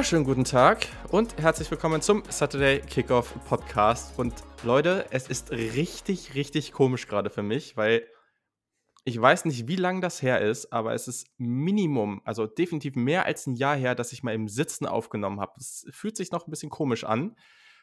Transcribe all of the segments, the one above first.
Wunderschönen guten Tag und herzlich willkommen zum Saturday Kickoff Podcast. Und Leute, es ist richtig, richtig komisch gerade für mich, weil ich weiß nicht, wie lange das her ist, aber es ist Minimum, also definitiv mehr als ein Jahr her, dass ich mal im Sitzen aufgenommen habe. Es fühlt sich noch ein bisschen komisch an.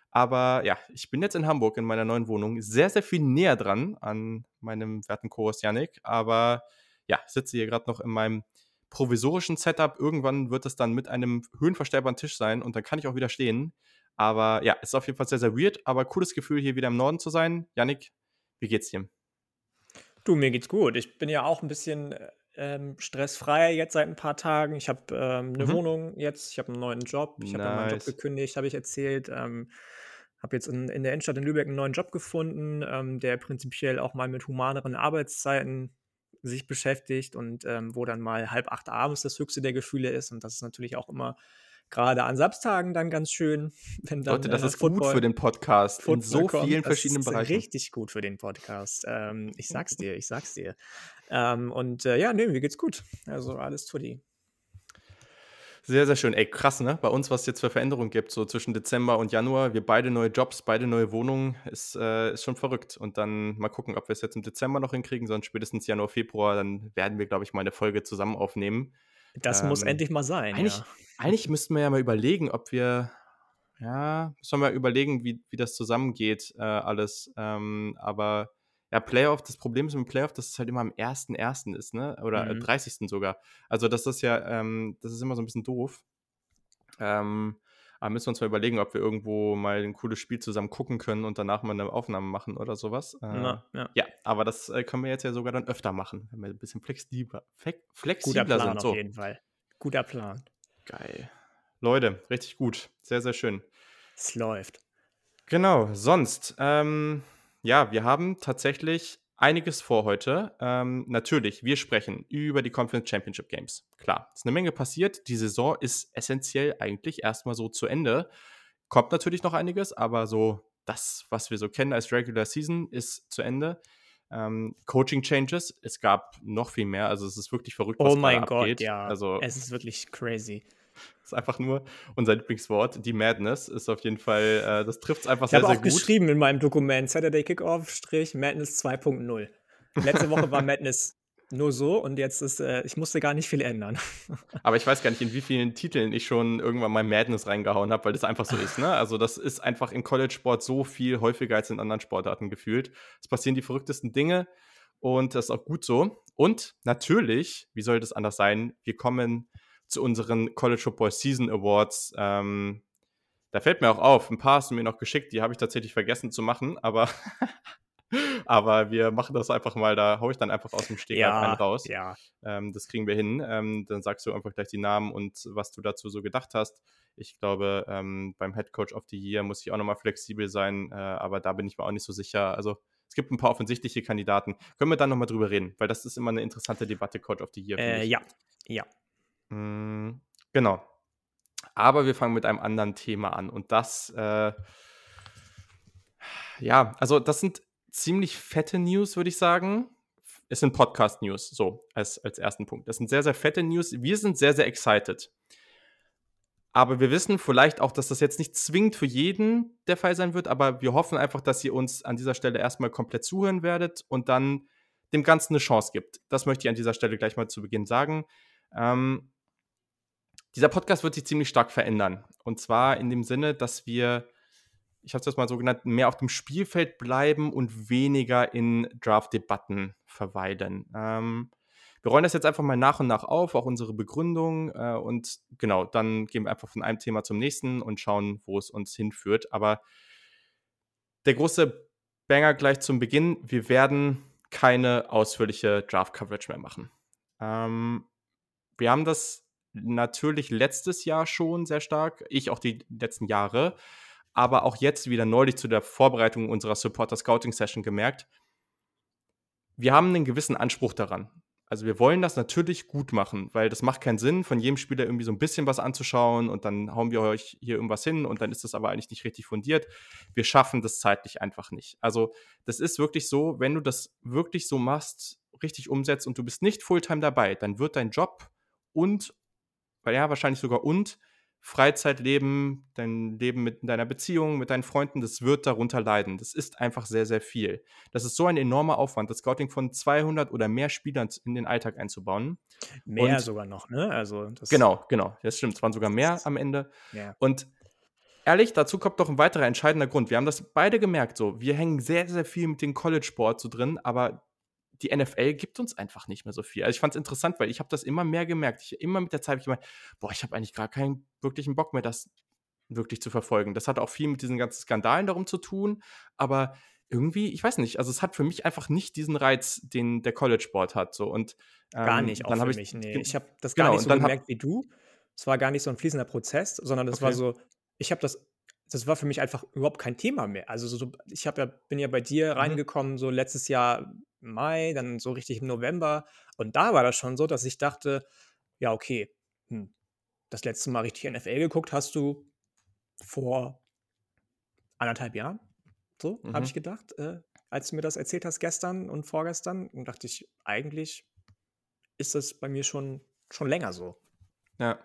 Aber ja, ich bin jetzt in Hamburg in meiner neuen Wohnung, sehr, sehr viel näher dran an meinem werten Co-Host Yannick. Aber ja, sitze hier gerade noch in meinem provisorischen Setup. Irgendwann wird es dann mit einem höhenverstellbaren Tisch sein und dann kann ich auch wieder stehen. Aber ja, es ist auf jeden Fall sehr, sehr weird, aber cooles Gefühl, hier wieder im Norden zu sein. Yannick, wie geht's dir? Du, mir geht's gut. Ich bin ja auch ein bisschen ähm, stressfrei jetzt seit ein paar Tagen. Ich habe ähm, eine mhm. Wohnung jetzt, ich habe einen neuen Job. Ich nice. habe meinen Job gekündigt, habe ich erzählt. Ähm, habe jetzt in, in, der Innenstadt in Lübeck einen neuen Job gefunden, ähm, der prinzipiell auch mal mit humaneren Arbeitszeiten sich beschäftigt und ähm, wo dann mal halb acht abends das höchste der Gefühle ist. Und das ist natürlich auch immer gerade an Samstagen dann ganz schön, wenn dann. Leute, das äh, ist Football, gut für den Podcast Football in so kommt. vielen verschiedenen das ist Richtig gut für den Podcast. Ähm, ich sag's dir, ich sag's dir. Ähm, und äh, ja, nee, mir geht's gut. Also alles tutti. Sehr, sehr schön. Ey, krass, ne? Bei uns, was es jetzt für Veränderungen gibt, so zwischen Dezember und Januar. Wir beide neue Jobs, beide neue Wohnungen, ist, äh, ist schon verrückt. Und dann mal gucken, ob wir es jetzt im Dezember noch hinkriegen, sonst spätestens Januar, Februar, dann werden wir, glaube ich, mal eine Folge zusammen aufnehmen. Das ähm, muss endlich mal sein. Eigentlich, ja. eigentlich müssten wir ja mal überlegen, ob wir, ja, müssen wir mal überlegen, wie, wie das zusammengeht, äh, alles. Ähm, aber ja, Playoff, das Problem ist mit dem Playoff, dass es halt immer am 1.1. ist, ne? Oder äh, mhm. 30. sogar. Also das ist ja, ähm, das ist immer so ein bisschen doof. Ähm, aber müssen wir uns mal überlegen, ob wir irgendwo mal ein cooles Spiel zusammen gucken können und danach mal eine Aufnahme machen oder sowas. Äh, Na, ja. ja. aber das äh, können wir jetzt ja sogar dann öfter machen, wenn wir ein bisschen flexibler, flexibler Guter Plan sind. So. auf jeden Fall. Guter Plan. Geil. Leute, richtig gut. Sehr, sehr schön. Es läuft. Genau, sonst, ähm, ja, wir haben tatsächlich einiges vor heute. Ähm, natürlich, wir sprechen über die Conference Championship Games. Klar, es ist eine Menge passiert. Die Saison ist essentiell eigentlich erstmal so zu Ende. Kommt natürlich noch einiges, aber so das, was wir so kennen als Regular Season, ist zu Ende. Ähm, Coaching Changes, es gab noch viel mehr. Also es ist wirklich verrückt, was oh mein Gott, abgeht. ja. Also, es ist wirklich crazy. ist einfach nur unser Lieblingswort. Die Madness ist auf jeden Fall, äh, das trifft es einfach ich sehr, sehr gut. Ich habe auch geschrieben in meinem Dokument, Saturday Kickoff-Madness 2.0. Letzte Woche war Madness nur so und jetzt ist, äh, ich musste gar nicht viel ändern. Aber ich weiß gar nicht, in wie vielen Titeln ich schon irgendwann mal Madness reingehauen habe, weil das einfach so ist. Ne? Also, das ist einfach in College-Sport so viel häufiger als in anderen Sportarten gefühlt. Es passieren die verrücktesten Dinge und das ist auch gut so. Und natürlich, wie soll das anders sein? Wir kommen zu unseren College Football Season Awards. Ähm, da fällt mir auch auf, ein paar hast du mir noch geschickt, die habe ich tatsächlich vergessen zu machen, aber, aber wir machen das einfach mal, da haue ich dann einfach aus dem Steg ja, einen raus. Ja. Ähm, das kriegen wir hin. Ähm, dann sagst du einfach gleich die Namen und was du dazu so gedacht hast. Ich glaube, ähm, beim Head Coach of the Year muss ich auch nochmal flexibel sein, äh, aber da bin ich mir auch nicht so sicher. Also es gibt ein paar offensichtliche Kandidaten. Können wir dann nochmal drüber reden, weil das ist immer eine interessante Debatte, Coach of the Year. Äh, ja, ja. Mm, genau. Aber wir fangen mit einem anderen Thema an. Und das, äh, ja, also das sind ziemlich fette News, würde ich sagen. Es sind Podcast-News, so als, als ersten Punkt. Das sind sehr, sehr fette News. Wir sind sehr, sehr excited. Aber wir wissen vielleicht auch, dass das jetzt nicht zwingend für jeden der Fall sein wird, aber wir hoffen einfach, dass ihr uns an dieser Stelle erstmal komplett zuhören werdet und dann dem Ganzen eine Chance gibt. Das möchte ich an dieser Stelle gleich mal zu Beginn sagen. Ähm, dieser Podcast wird sich ziemlich stark verändern. Und zwar in dem Sinne, dass wir, ich habe es jetzt mal so genannt, mehr auf dem Spielfeld bleiben und weniger in Draft-Debatten verweilen. Ähm, wir rollen das jetzt einfach mal nach und nach auf, auch unsere Begründung. Äh, und genau, dann gehen wir einfach von einem Thema zum nächsten und schauen, wo es uns hinführt. Aber der große Banger gleich zum Beginn: Wir werden keine ausführliche Draft-Coverage mehr machen. Ähm, wir haben das natürlich letztes Jahr schon sehr stark, ich auch die letzten Jahre, aber auch jetzt wieder neulich zu der Vorbereitung unserer Supporter Scouting Session gemerkt, wir haben einen gewissen Anspruch daran. Also wir wollen das natürlich gut machen, weil das macht keinen Sinn, von jedem Spieler irgendwie so ein bisschen was anzuschauen und dann hauen wir euch hier irgendwas hin und dann ist das aber eigentlich nicht richtig fundiert. Wir schaffen das zeitlich einfach nicht. Also das ist wirklich so, wenn du das wirklich so machst, richtig umsetzt und du bist nicht Fulltime dabei, dann wird dein Job und ja, wahrscheinlich sogar und Freizeitleben, dein Leben mit deiner Beziehung, mit deinen Freunden, das wird darunter leiden. Das ist einfach sehr, sehr viel. Das ist so ein enormer Aufwand, das Scouting von 200 oder mehr Spielern in den Alltag einzubauen. Mehr Und, sogar noch, ne? Also genau, genau. Das stimmt. Es waren sogar mehr am Ende. Ja. Und ehrlich, dazu kommt noch ein weiterer entscheidender Grund. Wir haben das beide gemerkt, so. Wir hängen sehr, sehr viel mit dem College-Sport so drin, aber die NFL gibt uns einfach nicht mehr so viel. Also ich fand es interessant, weil ich habe das immer mehr gemerkt. Ich immer mit der Zeit habe ich gemeint, boah, ich habe eigentlich gar keinen wirklichen Bock mehr, das wirklich zu verfolgen. Das hat auch viel mit diesen ganzen Skandalen darum zu tun, aber irgendwie, ich weiß nicht, also es hat für mich einfach nicht diesen Reiz, den der College-Sport hat. So. Und, ähm, gar nicht, auch für ich, mich, nee. Ich habe das gar genau, nicht so gemerkt hab, wie du. Es war gar nicht so ein fließender Prozess, sondern das okay. war so, ich habe das das war für mich einfach überhaupt kein Thema mehr. Also so, ich ja, bin ja bei dir mhm. reingekommen, so letztes Jahr Mai, dann so richtig im November. Und da war das schon so, dass ich dachte, ja, okay, hm, das letzte Mal richtig NFL geguckt hast du vor anderthalb Jahren. So, mhm. habe ich gedacht, äh, als du mir das erzählt hast gestern und vorgestern. Und dachte ich, eigentlich ist das bei mir schon, schon länger so. Ja.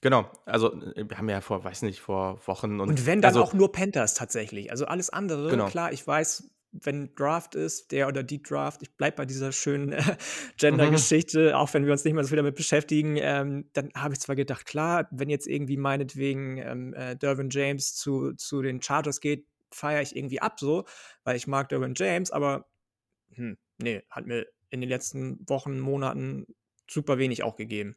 Genau, also äh, wir haben ja vor, weiß nicht, vor Wochen und. Und wenn dann also, auch nur Panthers tatsächlich. Also alles andere, genau. klar, ich weiß, wenn Draft ist, der oder die Draft, ich bleibe bei dieser schönen äh, Gender-Geschichte, mhm. auch wenn wir uns nicht mehr so viel damit beschäftigen, ähm, dann habe ich zwar gedacht, klar, wenn jetzt irgendwie meinetwegen ähm, äh, Dervin James zu, zu den Chargers geht, feiere ich irgendwie ab so, weil ich mag Dervin James, aber hm, nee, hat mir in den letzten Wochen, Monaten super wenig auch gegeben.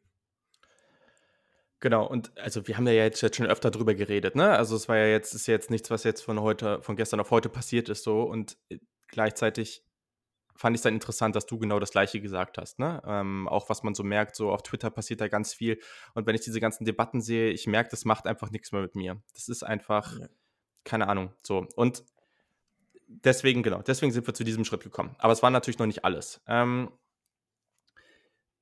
Genau, und also wir haben ja jetzt, jetzt schon öfter drüber geredet, ne? Also es war ja jetzt, ist ja jetzt nichts, was jetzt von heute, von gestern auf heute passiert ist, so und äh, gleichzeitig fand ich es dann interessant, dass du genau das Gleiche gesagt hast, ne? Ähm, auch was man so merkt, so auf Twitter passiert da ganz viel. Und wenn ich diese ganzen Debatten sehe, ich merke, das macht einfach nichts mehr mit mir. Das ist einfach, ja. keine Ahnung, so. Und deswegen, genau, deswegen sind wir zu diesem Schritt gekommen. Aber es war natürlich noch nicht alles. Ähm,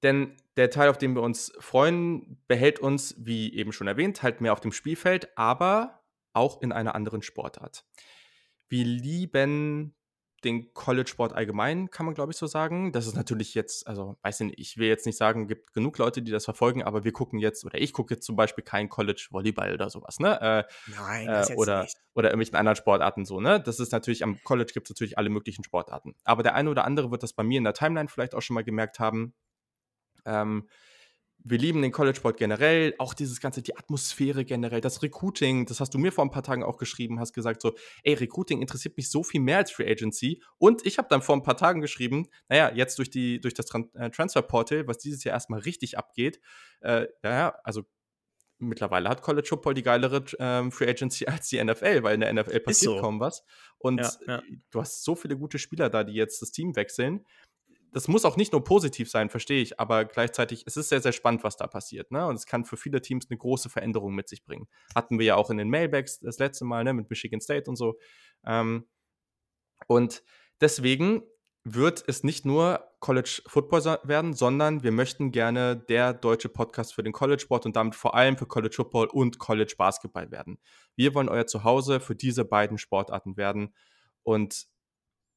denn der Teil, auf den wir uns freuen, behält uns, wie eben schon erwähnt, halt mehr auf dem Spielfeld, aber auch in einer anderen Sportart. Wir lieben den College-Sport allgemein, kann man glaube ich so sagen. Das ist natürlich jetzt, also weiß ich nicht, ich will jetzt nicht sagen, gibt genug Leute, die das verfolgen, aber wir gucken jetzt, oder ich gucke jetzt zum Beispiel kein College-Volleyball oder sowas, ne? Äh, Nein, das äh, oder, nicht. oder irgendwelchen anderen Sportarten so, ne? Das ist natürlich, am College gibt es natürlich alle möglichen Sportarten. Aber der eine oder andere wird das bei mir in der Timeline vielleicht auch schon mal gemerkt haben. Ähm, wir lieben den College-Sport generell, auch dieses ganze, die Atmosphäre generell, das Recruiting, das hast du mir vor ein paar Tagen auch geschrieben, hast gesagt so, ey, Recruiting interessiert mich so viel mehr als Free Agency. Und ich habe dann vor ein paar Tagen geschrieben, naja, jetzt durch, die, durch das äh, Transfer Portal, was dieses Jahr erstmal richtig abgeht, äh, ja, also mittlerweile hat College Football die geilere ähm, Free Agency als die NFL, weil in der NFL passiert so. kaum was. Und ja, ja. du hast so viele gute Spieler da, die jetzt das Team wechseln das muss auch nicht nur positiv sein, verstehe ich, aber gleichzeitig es ist sehr, sehr spannend, was da passiert. Ne? Und es kann für viele Teams eine große Veränderung mit sich bringen. Hatten wir ja auch in den Mailbags das letzte Mal ne, mit Michigan State und so. Ähm, und deswegen wird es nicht nur College Football werden, sondern wir möchten gerne der deutsche Podcast für den College Sport und damit vor allem für College Football und College Basketball werden. Wir wollen euer Zuhause für diese beiden Sportarten werden und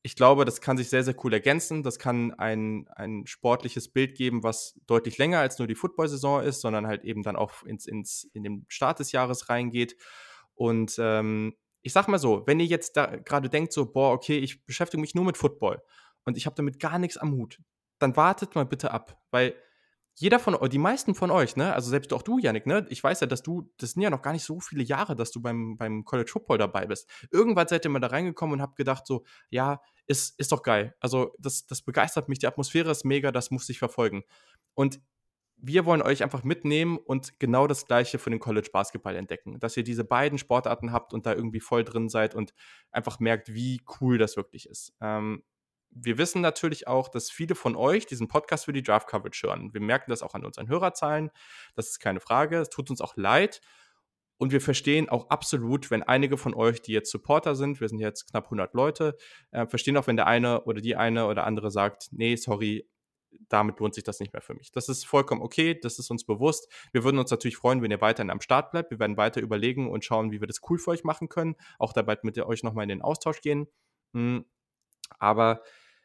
ich glaube, das kann sich sehr, sehr cool ergänzen. Das kann ein, ein sportliches Bild geben, was deutlich länger als nur die Football-Saison ist, sondern halt eben dann auch ins, ins, in den Start des Jahres reingeht. Und ähm, ich sag mal so, wenn ihr jetzt da gerade denkt, so, boah, okay, ich beschäftige mich nur mit Football und ich habe damit gar nichts am Hut, dann wartet mal bitte ab, weil jeder von euch, die meisten von euch, ne, also selbst auch du, Yannick, ne, ich weiß ja, dass du, das sind ja noch gar nicht so viele Jahre, dass du beim, beim College Football dabei bist. Irgendwann seid ihr mal da reingekommen und habt gedacht, so, ja, ist, ist doch geil. Also, das, das begeistert mich, die Atmosphäre ist mega, das muss ich verfolgen. Und wir wollen euch einfach mitnehmen und genau das Gleiche für den College Basketball entdecken. Dass ihr diese beiden Sportarten habt und da irgendwie voll drin seid und einfach merkt, wie cool das wirklich ist. Ähm, wir wissen natürlich auch, dass viele von euch diesen Podcast für die Draft Coverage hören. Wir merken das auch an unseren Hörerzahlen. Das ist keine Frage. Es tut uns auch leid. Und wir verstehen auch absolut, wenn einige von euch, die jetzt Supporter sind, wir sind jetzt knapp 100 Leute, äh, verstehen auch, wenn der eine oder die eine oder andere sagt, nee, sorry, damit lohnt sich das nicht mehr für mich. Das ist vollkommen okay, das ist uns bewusst. Wir würden uns natürlich freuen, wenn ihr weiterhin am Start bleibt. Wir werden weiter überlegen und schauen, wie wir das cool für euch machen können. Auch dabei mit euch nochmal in den Austausch gehen. Hm, aber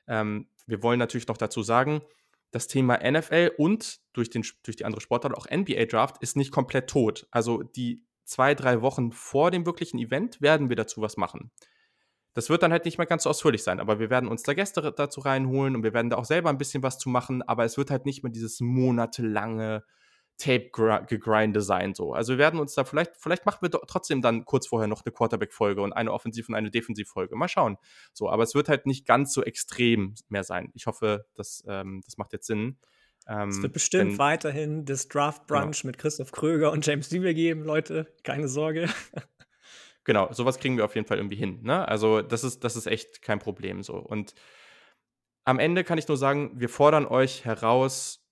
ähm, wir wollen natürlich noch dazu sagen, das Thema NFL und durch, den, durch die andere Sportart auch NBA Draft ist nicht komplett tot. Also die zwei, drei Wochen vor dem wirklichen Event werden wir dazu was machen. Das wird dann halt nicht mehr ganz so ausführlich sein, aber wir werden uns da Gäste dazu reinholen und wir werden da auch selber ein bisschen was zu machen, aber es wird halt nicht mehr dieses monatelange Tape-Gegrinde sein. So. Also wir werden uns da vielleicht, vielleicht machen wir trotzdem dann kurz vorher noch eine Quarterback-Folge und eine Offensiv- und eine Defensiv-Folge. Mal schauen. So, aber es wird halt nicht ganz so extrem mehr sein. Ich hoffe, das, ähm, das macht jetzt Sinn. Ähm, es wird bestimmt denn, weiterhin das Draft genau. Brunch genau. mit Christoph Kröger und James Siebel geben, Leute. Keine Sorge. Genau, sowas kriegen wir auf jeden Fall irgendwie hin. Ne? Also das ist, das ist echt kein Problem so. Und am Ende kann ich nur sagen, wir fordern euch heraus,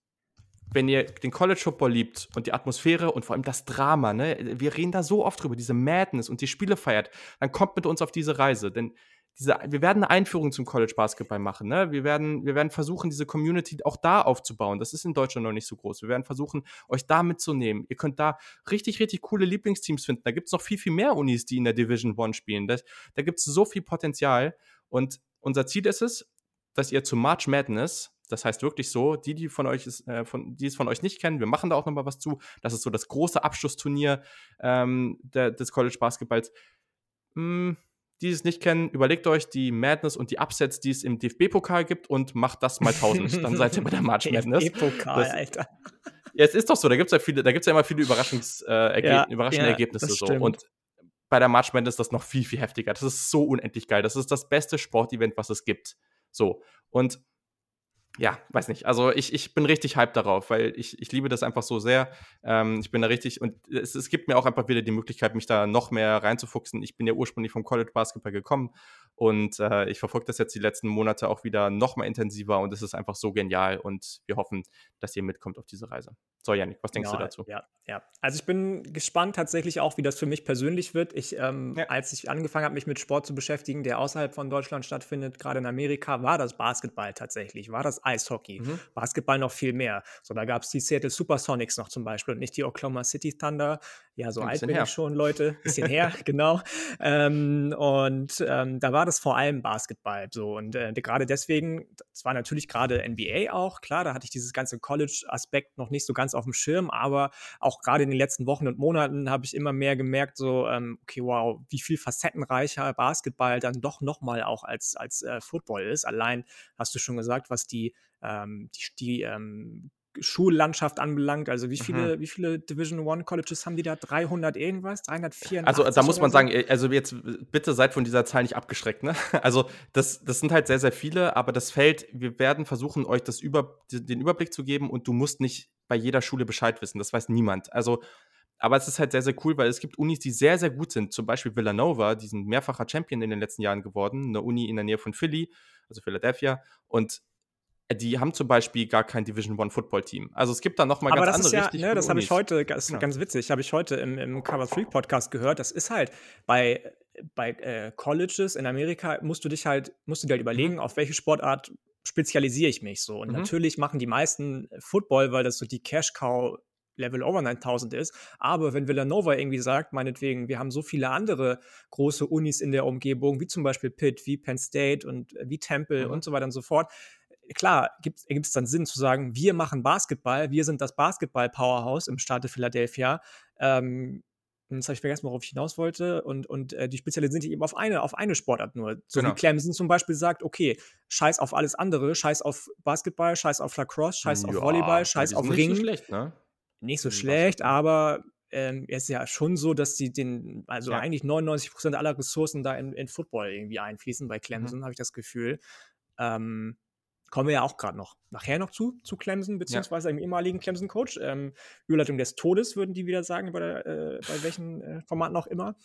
wenn ihr den College Football liebt und die Atmosphäre und vor allem das Drama, ne, wir reden da so oft drüber, diese Madness und die Spiele feiert, dann kommt mit uns auf diese Reise. Denn diese, wir werden eine Einführung zum College Basketball machen. Ne? Wir, werden, wir werden versuchen, diese Community auch da aufzubauen. Das ist in Deutschland noch nicht so groß. Wir werden versuchen, euch da mitzunehmen. Ihr könnt da richtig, richtig coole Lieblingsteams finden. Da gibt es noch viel, viel mehr Unis, die in der Division One spielen. Das, da gibt es so viel Potenzial. Und unser Ziel ist es, dass ihr zu March Madness das heißt wirklich so, die, die von euch ist, äh, von, die es von euch nicht kennen, wir machen da auch nochmal was zu. Das ist so das große Abschlussturnier ähm, der, des College Basketballs. Hm, die es nicht kennen, überlegt euch die Madness und die Upsets, die es im DFB-Pokal gibt und macht das mal tausend. Dann seid ihr bei der March Madness. DFB-Pokal, Alter. Ja, es ist doch so, da gibt es ja viele, da gibt's ja immer viele Überraschungs, äh, Erge ja, überraschende ja, Ergebnisse so. Und bei der March Madness ist das noch viel, viel heftiger. Das ist so unendlich geil. Das ist das beste Sportevent, was es gibt. So. Und ja, weiß nicht. Also ich, ich bin richtig hyped darauf, weil ich, ich liebe das einfach so sehr. Ähm, ich bin da richtig und es, es gibt mir auch einfach wieder die Möglichkeit, mich da noch mehr reinzufuchsen. Ich bin ja ursprünglich vom College Basketball gekommen und äh, ich verfolge das jetzt die letzten Monate auch wieder noch mal intensiver und es ist einfach so genial und wir hoffen, dass ihr mitkommt auf diese Reise. So, Janik, was denkst ja, du dazu? Ja, ja. Also ich bin gespannt tatsächlich auch, wie das für mich persönlich wird. Ich, ähm, ja. als ich angefangen habe, mich mit Sport zu beschäftigen, der außerhalb von Deutschland stattfindet, gerade in Amerika, war das Basketball tatsächlich, war das Eishockey. Mhm. Basketball noch viel mehr. So, da gab es die Seattle Supersonics noch zum Beispiel und nicht die Oklahoma City Thunder. Ja, so alt bin her. ich schon, Leute. Bisschen her, genau. Ähm, und ähm, da war das vor allem Basketball. So. Und äh, gerade deswegen, es war natürlich gerade NBA auch, klar, da hatte ich dieses ganze College-Aspekt noch nicht so ganz auf dem Schirm, aber auch gerade in den letzten Wochen und Monaten habe ich immer mehr gemerkt, so, ähm, okay, wow, wie viel facettenreicher Basketball dann doch nochmal auch als, als äh, Football ist. Allein hast du schon gesagt, was die, ähm, die, die ähm, Schullandschaft anbelangt. Also wie viele, mhm. wie viele Division One Colleges haben die da? 300 irgendwas? 384? Also da muss man so? sagen, äh, also jetzt bitte seid von dieser Zahl nicht abgeschreckt. Ne? Also das, das sind halt sehr, sehr viele, aber das Feld, wir werden versuchen, euch das über, den Überblick zu geben und du musst nicht bei jeder Schule Bescheid wissen. Das weiß niemand. Also aber es ist halt sehr, sehr cool, weil es gibt Unis, die sehr, sehr gut sind. Zum Beispiel Villanova, die sind mehrfacher Champion in den letzten Jahren geworden. Eine Uni in der Nähe von Philly, also Philadelphia. Und die haben zum Beispiel gar kein Division One Football Team. Also es gibt da noch mal Aber ganz das andere ist ja, ne, das habe ich heute, das ist ja. ganz witzig, habe ich heute im, im Cover 3 Podcast gehört. Das ist halt bei, bei äh, Colleges in Amerika musst du dich halt, musst du dir halt überlegen, mhm. auf welche Sportart spezialisiere ich mich so. Und mhm. natürlich machen die meisten Football, weil das so die Cash Cow Level over 9000 ist. Aber wenn Villanova irgendwie sagt, meinetwegen, wir haben so viele andere große Unis in der Umgebung, wie zum Beispiel Pitt, wie Penn State und wie Temple mhm. und so weiter und so fort, klar, gibt es dann Sinn zu sagen, wir machen Basketball, wir sind das Basketball-Powerhouse im Staate Philadelphia. Ähm, jetzt habe ich vergessen, worauf ich hinaus wollte. Und, und äh, die spezialisieren sich eben auf eine, auf eine Sportart nur. So genau. wie Clemson zum Beispiel sagt, okay, scheiß auf alles andere, scheiß auf Basketball, scheiß auf Lacrosse, scheiß ja, auf Volleyball, scheiß auf Ring. Nicht so schlecht, ne? Nicht so schlecht, aber ähm, es ist ja schon so, dass sie den, also ja. eigentlich 99 Prozent aller Ressourcen da in, in Football irgendwie einfließen. Bei. Clemson mhm. habe ich das Gefühl. Ähm, Kommen wir ja auch gerade noch nachher noch zu, zu Clemson, beziehungsweise ja. einem ehemaligen Clemson-Coach. Ähm, Überleitung des Todes, würden die wieder sagen, bei, der, äh, bei welchen äh, Formaten auch immer.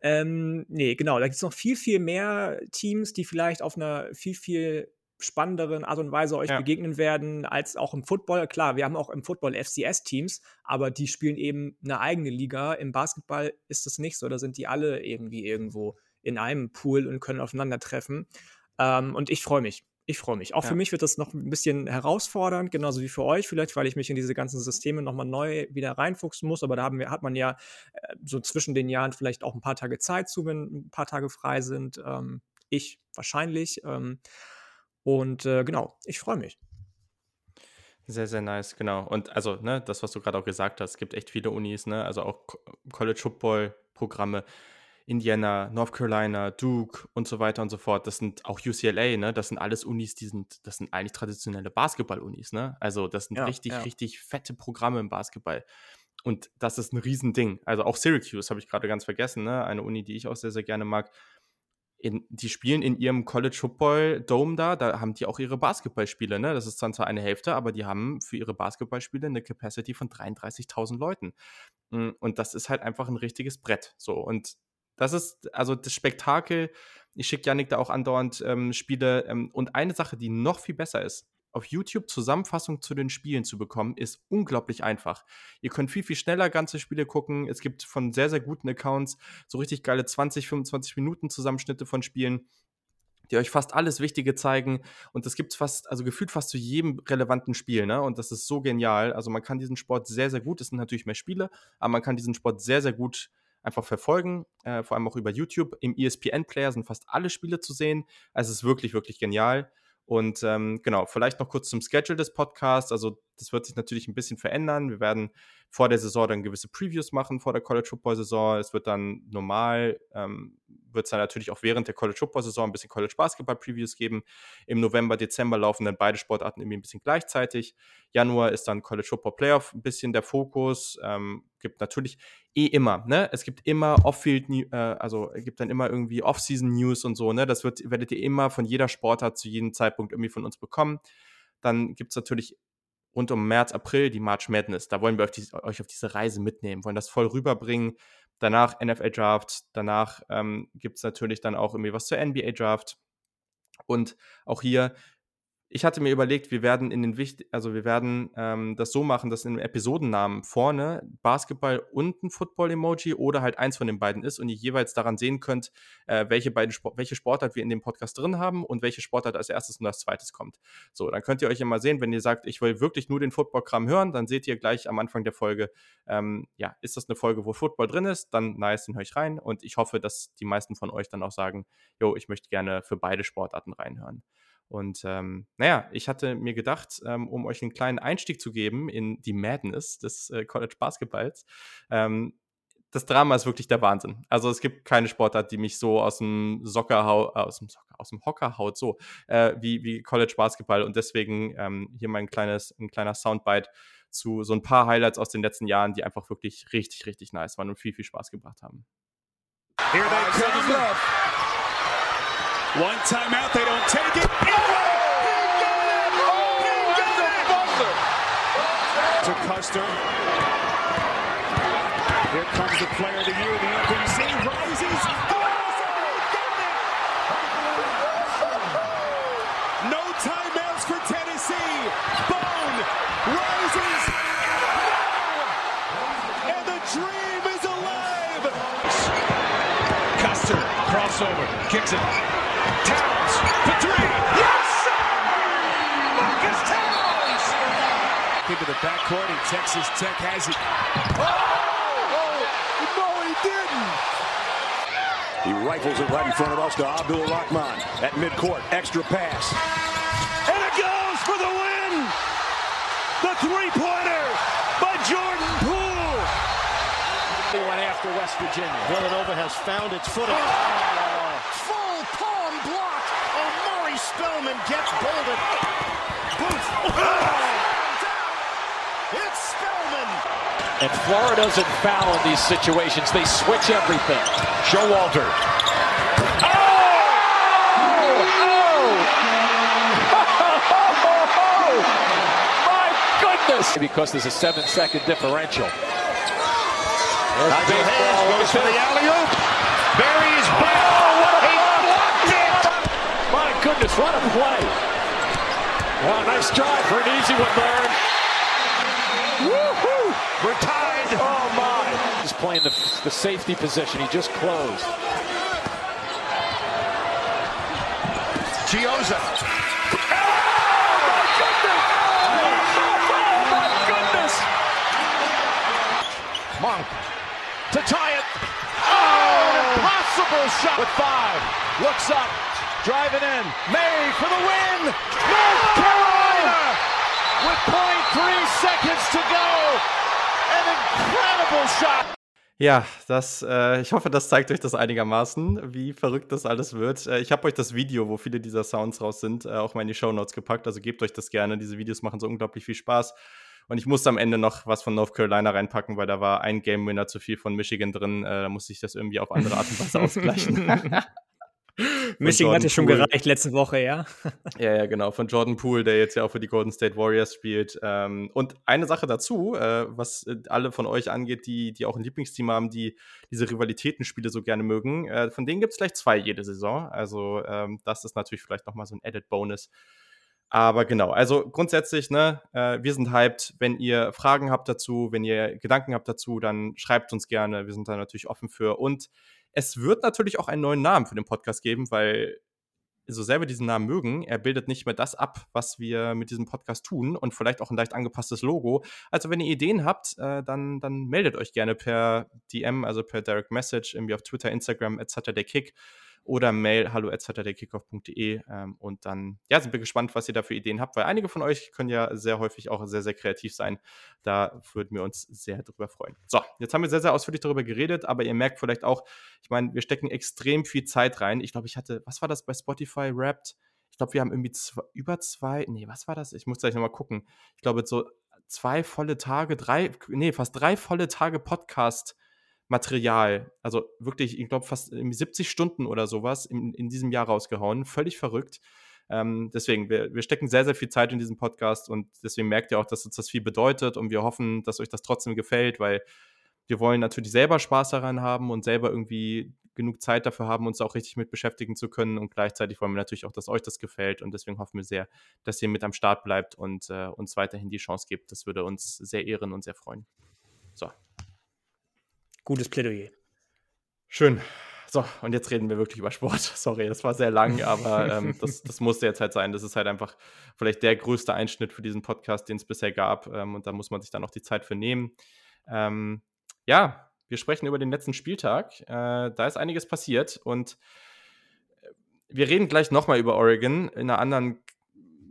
Ähm, nee, genau, da gibt es noch viel, viel mehr Teams, die vielleicht auf einer viel, viel spannenderen Art und Weise euch ja. begegnen werden, als auch im Football. Klar, wir haben auch im Football FCS-Teams, aber die spielen eben eine eigene Liga. Im Basketball ist das nicht so, da sind die alle irgendwie irgendwo in einem Pool und können aufeinandertreffen. Ähm, und ich freue mich ich freue mich. Auch ja. für mich wird das noch ein bisschen herausfordernd, genauso wie für euch vielleicht, weil ich mich in diese ganzen Systeme nochmal neu wieder reinfuchsen muss. Aber da haben wir, hat man ja äh, so zwischen den Jahren vielleicht auch ein paar Tage Zeit zu, wenn ein paar Tage frei sind. Ähm, ich wahrscheinlich. Ähm, und äh, genau, ich freue mich. Sehr, sehr nice, genau. Und also, ne, das, was du gerade auch gesagt hast, es gibt echt viele Unis, ne, also auch College Football Programme, Indiana, North Carolina, Duke und so weiter und so fort. Das sind auch UCLA, ne, das sind alles Unis, die sind, das sind eigentlich traditionelle Basketball-Unis, ne? Also, das sind Ja, richtig, ja. richtig fette Programme im Basketball. Und das ist ein Riesending. Also auch Syracuse habe ich gerade ganz vergessen, ne? Eine Uni, die ich auch sehr, sehr gerne mag. In, die spielen in ihrem College Football Dome da, da haben die auch ihre Basketballspiele, ne? Das ist dann zwar eine Hälfte, aber die haben für ihre Basketballspiele eine Capacity von 33.000 Leuten. Mm, Und das ist halt einfach ein richtiges Brett. So. Und das ist also das Spektakel. Ich schicke Yannick da auch andauernd ähm, Spiele. Ähm, und eine Sache, die noch viel besser ist, auf YouTube Zusammenfassung zu den Spielen zu bekommen, ist unglaublich einfach. Ihr könnt viel, viel schneller ganze Spiele gucken. Es gibt von sehr, sehr guten Accounts so richtig geile 20, 25 Minuten Zusammenschnitte von Spielen, die euch fast alles Wichtige zeigen. Und das gibt es fast, also gefühlt fast zu jedem relevanten Spiel, ne? Und das ist so genial. Also man kann diesen Sport sehr, sehr gut. Es sind natürlich mehr Spiele, aber man kann diesen Sport sehr, sehr gut einfach verfolgen, äh, vor allem auch über YouTube. Im ESPN-Player sind fast alle Spiele zu sehen. Also es ist wirklich, wirklich genial. Und ähm, genau, vielleicht noch kurz zum Schedule des Podcasts. Also, das wird sich natürlich ein bisschen verändern. Wir werden vor der Saison dann gewisse Previews machen, vor der College Football Saison. Es wird dann normal, ähm, wird es dann natürlich auch während der College Football Saison ein bisschen College Basketball Previews geben. Im November, Dezember laufen dann beide Sportarten irgendwie ein bisschen gleichzeitig. Januar ist dann College Football Playoff ein bisschen der Fokus. Ähm, gibt natürlich eh immer, ne? Es gibt immer Off-Field, äh, also gibt dann immer irgendwie Off-Season-News und so, ne? Das wird, werdet ihr immer von jeder Sportart zu jedem Zeitpunkt irgendwie von uns bekommen. Dann gibt es natürlich rund um März, April die March Madness. Da wollen wir euch, euch auf diese Reise mitnehmen, wollen das voll rüberbringen. Danach NFL Draft, danach ähm, gibt es natürlich dann auch irgendwie was zur NBA Draft. Und auch hier ich hatte mir überlegt, wir werden in den Wicht also wir werden ähm, das so machen, dass im Episodennamen vorne Basketball und ein Football-Emoji oder halt eins von den beiden ist und ihr jeweils daran sehen könnt, äh, welche beiden Sport welche Sportart wir in dem Podcast drin haben und welche Sportart als erstes und als zweites kommt. So, dann könnt ihr euch immer sehen, wenn ihr sagt, ich will wirklich nur den Football-Kram hören, dann seht ihr gleich am Anfang der Folge, ähm, ja, ist das eine Folge, wo Football drin ist, dann nice, den höre ich rein und ich hoffe, dass die meisten von euch dann auch sagen, jo, ich möchte gerne für beide Sportarten reinhören. Und ähm, naja, ich hatte mir gedacht, ähm, um euch einen kleinen Einstieg zu geben in die Madness des äh, College Basketballs, ähm, das Drama ist wirklich der Wahnsinn. Also es gibt keine Sportart, die mich so aus dem Socker haut, äh, aus dem Socker, aus dem Hocker haut, so äh, wie, wie College Basketball. Und deswegen ähm, hier mein kleines, ein kleiner Soundbite zu so ein paar Highlights aus den letzten Jahren, die einfach wirklich richtig, richtig nice waren und viel, viel Spaß gebracht haben. Here they come. One timeout, they don't take it. Texas Tech has it. Oh! oh no, he didn't! He rifles it right in front of us to Abdul Rahman at midcourt. Extra pass. And it goes for the win! The three-pointer by Jordan Poole! They went after West Virginia. Villanova has found its footing. Oh! Full palm block. Oh, Murray Spellman gets bolted. Booth. Oh! It's Spellman. And Florida doesn't foul in these situations. They switch everything. Showalter. Oh! Oh! Oh! My goodness! Because there's a seven-second differential. There's Najee Hayes baseball. goes for the alley-oop. Buries back. He oh, blocked it. My goodness, what a play! Wow, nice drive for an easy one, Learn. We're tied. Oh my! He's playing the, the safety position. He just closed. Gioza. Oh, Monk to tie it. Oh, impossible shot with five. Looks up, driving in. May for the win. Ja, das, äh, ich hoffe, das zeigt euch das einigermaßen, wie verrückt das alles wird. Äh, ich habe euch das Video, wo viele dieser Sounds raus sind, äh, auch mal in die Show Notes gepackt. Also gebt euch das gerne. Diese Videos machen so unglaublich viel Spaß. Und ich musste am Ende noch was von North Carolina reinpacken, weil da war ein Game Winner zu viel von Michigan drin. Äh, da musste ich das irgendwie auf andere Art und Weise ausgleichen. Michigan hatte schon Poole. gereicht letzte Woche, ja. ja, ja, genau. Von Jordan Poole, der jetzt ja auch für die Golden State Warriors spielt. Ähm, und eine Sache dazu, äh, was äh, alle von euch angeht, die, die auch ein Lieblingsteam haben, die diese Rivalitätenspiele so gerne mögen, äh, von denen gibt es gleich zwei jede Saison. Also ähm, das ist natürlich vielleicht nochmal so ein Added Bonus. Aber genau, also grundsätzlich, ne, äh, wir sind hyped. Wenn ihr Fragen habt dazu, wenn ihr Gedanken habt dazu, dann schreibt uns gerne. Wir sind da natürlich offen für. Und es wird natürlich auch einen neuen Namen für den Podcast geben, weil so sehr wir diesen Namen mögen, er bildet nicht mehr das ab, was wir mit diesem Podcast tun und vielleicht auch ein leicht angepasstes Logo. Also wenn ihr Ideen habt, äh, dann, dann meldet euch gerne per DM, also per Direct Message, irgendwie auf Twitter, Instagram, etc. der Kick oder mail hallo hallo@saturdaykickoff.de ähm, und dann ja, sind wir gespannt, was ihr da für Ideen habt, weil einige von euch können ja sehr häufig auch sehr, sehr kreativ sein. Da würden wir uns sehr drüber freuen. So, jetzt haben wir sehr, sehr ausführlich darüber geredet, aber ihr merkt vielleicht auch, ich meine, wir stecken extrem viel Zeit rein. Ich glaube, ich hatte, was war das bei Spotify Wrapped? Ich glaube, wir haben irgendwie zwei, über zwei, nee, was war das? Ich muss gleich nochmal gucken. Ich glaube, so zwei volle Tage, drei, nee, fast drei volle Tage Podcast Material, also wirklich, ich glaube, fast 70 Stunden oder sowas in, in diesem Jahr rausgehauen. Völlig verrückt. Ähm, deswegen, wir, wir stecken sehr, sehr viel Zeit in diesen Podcast und deswegen merkt ihr auch, dass uns das viel bedeutet und wir hoffen, dass euch das trotzdem gefällt, weil wir wollen natürlich selber Spaß daran haben und selber irgendwie genug Zeit dafür haben, uns auch richtig mit beschäftigen zu können und gleichzeitig wollen wir natürlich auch, dass euch das gefällt und deswegen hoffen wir sehr, dass ihr mit am Start bleibt und äh, uns weiterhin die Chance gibt. Das würde uns sehr ehren und sehr freuen. So, Gutes Plädoyer. Schön. So, und jetzt reden wir wirklich über Sport. Sorry, das war sehr lang, aber ähm, das, das musste jetzt halt sein. Das ist halt einfach vielleicht der größte Einschnitt für diesen Podcast, den es bisher gab. Ähm, und da muss man sich dann auch die Zeit für nehmen. Ähm, ja, wir sprechen über den letzten Spieltag. Äh, da ist einiges passiert und äh, wir reden gleich nochmal über Oregon in einer anderen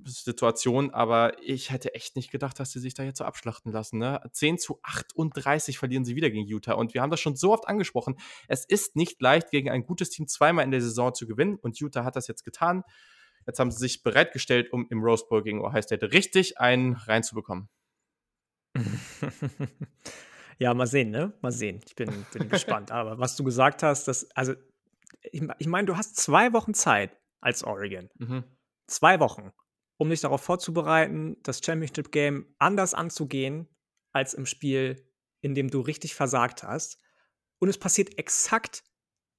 Situation, aber ich hätte echt nicht gedacht, dass sie sich da jetzt so abschlachten lassen. Ne? 10 zu 38 verlieren sie wieder gegen Utah. Und wir haben das schon so oft angesprochen. Es ist nicht leicht, gegen ein gutes Team zweimal in der Saison zu gewinnen. Und Utah hat das jetzt getan. Jetzt haben sie sich bereitgestellt, um im Rose Bowl gegen Ohio State richtig einen reinzubekommen. ja, mal sehen, ne? Mal sehen. Ich bin, bin gespannt. Aber was du gesagt hast, das, also, ich, ich meine, du hast zwei Wochen Zeit als Oregon. Mhm. Zwei Wochen um dich darauf vorzubereiten, das Championship Game anders anzugehen als im Spiel, in dem du richtig versagt hast. Und es passiert exakt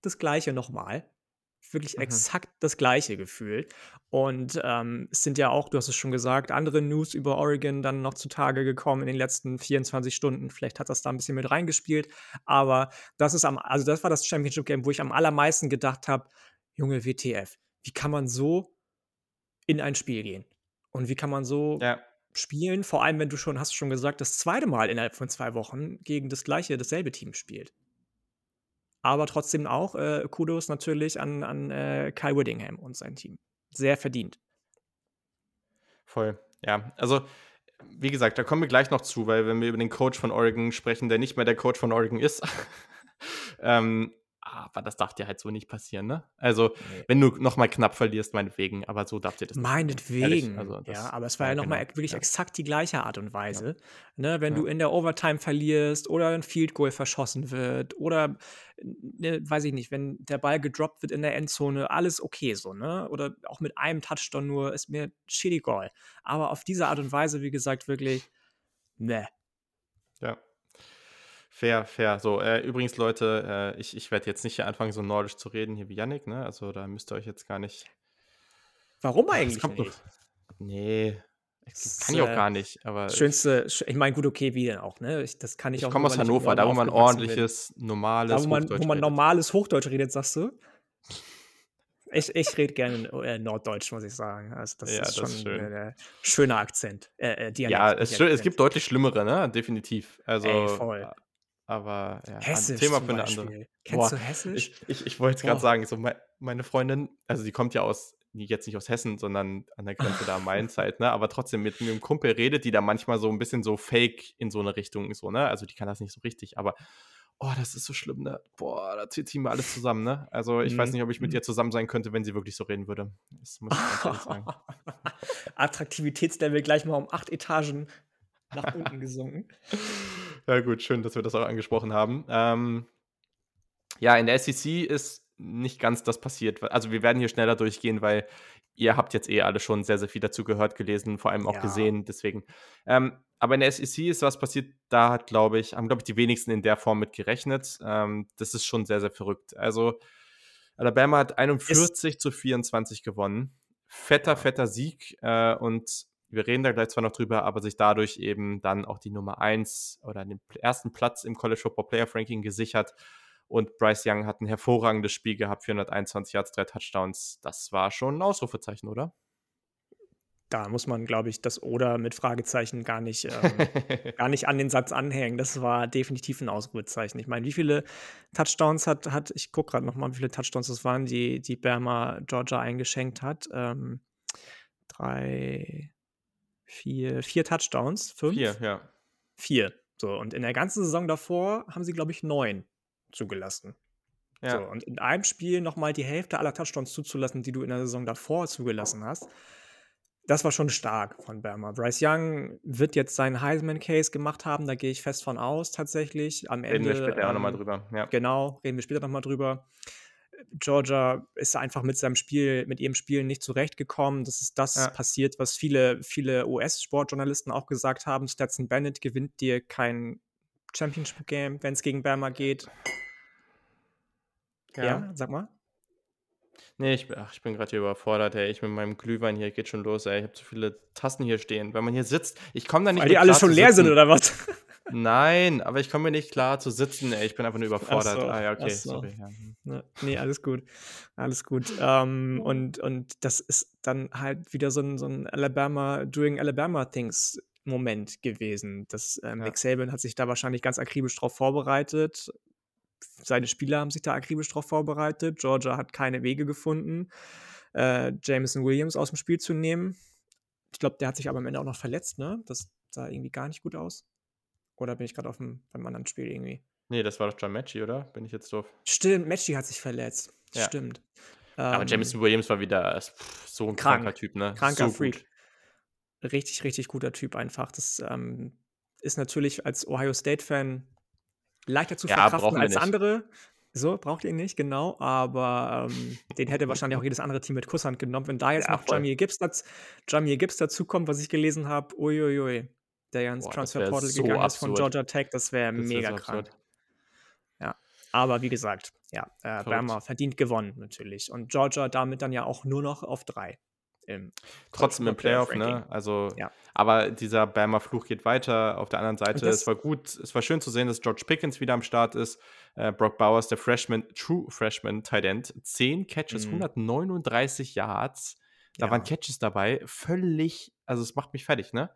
das Gleiche nochmal. Wirklich mhm. exakt das Gleiche gefühlt. Und ähm, es sind ja auch, du hast es schon gesagt, andere News über Oregon dann noch zutage gekommen in den letzten 24 Stunden. Vielleicht hat das da ein bisschen mit reingespielt. Aber das ist am, also das war das Championship Game, wo ich am allermeisten gedacht habe, Junge WTF, wie kann man so in ein Spiel gehen? Und wie kann man so ja. spielen? Vor allem, wenn du schon, hast du schon gesagt, das zweite Mal innerhalb von zwei Wochen gegen das gleiche, dasselbe Team spielt. Aber trotzdem auch äh, Kudos natürlich an, an äh, Kai Whittingham und sein Team. Sehr verdient. Voll, ja. Also, wie gesagt, da kommen wir gleich noch zu, weil wenn wir über den Coach von Oregon sprechen, der nicht mehr der Coach von Oregon ist, ähm, aber das darf dir halt so nicht passieren, ne? Also, nee. wenn du nochmal knapp verlierst, meinetwegen, aber so darf dir das Meinetwegen. Also das, ja, aber es war ja, ja nochmal genau. wirklich ja. exakt die gleiche Art und Weise. Ja. Ne, wenn du in der Overtime verlierst oder ein Field Goal verschossen wird oder, ne, weiß ich nicht, wenn der Ball gedroppt wird in der Endzone, alles okay so, ne? Oder auch mit einem Touchdown nur, ist mir shitty Goal. Aber auf diese Art und Weise, wie gesagt, wirklich, ne. Fair, fair. So, äh, übrigens, Leute, äh, ich, ich werde jetzt nicht hier anfangen, so nordisch zu reden hier wie Yannick, ne? Also da müsst ihr euch jetzt gar nicht. Warum eigentlich nicht? Doch, nee, das kann ich auch äh, gar nicht. Aber schönste, ich meine, gut, okay, wie denn auch, ne? Ich, das kann ich, ich auch. Ich komme aus Hannover, da wo man ordentliches, normales da, wo man, Hochdeutsch wo man normales Hochdeutsch redet, sagst du? Ich, ich rede gerne äh, Norddeutsch, muss ich sagen. Also das ja, ist schon ist schön. ein schöner Akzent. Äh, äh ja, es, schön, es, gibt deutlich schlimmere, ne? Definitiv. Also, Ey, voll. Aber ja, Hessisch Thema für eine andere. Kennst Boah, du Hessisch? Ich, ich, ich wollte es gerade sagen, so me meine Freundin, also die kommt ja aus jetzt nicht aus Hessen, sondern an der Grenze da am Mainzeit, ne? Aber trotzdem mit einem Kumpel redet, die da manchmal so ein bisschen so fake in so eine Richtung so, ne? Also die kann das nicht so richtig, aber oh, das ist so schlimm, ne? Boah, da zieht mir alles zusammen, ne? Also ich mhm. weiß nicht, ob ich mit mhm. ihr zusammen sein könnte, wenn sie wirklich so reden würde. Das muss ich ganz sagen. Attraktivitätslevel gleich mal um acht Etagen nach unten gesunken. Ja, gut, schön, dass wir das auch angesprochen haben. Ähm, ja, in der SEC ist nicht ganz das passiert. Also wir werden hier schneller durchgehen, weil ihr habt jetzt eh alle schon sehr, sehr viel dazu gehört, gelesen, vor allem auch ja. gesehen. Deswegen. Ähm, aber in der SEC ist was passiert, da hat, glaube ich, haben, glaube ich, die wenigsten in der Form mit gerechnet. Ähm, das ist schon sehr, sehr verrückt. Also Alabama hat 41 ist zu 24 gewonnen. Fetter, fetter Sieg. Äh, und wir reden da gleich zwar noch drüber, aber sich dadurch eben dann auch die Nummer 1 oder den ersten Platz im College Football Playoff Ranking gesichert. Und Bryce Young hat ein hervorragendes Spiel gehabt, 421 Yards, drei Touchdowns. Das war schon ein Ausrufezeichen, oder? Da muss man, glaube ich, das Oder mit Fragezeichen gar nicht, ähm, gar nicht an den Satz anhängen. Das war definitiv ein Ausrufezeichen. Ich meine, wie viele Touchdowns hat, hat ich gucke gerade nochmal, wie viele Touchdowns das waren, die, die Berma Georgia eingeschenkt hat. Ähm, drei, vier, vier Touchdowns, fünf? Vier, ja. Vier. So, und in der ganzen Saison davor haben sie, glaube ich, neun zugelassen. Ja. So, und in einem Spiel nochmal die Hälfte aller Touchdowns zuzulassen, die du in der Saison davor zugelassen hast, das war schon stark von Berma. Bryce Young wird jetzt seinen Heisman-Case gemacht haben, da gehe ich fest von aus, tatsächlich. Am reden Ende, wir später ähm, auch nochmal drüber. Ja. Genau, reden wir später nochmal drüber. Georgia ist einfach mit seinem Spiel, mit ihrem Spiel nicht zurechtgekommen. Das ist das ja. passiert, was viele, viele US-Sportjournalisten auch gesagt haben. Stetson Bennett gewinnt dir kein Championship-Game, wenn es gegen Bama geht. Ja. ja, sag mal. Nee, ich, ach, ich bin gerade hier überfordert, ey. Ich mit meinem Glühwein hier geht schon los, ey. Ich habe zu viele Tassen hier stehen. Wenn man hier sitzt, ich komme da nicht Weil die alle schon leer sind, oder was? Nein, aber ich komme mir nicht klar zu sitzen, ey. Ich bin einfach nur überfordert. So, ah ja, okay, so. sorry. Ja. Ne, nee, alles gut. Alles gut. Ähm, und, und das ist dann halt wieder so ein, so ein Alabama, doing Alabama Things Moment gewesen. Das, ja. Nick Saban hat sich da wahrscheinlich ganz akribisch drauf vorbereitet. Seine Spieler haben sich da akribisch drauf vorbereitet. Georgia hat keine Wege gefunden, äh, Jameson Williams aus dem Spiel zu nehmen. Ich glaube, der hat sich aber am Ende auch noch verletzt, ne? Das sah irgendwie gar nicht gut aus. Oder bin ich gerade auf dem, beim anderen Spiel irgendwie? Nee, das war doch John Matchy, oder? Bin ich jetzt doof? Stimmt, Matchy hat sich verletzt. Ja. Stimmt. Aber ähm, Jameson Williams war wieder pff, so ein krank, kranker Typ, ne? Kranker so Freak. Gut richtig, richtig guter Typ einfach. Das ähm, ist natürlich als Ohio State-Fan leichter zu ja, verkraften als andere. So, braucht ihr nicht, genau. Aber ähm, den hätte wahrscheinlich auch jedes andere Team mit Kusshand genommen. Wenn da jetzt ja, noch Jamie Gibbs, Gibbs dazukommt, was ich gelesen habe, uiuiui, der ja ins Transferportal so gegangen absurd. ist von Georgia Tech, das wäre mega so krank. Ja, aber wie gesagt, ja, äh, Bama verdient gewonnen natürlich. Und Georgia damit dann ja auch nur noch auf drei im Trotzdem im Playoff, Playoff ne? Also, ja. aber dieser Bama Fluch geht weiter. Auf der anderen Seite, es war gut, es war schön zu sehen, dass George Pickens wieder am Start ist. Äh, Brock Bowers, der Freshman, True Freshman Tight End, 10 Catches, mhm. 139 Yards. Da ja. waren Catches dabei, völlig, also es macht mich fertig, ne?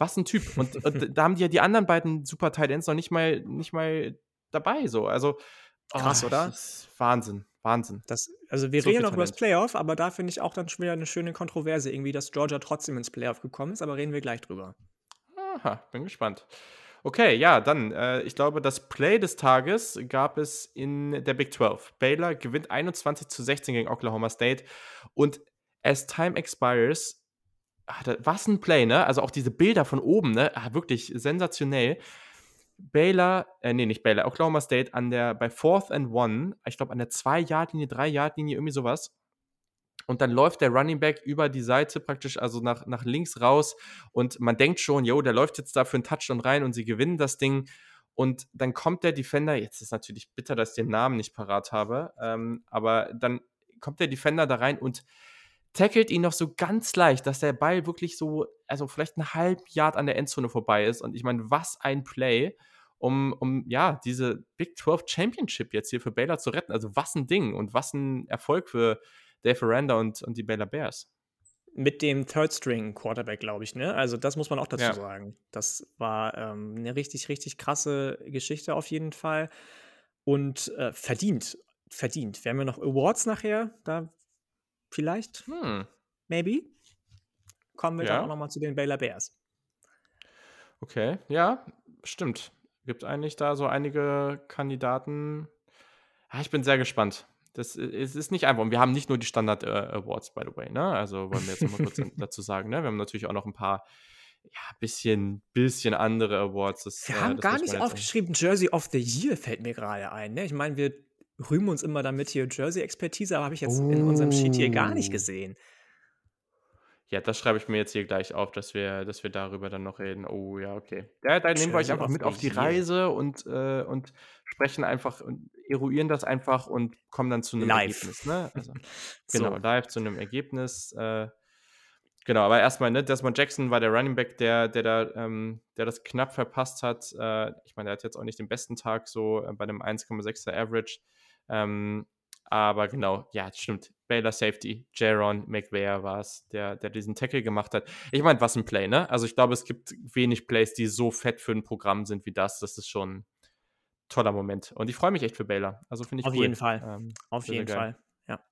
Was ein Typ. Und, und da haben die ja die anderen beiden Super Tight Ends noch nicht mal, nicht mal dabei, so. Also, krass, oh, oder? Wahnsinn. Wahnsinn. Das, also wir so reden noch über das Playoff, aber da finde ich auch dann schon wieder eine schöne Kontroverse, irgendwie, dass Georgia trotzdem ins Playoff gekommen ist, aber reden wir gleich drüber. Aha, bin gespannt. Okay, ja, dann, äh, ich glaube, das Play des Tages gab es in der Big 12. Baylor gewinnt 21 zu 16 gegen Oklahoma State und as time expires, was ein Play, ne? Also auch diese Bilder von oben, ne? Ah, wirklich sensationell. Baylor, äh, nee, nicht Baylor, Oklahoma State an der, bei Fourth and One, ich glaube an der 2-Yard-Linie, 3-Yard-Linie, irgendwie sowas. Und dann läuft der Running Back über die Seite praktisch, also nach, nach links raus. Und man denkt schon, yo, der läuft jetzt da für einen Touchdown rein und sie gewinnen das Ding. Und dann kommt der Defender, jetzt ist natürlich bitter, dass ich den Namen nicht parat habe, ähm, aber dann kommt der Defender da rein und tackelt ihn noch so ganz leicht, dass der Ball wirklich so, also vielleicht einen halben Yard an der Endzone vorbei ist. Und ich meine, was ein Play, um, um ja, diese Big 12 Championship jetzt hier für Baylor zu retten. Also was ein Ding und was ein Erfolg für Dave Aranda und, und die Baylor Bears. Mit dem Third-String-Quarterback, glaube ich, ne? Also, das muss man auch dazu ja. sagen. Das war ähm, eine richtig, richtig krasse Geschichte auf jeden Fall. Und äh, verdient. Verdient. Wir haben ja noch Awards nachher. Da Vielleicht. Hm. Maybe. Kommen wir ja. dann auch nochmal zu den Baylor Bears. Okay, ja, stimmt. Gibt eigentlich da so einige Kandidaten. Ja, ich bin sehr gespannt. Das es ist nicht einfach. Und wir haben nicht nur die Standard äh, Awards, by the way, ne? Also wollen wir jetzt nochmal kurz dazu sagen, ne? Wir haben natürlich auch noch ein paar, ja, bisschen, bisschen andere Awards. Das, wir äh, haben gar nicht aufgeschrieben, Jersey of the Year fällt mir gerade ein. Ne? Ich meine, wir rühmen uns immer damit hier Jersey-Expertise, aber habe ich jetzt oh. in unserem Sheet hier gar nicht oh. gesehen. Ja, das schreibe ich mir jetzt hier gleich auf, dass wir, dass wir darüber dann noch reden. Oh ja, okay. Ja, dann nehmen wir euch einfach mit auf die Reise und, äh, und sprechen einfach und eruieren das einfach und kommen dann zu einem live. Ergebnis. Ne? Also, genau, so. live zu einem Ergebnis. Äh, genau, aber erstmal, ne, Desmond Jackson war der Running Back, der, der da, ähm, der das knapp verpasst hat. Äh, ich meine, der hat jetzt auch nicht den besten Tag so äh, bei einem 1,6er Average. Ähm, aber genau, ja, stimmt. Baylor Safety, Jaron McVeigh war es, der, der diesen Tackle gemacht hat. Ich meine, was ein Play, ne? Also ich glaube, es gibt wenig Plays, die so fett für ein Programm sind wie das. Das ist schon ein toller Moment. Und ich freue mich echt für Baylor. Also finde ich Auf cool. jeden Fall. Ähm, Auf jeden Fall, ja.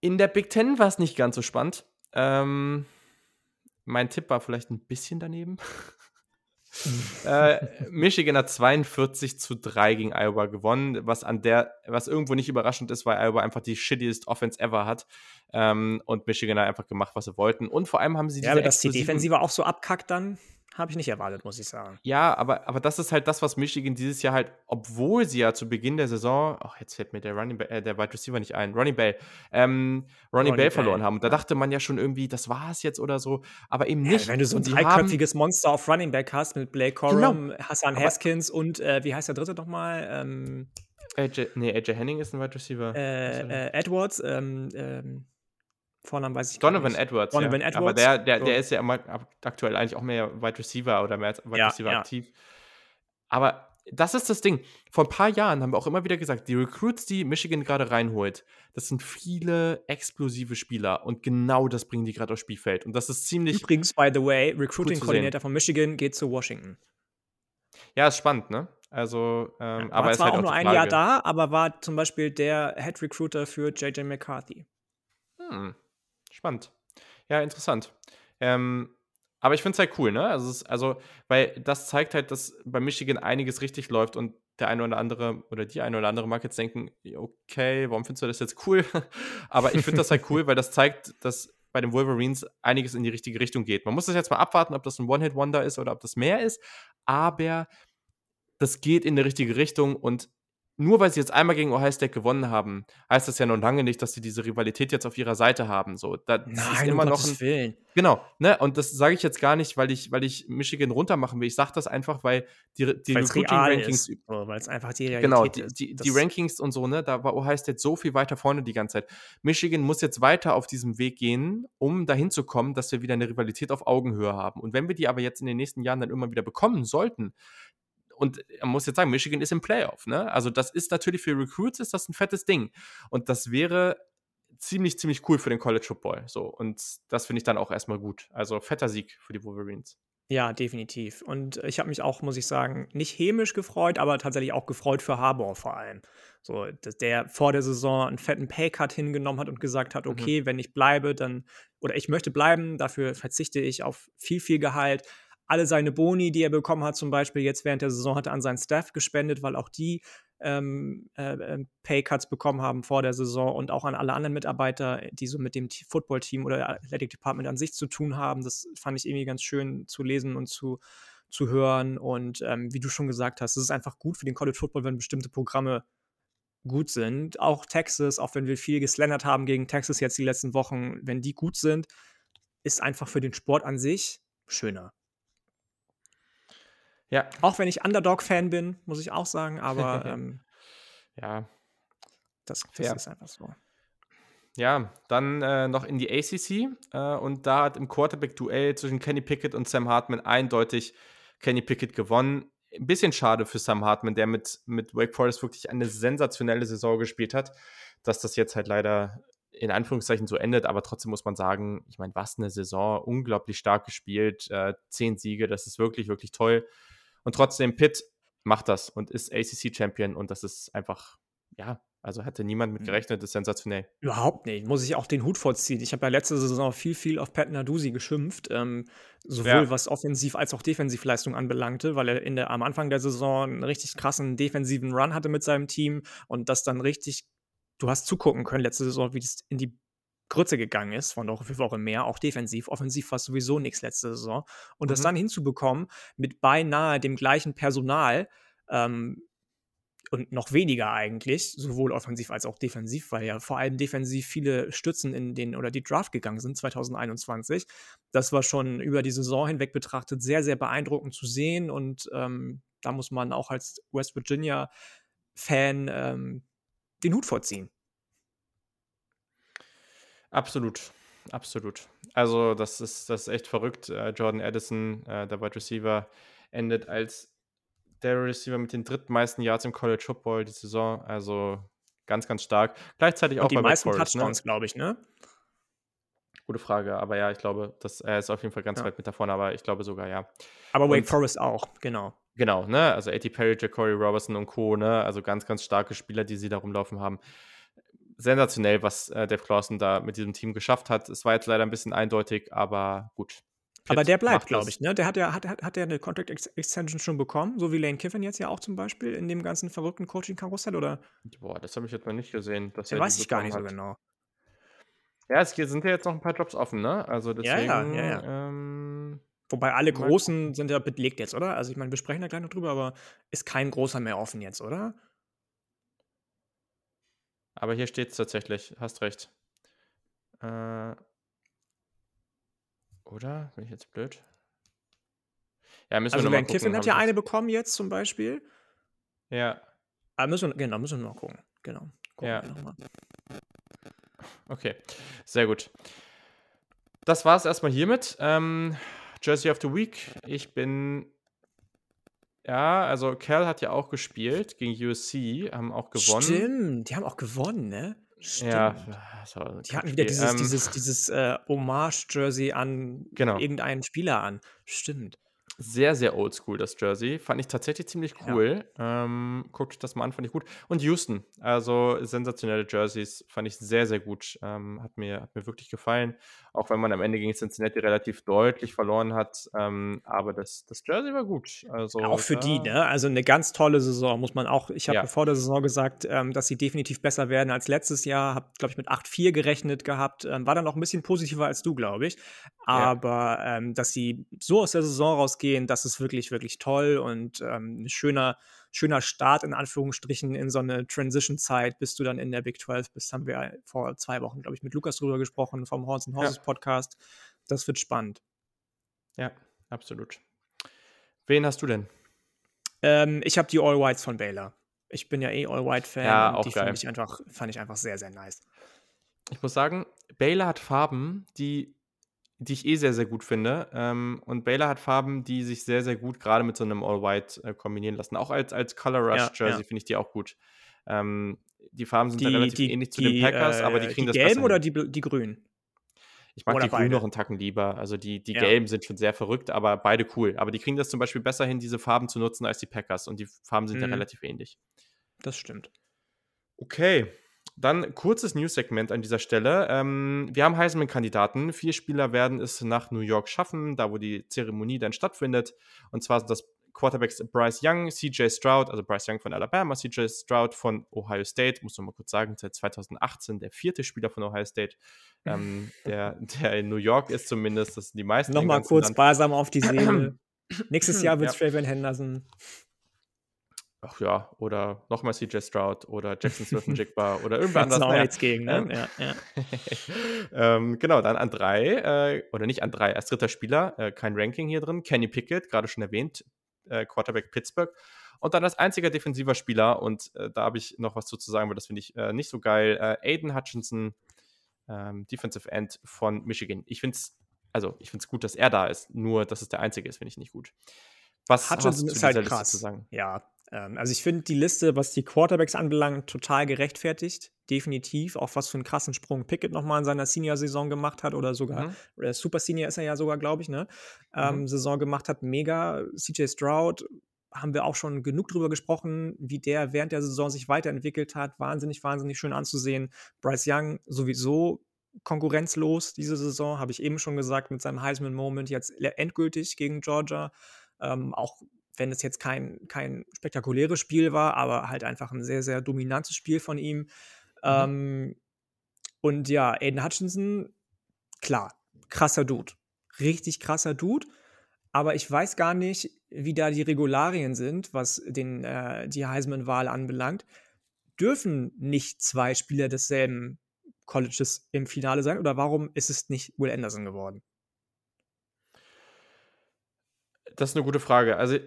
In der Big Ten war es nicht ganz so spannend. Ähm, mein Tipp war vielleicht ein bisschen daneben. äh, Michigan hat 42 zu 3 gegen Iowa gewonnen, was an der, was irgendwo nicht überraschend ist, weil Iowa einfach die shittiest Offense ever hat. Ähm, und Michigan hat einfach gemacht, was sie wollten. Und vor allem haben sie Ja, aber dass die Defensive auch so abkackt dann. Habe ich nicht erwartet, muss ich sagen. Ja, aber, aber das ist halt das, was Michigan dieses Jahr halt, obwohl sie ja zu Beginn der Saison, ach, jetzt fällt mir der Running äh, der Wide Receiver nicht ein, Ronnie Bell, ähm, Ronnie, Ronnie Bell verloren haben. Und da dachte man ja schon irgendwie, das war es jetzt oder so, aber eben nicht. Ja, wenn du so ein dreiköpfiges Monster auf Running Back hast mit Blake Corum, genau. Hassan Haskins und äh, wie heißt der dritte nochmal? Ähm, AJ, nee, AJ Henning ist ein Wide Receiver. Äh, äh, Edwards, ähm, ähm, Vornamen weiß ich Donovan nicht. Edwards. Donovan ja. Edwards. Aber der, der, der ist ja immer aktuell eigentlich auch mehr Wide Receiver oder mehr Wide ja, Receiver ja. aktiv. Aber das ist das Ding. Vor ein paar Jahren haben wir auch immer wieder gesagt, die Recruits, die Michigan gerade reinholt, das sind viele explosive Spieler und genau das bringen die gerade aufs Spielfeld. Und das ist ziemlich. Übrigens, by the way, Recruiting Coordinator von Michigan geht zu Washington. Ja, ist spannend, ne? Also, ähm, war aber zwar halt auch nur ein Jahr da, aber war zum Beispiel der Head Recruiter für JJ McCarthy. Hm. Spannend. Ja, interessant. Ähm, aber ich finde es halt cool, ne? Also, es, also, weil das zeigt halt, dass bei Michigan einiges richtig läuft und der eine oder andere oder die eine oder andere mag jetzt denken, okay, warum findest du das jetzt cool? aber ich finde das halt cool, weil das zeigt, dass bei den Wolverines einiges in die richtige Richtung geht. Man muss das jetzt mal abwarten, ob das ein One-Hit-Wonder ist oder ob das mehr ist, aber das geht in die richtige Richtung und nur weil sie jetzt einmal gegen Ohio State gewonnen haben, heißt das ja noch lange nicht, dass sie diese Rivalität jetzt auf ihrer Seite haben. So, das Nein, ist immer um noch ein, Willen. Genau, ne? Und das sage ich jetzt gar nicht, weil ich, weil ich Michigan runtermachen will. Ich sage das einfach, weil die, die Recruiting-Rankings. Weil es einfach die Realität genau, die. Die, die, Rankings und so, ne? Da war Ohio State so viel weiter vorne die ganze Zeit. Michigan muss jetzt weiter auf diesem Weg gehen, um dahin zu kommen, dass wir wieder eine Rivalität auf Augenhöhe haben. Und wenn wir die aber jetzt in den nächsten Jahren dann immer wieder bekommen sollten, und man muss jetzt sagen, Michigan ist im Playoff, ne? Also das ist natürlich für Recruits ist das ein fettes Ding. Und das wäre ziemlich, ziemlich cool für den College Football. So. Und das finde ich dann auch erstmal gut. Also fetter Sieg für die Wolverines. Ja, definitiv. Und ich habe mich auch, muss ich sagen, nicht hämisch gefreut, aber tatsächlich auch gefreut für Harbour vor allem. So, dass der vor der Saison einen fetten Paycut hingenommen hat und gesagt hat, mhm. okay, mhm. wenn ich bleibe, dann, oder ich möchte bleiben, dafür verzichte ich auf viel, viel Gehalt alle seine Boni, die er bekommen hat, zum Beispiel jetzt während der Saison, hat er an seinen Staff gespendet, weil auch die ähm, äh, ähm, Paycuts bekommen haben vor der Saison und auch an alle anderen Mitarbeiter, die so mit dem Football-Team oder Athletic Department an sich zu tun haben. Das fand ich irgendwie ganz schön zu lesen und zu, zu hören. Und ähm, wie du schon gesagt hast, es ist einfach gut für den College Football, wenn bestimmte Programme gut sind. Auch Texas, auch wenn wir viel geslendert haben gegen Texas jetzt die letzten Wochen, wenn die gut sind, ist einfach für den Sport an sich schöner. Ja. Auch wenn ich Underdog-Fan bin, muss ich auch sagen, aber ähm, ja, das, das ist einfach so. Ja, dann äh, noch in die ACC äh, und da hat im Quarterback-Duell zwischen Kenny Pickett und Sam Hartman eindeutig Kenny Pickett gewonnen. Ein bisschen schade für Sam Hartman, der mit, mit Wake Forest wirklich eine sensationelle Saison gespielt hat, dass das jetzt halt leider in Anführungszeichen so endet, aber trotzdem muss man sagen, ich meine, was eine Saison, unglaublich stark gespielt, äh, zehn Siege, das ist wirklich, wirklich toll. Und trotzdem, Pitt macht das und ist ACC-Champion und das ist einfach, ja, Also hatte niemand mit mhm. gerechnet, ist sensationell. Überhaupt nicht. Muss ich auch den Hut vorziehen. Ich habe ja letzte Saison viel, viel auf Pat Nadusi geschimpft, ähm, sowohl ja. was Offensiv- als auch Defensivleistung anbelangte, weil er in der, am Anfang der Saison einen richtig krassen defensiven Run hatte mit seinem Team und das dann richtig, du hast zugucken können letzte Saison, wie das in die Grütze gegangen ist, von Woche für Woche mehr, auch defensiv. Offensiv war sowieso nichts letzte Saison. Und mhm. das dann hinzubekommen mit beinahe dem gleichen Personal, ähm, und noch weniger eigentlich, sowohl offensiv als auch defensiv, weil ja vor allem defensiv viele Stützen in den oder die Draft gegangen sind 2021. Das war schon über die Saison hinweg betrachtet sehr, sehr beeindruckend zu sehen und ähm, da muss man auch als West Virginia-Fan ähm, den Hut vorziehen. Absolut, absolut. Also das ist, das ist echt verrückt. Äh, Jordan Addison, äh, der Wide Receiver, endet als der Receiver mit den drittmeisten Yards im College Football die Saison. Also ganz, ganz stark. Gleichzeitig Und auch die bei meisten Forest, ne? Touchdowns, ne? glaube ich, ne? Gute Frage, aber ja, ich glaube, dass er ist auf jeden Fall ganz ja. weit mit davon, aber ich glaube sogar ja. Aber Wake Forest auch, genau. Genau, ne? Also A.T. Perry, Jacory Robertson und Co., ne? Also ganz, ganz starke Spieler, die sie da rumlaufen haben. Sensationell, was äh, Dave Clawson da mit diesem Team geschafft hat. Es war jetzt leider ein bisschen eindeutig, aber gut. Aber der bleibt, glaube ich, ne? Der hat ja, hat, hat, hat der eine Contract Extension schon bekommen, so wie Lane Kiffin jetzt ja auch zum Beispiel in dem ganzen verrückten Coaching-Karussell, oder? Boah, das habe ich jetzt mal nicht gesehen. Dass der weiß ich gar nicht hat. so genau. Ja, es sind ja jetzt noch ein paar Jobs offen, ne? Also deswegen. Ja, ja, ja. ja. Ähm, Wobei alle großen sind ja belegt jetzt, oder? Also ich meine, wir sprechen da gleich noch drüber, aber ist kein großer mehr offen jetzt, oder? Aber hier steht es tatsächlich, hast recht. Äh, oder? Bin ich jetzt blöd? Ja, müssen also wir Lane Kiffin hat ja eine bekommen jetzt zum Beispiel. Ja. Aber müssen wir, genau, müssen wir mal gucken. Genau. Gucken ja. Okay, sehr gut. Das war es erstmal hiermit. Ähm, Jersey of the Week. Ich bin. Ja, also Cal hat ja auch gespielt gegen USC, haben auch gewonnen. Stimmt, die haben auch gewonnen, ne? Stimmt. Ja, die hatten wieder dieses, ähm, dieses, dieses äh, Hommage-Jersey an genau. irgendeinen Spieler an. Stimmt sehr, sehr oldschool, das Jersey. Fand ich tatsächlich ziemlich cool. Ja. Ähm, guckt euch das mal an, fand ich gut. Und Houston, also sensationelle Jerseys, fand ich sehr, sehr gut. Ähm, hat, mir, hat mir wirklich gefallen. Auch wenn man am Ende gegen Cincinnati relativ deutlich verloren hat. Ähm, aber das, das Jersey war gut. Also, ja, auch für die, ne? Also eine ganz tolle Saison, muss man auch. Ich habe ja. vor der Saison gesagt, ähm, dass sie definitiv besser werden als letztes Jahr. Habe, glaube ich, mit 8-4 gerechnet gehabt. Ähm, war dann auch ein bisschen positiver als du, glaube ich. Aber ähm, dass sie so aus der Saison rausgehen, das ist wirklich, wirklich toll und ähm, ein schöner, schöner Start in Anführungsstrichen in so eine Transition-Zeit, bis du dann in der Big 12 bist. Haben wir vor zwei Wochen, glaube ich, mit Lukas drüber gesprochen vom Horns and Horses ja. Podcast. Das wird spannend. Ja, absolut. Wen hast du denn? Ähm, ich habe die All Whites von Baylor. Ich bin ja eh All White Fan. Ja, auch die fand ich einfach, fand ich einfach sehr, sehr nice. Ich muss sagen, Baylor hat Farben, die die ich eh sehr, sehr gut finde. Ähm, und Baylor hat Farben, die sich sehr, sehr gut gerade mit so einem All-White äh, kombinieren lassen. Auch als, als Color Rush Jersey ja. finde ich die auch gut. Ähm, die Farben sind die, relativ die, ähnlich zu die, den Packers, äh, aber die kriegen die das gelben oder die, die grünen? Ich mag oder die grünen noch einen Tacken lieber. Also die, die ja. gelben sind schon sehr verrückt, aber beide cool. Aber die kriegen das zum Beispiel besser hin, diese Farben zu nutzen als die Packers. Und die Farben sind mhm. ja relativ ähnlich. Das stimmt. Okay. Dann kurzes News-Segment an dieser Stelle. Ähm, wir haben Heisman-Kandidaten. Vier Spieler werden es nach New York schaffen, da wo die Zeremonie dann stattfindet. Und zwar sind das Quarterbacks Bryce Young, CJ Stroud, also Bryce Young von Alabama, CJ Stroud von Ohio State, muss man mal kurz sagen, seit 2018 der vierte Spieler von Ohio State, ähm, der, der in New York ist zumindest. Das sind die meisten. Nochmal kurz Land. sparsam auf die Seele. Nächstes Jahr wird es ja. Traven Henderson. Ach ja, oder nochmal CJ Stroud oder Jackson Smith und Jigba oder irgendwann anders. Naja. nichts gegen, ne? Ähm, ja, ja. ähm, genau, dann an drei, äh, oder nicht an drei, als dritter Spieler, äh, kein Ranking hier drin. Kenny Pickett, gerade schon erwähnt, äh, Quarterback Pittsburgh. Und dann als einziger defensiver Spieler, und äh, da habe ich noch was zu sagen, weil das finde ich äh, nicht so geil, äh, Aiden Hutchinson, ähm, Defensive End von Michigan. Ich finde es, also ich finde es gut, dass er da ist, nur dass es der einzige ist, finde ich nicht gut. Was Hutchinson ist halt krass. Zu sagen? Ja, also ich finde die Liste, was die Quarterbacks anbelangt, total gerechtfertigt. Definitiv. Auch was für einen krassen Sprung Pickett nochmal in seiner Senior-Saison gemacht hat oder sogar, mhm. äh, Super Senior ist er ja sogar, glaube ich, ne? Ähm, mhm. Saison gemacht hat. Mega. CJ Stroud haben wir auch schon genug drüber gesprochen, wie der während der Saison sich weiterentwickelt hat. Wahnsinnig, wahnsinnig schön anzusehen. Bryce Young sowieso konkurrenzlos diese Saison, habe ich eben schon gesagt, mit seinem Heisman-Moment jetzt endgültig gegen Georgia. Ähm, auch wenn es jetzt kein, kein spektakuläres Spiel war, aber halt einfach ein sehr, sehr dominantes Spiel von ihm. Mhm. Ähm, und ja, Aiden Hutchinson, klar, krasser Dude. Richtig krasser Dude. Aber ich weiß gar nicht, wie da die Regularien sind, was den, äh, die Heisman-Wahl anbelangt. Dürfen nicht zwei Spieler desselben Colleges im Finale sein? Oder warum ist es nicht Will Anderson geworden? Das ist eine gute Frage. Also,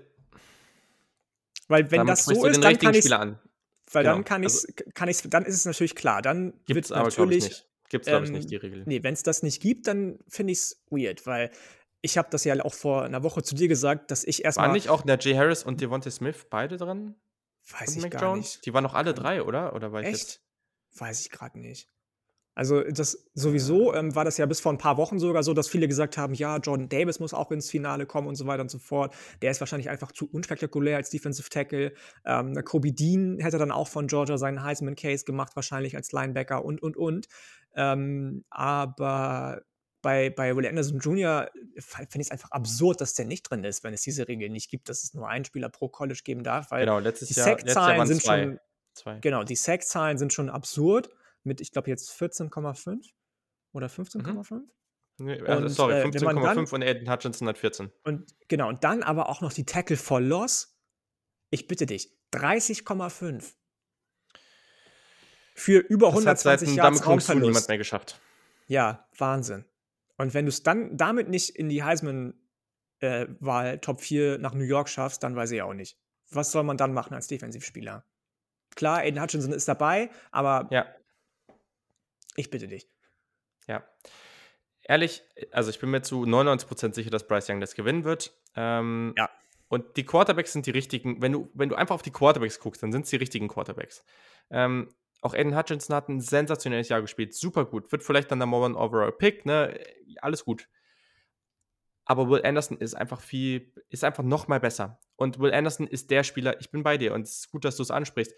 weil wenn das so ist, dann kann ich weil genau. dann kann ich also, kann ich dann ist es natürlich klar, dann gibt's aber natürlich ich nicht. Gibt's glaube ähm, ich nicht die Regel. Nee, wenn es das nicht gibt, dann finde ich es weird, weil ich habe das ja auch vor einer Woche zu dir gesagt, dass ich erstmal War nicht auch der Jay Harris und Devontae Smith beide dran? Weiß ich Mac gar Jones? nicht. Die waren noch alle drei, oder? Oder war ich Echt? Jetzt? Weiß ich gerade nicht. Also das sowieso ähm, war das ja bis vor ein paar Wochen sogar so, dass viele gesagt haben, ja, Jordan Davis muss auch ins Finale kommen und so weiter und so fort. Der ist wahrscheinlich einfach zu unspektakulär als Defensive Tackle. Ähm, Kobe Dean hätte dann auch von Georgia seinen Heisman Case gemacht, wahrscheinlich als Linebacker und und und. Ähm, aber bei, bei Will Anderson Jr. finde ich es einfach absurd, dass der nicht drin ist, wenn es diese Regel nicht gibt, dass es nur einen Spieler pro College geben darf. Weil genau, letztes die Jahr, letztes Jahr sind zwei. schon zwei. genau die Sack-Zahlen sind schon absurd mit, ich glaube, jetzt 14,5 oder 15,5. Mhm. Nee, also, sorry, 15,5 äh, und Aiden Hutchinson hat 14. Und genau, und dann aber auch noch die Tackle for Loss. Ich bitte dich, 30,5. Für über das 120 Jahre Raumverlust. niemand mehr geschafft. Ja, Wahnsinn. Und wenn du es dann damit nicht in die Heisman-Wahl äh, Top 4 nach New York schaffst, dann weiß ich auch nicht. Was soll man dann machen als Defensivspieler? Klar, Aiden Hutchinson ist dabei, aber ja. Ich bitte dich. Ja. Ehrlich, also ich bin mir zu 99% sicher, dass Bryce Young das gewinnen wird. Ähm, ja. Und die Quarterbacks sind die richtigen, wenn du, wenn du einfach auf die Quarterbacks guckst, dann sind es die richtigen Quarterbacks. Ähm, auch Aiden Hutchinson hat ein sensationelles Jahr gespielt, super gut. Wird vielleicht dann der More Overall Pick, ne? Alles gut. Aber Will Anderson ist einfach viel, ist einfach noch mal besser. Und Will Anderson ist der Spieler, ich bin bei dir und es ist gut, dass du es ansprichst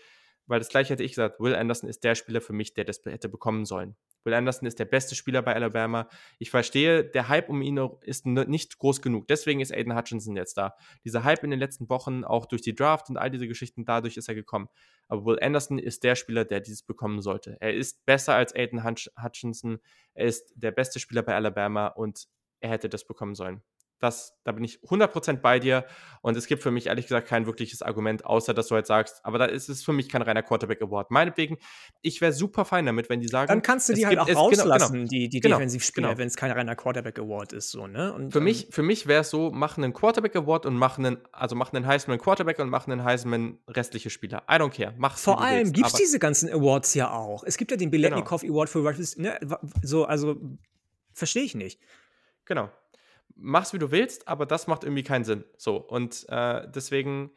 weil das gleiche hätte ich gesagt. Will Anderson ist der Spieler für mich, der das hätte bekommen sollen. Will Anderson ist der beste Spieler bei Alabama. Ich verstehe, der Hype um ihn ist nicht groß genug. Deswegen ist Aiden Hutchinson jetzt da. Dieser Hype in den letzten Wochen, auch durch die Draft und all diese Geschichten, dadurch ist er gekommen. Aber Will Anderson ist der Spieler, der dieses bekommen sollte. Er ist besser als Aiden Hutchinson. Er ist der beste Spieler bei Alabama und er hätte das bekommen sollen. Das, da bin ich 100% bei dir. Und es gibt für mich ehrlich gesagt kein wirkliches Argument, außer dass du halt sagst, aber da ist es für mich kein reiner Quarterback Award. Meinetwegen, ich wäre super fein damit, wenn die sagen. Dann kannst du die halt gibt, auch es, rauslassen, genau, die, die genau, Defensivspieler, genau. wenn es kein reiner Quarterback Award ist. So, ne? Und, für, ähm, mich, für mich wäre es so, machen einen Quarterback Award und machen einen, also machen einen Heisman Quarterback und machen einen Heisman restliche Spieler. I don't care. Mach Vor allem gibt es diese ganzen Awards ja auch. Es gibt ja den genau. Award für ne? so, also verstehe ich nicht. Genau mach's wie du willst, aber das macht irgendwie keinen Sinn. So, und äh, deswegen,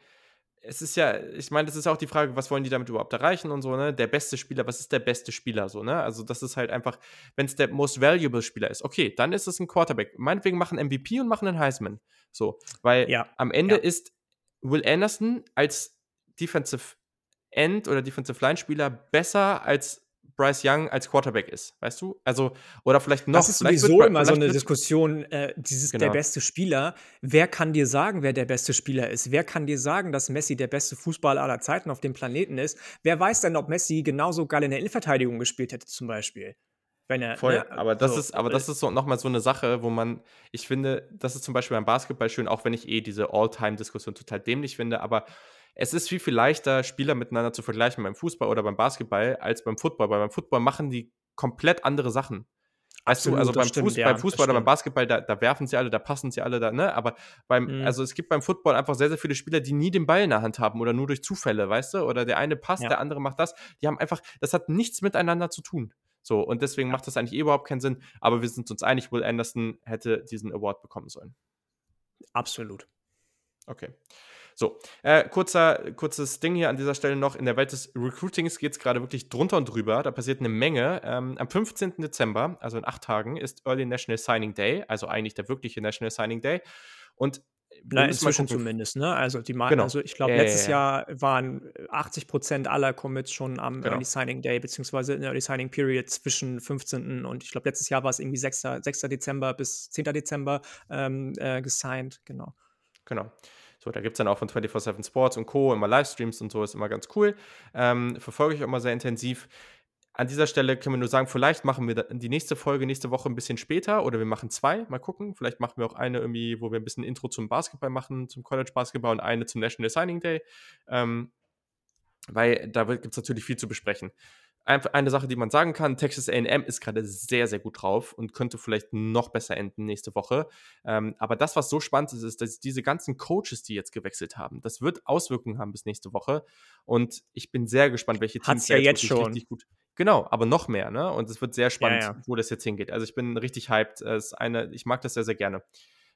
es ist ja, ich meine, das ist auch die Frage, was wollen die damit überhaupt erreichen und so, ne? Der beste Spieler, was ist der beste Spieler, so, ne? Also, das ist halt einfach, wenn es der most valuable Spieler ist, okay, dann ist es ein Quarterback. Meinetwegen machen MVP und machen einen Heisman. So, weil ja. am Ende ja. ist Will Anderson als Defensive End oder Defensive Line Spieler besser als Bryce Young als Quarterback ist, weißt du? Also, oder vielleicht noch. Das ist sowieso wird, immer so eine Diskussion, äh, dieses genau. der beste Spieler. Wer kann dir sagen, wer der beste Spieler ist? Wer kann dir sagen, dass Messi der beste Fußballer aller Zeiten auf dem Planeten ist? Wer weiß denn, ob Messi genauso geil in der Innenverteidigung gespielt hätte, zum Beispiel? Wenn er, Voll, ne? aber das so, ist, aber das ist so nochmal so eine Sache, wo man, ich finde, das ist zum Beispiel beim Basketball schön, auch wenn ich eh diese All-Time-Diskussion total dämlich finde, aber es ist viel, viel leichter, Spieler miteinander zu vergleichen beim Fußball oder beim Basketball als beim Football, weil beim Football machen die komplett andere Sachen. Weißt Absolut, du, also beim, stimmt, Fuß, ja, beim Fußball oder beim Basketball, da, da, werfen sie alle, da passen sie alle, da, ne? Aber beim, mhm. also es gibt beim Football einfach sehr, sehr viele Spieler, die nie den Ball in der Hand haben oder nur durch Zufälle, weißt du? Oder der eine passt, ja. der andere macht das. Die haben einfach, das hat nichts miteinander zu tun. So, und deswegen macht das eigentlich eh überhaupt keinen Sinn. Aber wir sind uns einig, Will Anderson hätte diesen Award bekommen sollen. Absolut. Okay. So, äh, kurzer, kurzes Ding hier an dieser Stelle noch. In der Welt des Recruitings geht es gerade wirklich drunter und drüber. Da passiert eine Menge. Ähm, am 15. Dezember, also in acht Tagen, ist Early National Signing Day, also eigentlich der wirkliche National Signing Day. Und Na, inzwischen zumindest, ne? Also die genau. also ich glaube, ja, letztes ja, ja. Jahr waren 80 Prozent aller Commits schon am genau. Early Signing Day, beziehungsweise in der Early Signing Period zwischen 15. und ich glaube, letztes Jahr war es irgendwie 6. 6. Dezember bis 10. Dezember ähm, äh, gesigned, genau. Genau. So, da gibt es dann auch von 24-7 Sports und Co. immer Livestreams und so, ist immer ganz cool. Ähm, verfolge ich auch immer sehr intensiv. An dieser Stelle können wir nur sagen, vielleicht machen wir die nächste Folge nächste Woche ein bisschen später oder wir machen zwei, mal gucken. Vielleicht machen wir auch eine irgendwie, wo wir ein bisschen Intro zum Basketball machen, zum College Basketball und eine zum National Signing Day. Ähm, weil da gibt es natürlich viel zu besprechen eine Sache, die man sagen kann, Texas AM ist gerade sehr, sehr gut drauf und könnte vielleicht noch besser enden nächste Woche. Ähm, aber das, was so spannend ist, ist, dass diese ganzen Coaches, die jetzt gewechselt haben, das wird Auswirkungen haben bis nächste Woche. Und ich bin sehr gespannt, welche Teams Hat's ja jetzt schon. richtig gut. Genau, aber noch mehr, ne? Und es wird sehr spannend, ja, ja. wo das jetzt hingeht. Also ich bin richtig hyped. Es ist eine, ich mag das sehr, sehr gerne.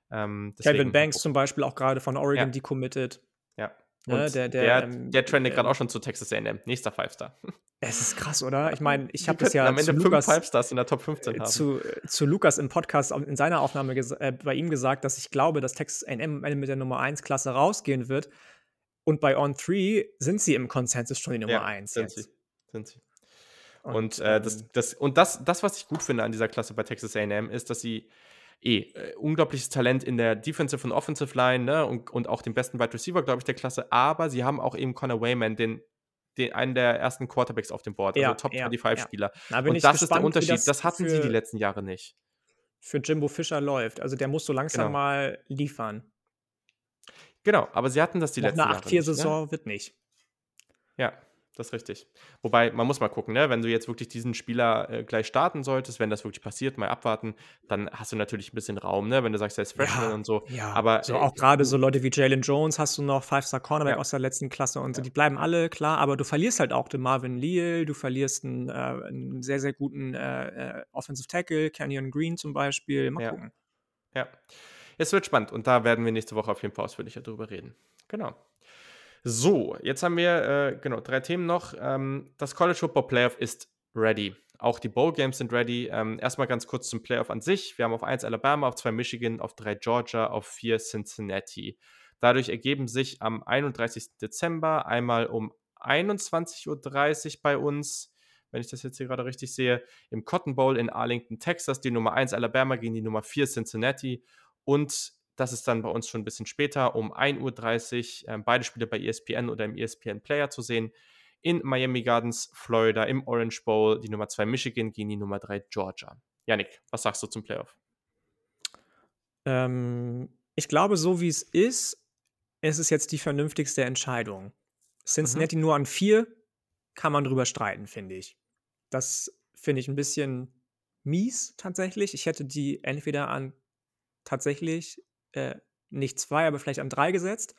Ähm, Kevin Banks zum Beispiel auch gerade von Oregon ja. decommitted. Ja, Ne, der, der, der, ähm, der trendet gerade auch schon zu Texas A&M. Nächster Five-Star. Es ist krass, oder? Ich meine, ich habe das ja am Ende fünf Lukas, Five-Stars in der Top 15 haben. Zu, zu Lukas im Podcast in seiner Aufnahme äh, bei ihm gesagt, dass ich glaube, dass Texas A&M am Ende mit der Nummer 1 Klasse rausgehen wird. Und bei On 3 sind sie im Konsensus schon die Nummer ja, 1 sind jetzt. Sie. Sind sie. Und, und, äh, das, ähm, das, und das, das, was ich gut finde an dieser Klasse bei Texas A&M, ist, dass sie eh äh, unglaubliches Talent in der Defensive und Offensive Line ne? und, und auch den besten Wide Receiver, glaube ich, der Klasse. Aber sie haben auch eben Connor Wayman, den, den einen der ersten Quarterbacks auf dem Board, also ja, Top ja, 25-Spieler. Ja. Und das gespannt, ist der Unterschied. Das, das, hatten sie die letzten Jahre nicht. Für Jimbo Fischer läuft. Also der muss so langsam genau. mal liefern. Genau, aber sie hatten das die Noch letzten Jahre. Eine 8-4-Saison ne? wird nicht. Ja, das ist richtig. Wobei, man muss mal gucken, ne? wenn du jetzt wirklich diesen Spieler äh, gleich starten solltest, wenn das wirklich passiert, mal abwarten, dann hast du natürlich ein bisschen Raum, ne? wenn du sagst, er ist Freshman ja, und so. Ja, aber so äh, auch gerade so Leute wie Jalen Jones hast du noch, Five-Star Cornerback ja. aus der letzten Klasse und so, die bleiben alle klar, aber du verlierst halt auch den Marvin Leal, du verlierst einen, äh, einen sehr, sehr guten äh, äh Offensive Tackle, Canyon Green zum Beispiel. Mal gucken. Ja. Es wird spannend und da werden wir nächste Woche auf jeden Fall ausführlicher drüber reden. Genau. So, jetzt haben wir äh, genau drei Themen noch. Ähm, das College Football Playoff ist ready. Auch die Bowl Games sind ready. Ähm, erstmal ganz kurz zum Playoff an sich. Wir haben auf 1 Alabama, auf 2 Michigan, auf 3 Georgia, auf 4 Cincinnati. Dadurch ergeben sich am 31. Dezember einmal um 21.30 Uhr bei uns, wenn ich das jetzt hier gerade richtig sehe, im Cotton Bowl in Arlington, Texas, die Nummer 1 Alabama gegen die Nummer 4 Cincinnati und das ist dann bei uns schon ein bisschen später, um 1.30 Uhr, äh, beide Spiele bei ESPN oder im ESPN Player zu sehen. In Miami Gardens, Florida, im Orange Bowl, die Nummer 2 Michigan gegen die Nummer 3 Georgia. Janik, was sagst du zum Playoff? Ähm, ich glaube, so wie es ist, ist es jetzt die vernünftigste Entscheidung. Cincinnati mhm. nur an vier, kann man drüber streiten, finde ich. Das finde ich ein bisschen mies tatsächlich. Ich hätte die entweder an tatsächlich äh, nicht zwei, aber vielleicht an drei gesetzt.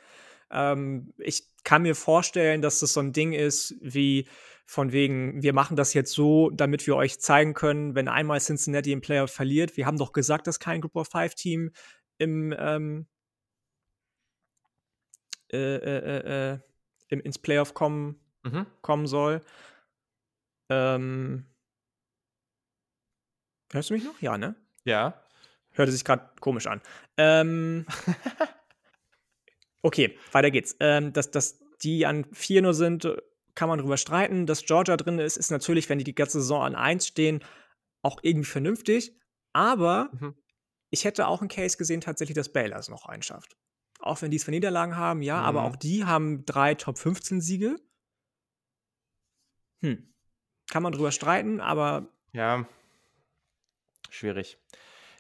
Ähm, ich kann mir vorstellen, dass das so ein Ding ist, wie von wegen, wir machen das jetzt so, damit wir euch zeigen können, wenn einmal Cincinnati im Playoff verliert. Wir haben doch gesagt, dass kein Group of Five Team im, ähm, äh, äh, äh, äh im ins Playoff kommen, mhm. kommen soll. Ähm, hörst du mich noch? Ja, ne? Ja. Hörte sich gerade komisch an. Ähm, okay, weiter geht's. Ähm, dass, dass die an 4 nur sind, kann man drüber streiten. Dass Georgia drin ist, ist natürlich, wenn die die ganze Saison an 1 stehen, auch irgendwie vernünftig. Aber mhm. ich hätte auch einen Case gesehen, tatsächlich, dass Baylor es noch einschafft. Auch wenn die es für Niederlagen haben, ja, mhm. aber auch die haben drei Top 15 Siege. Hm. Kann man drüber streiten, aber. Ja. Schwierig.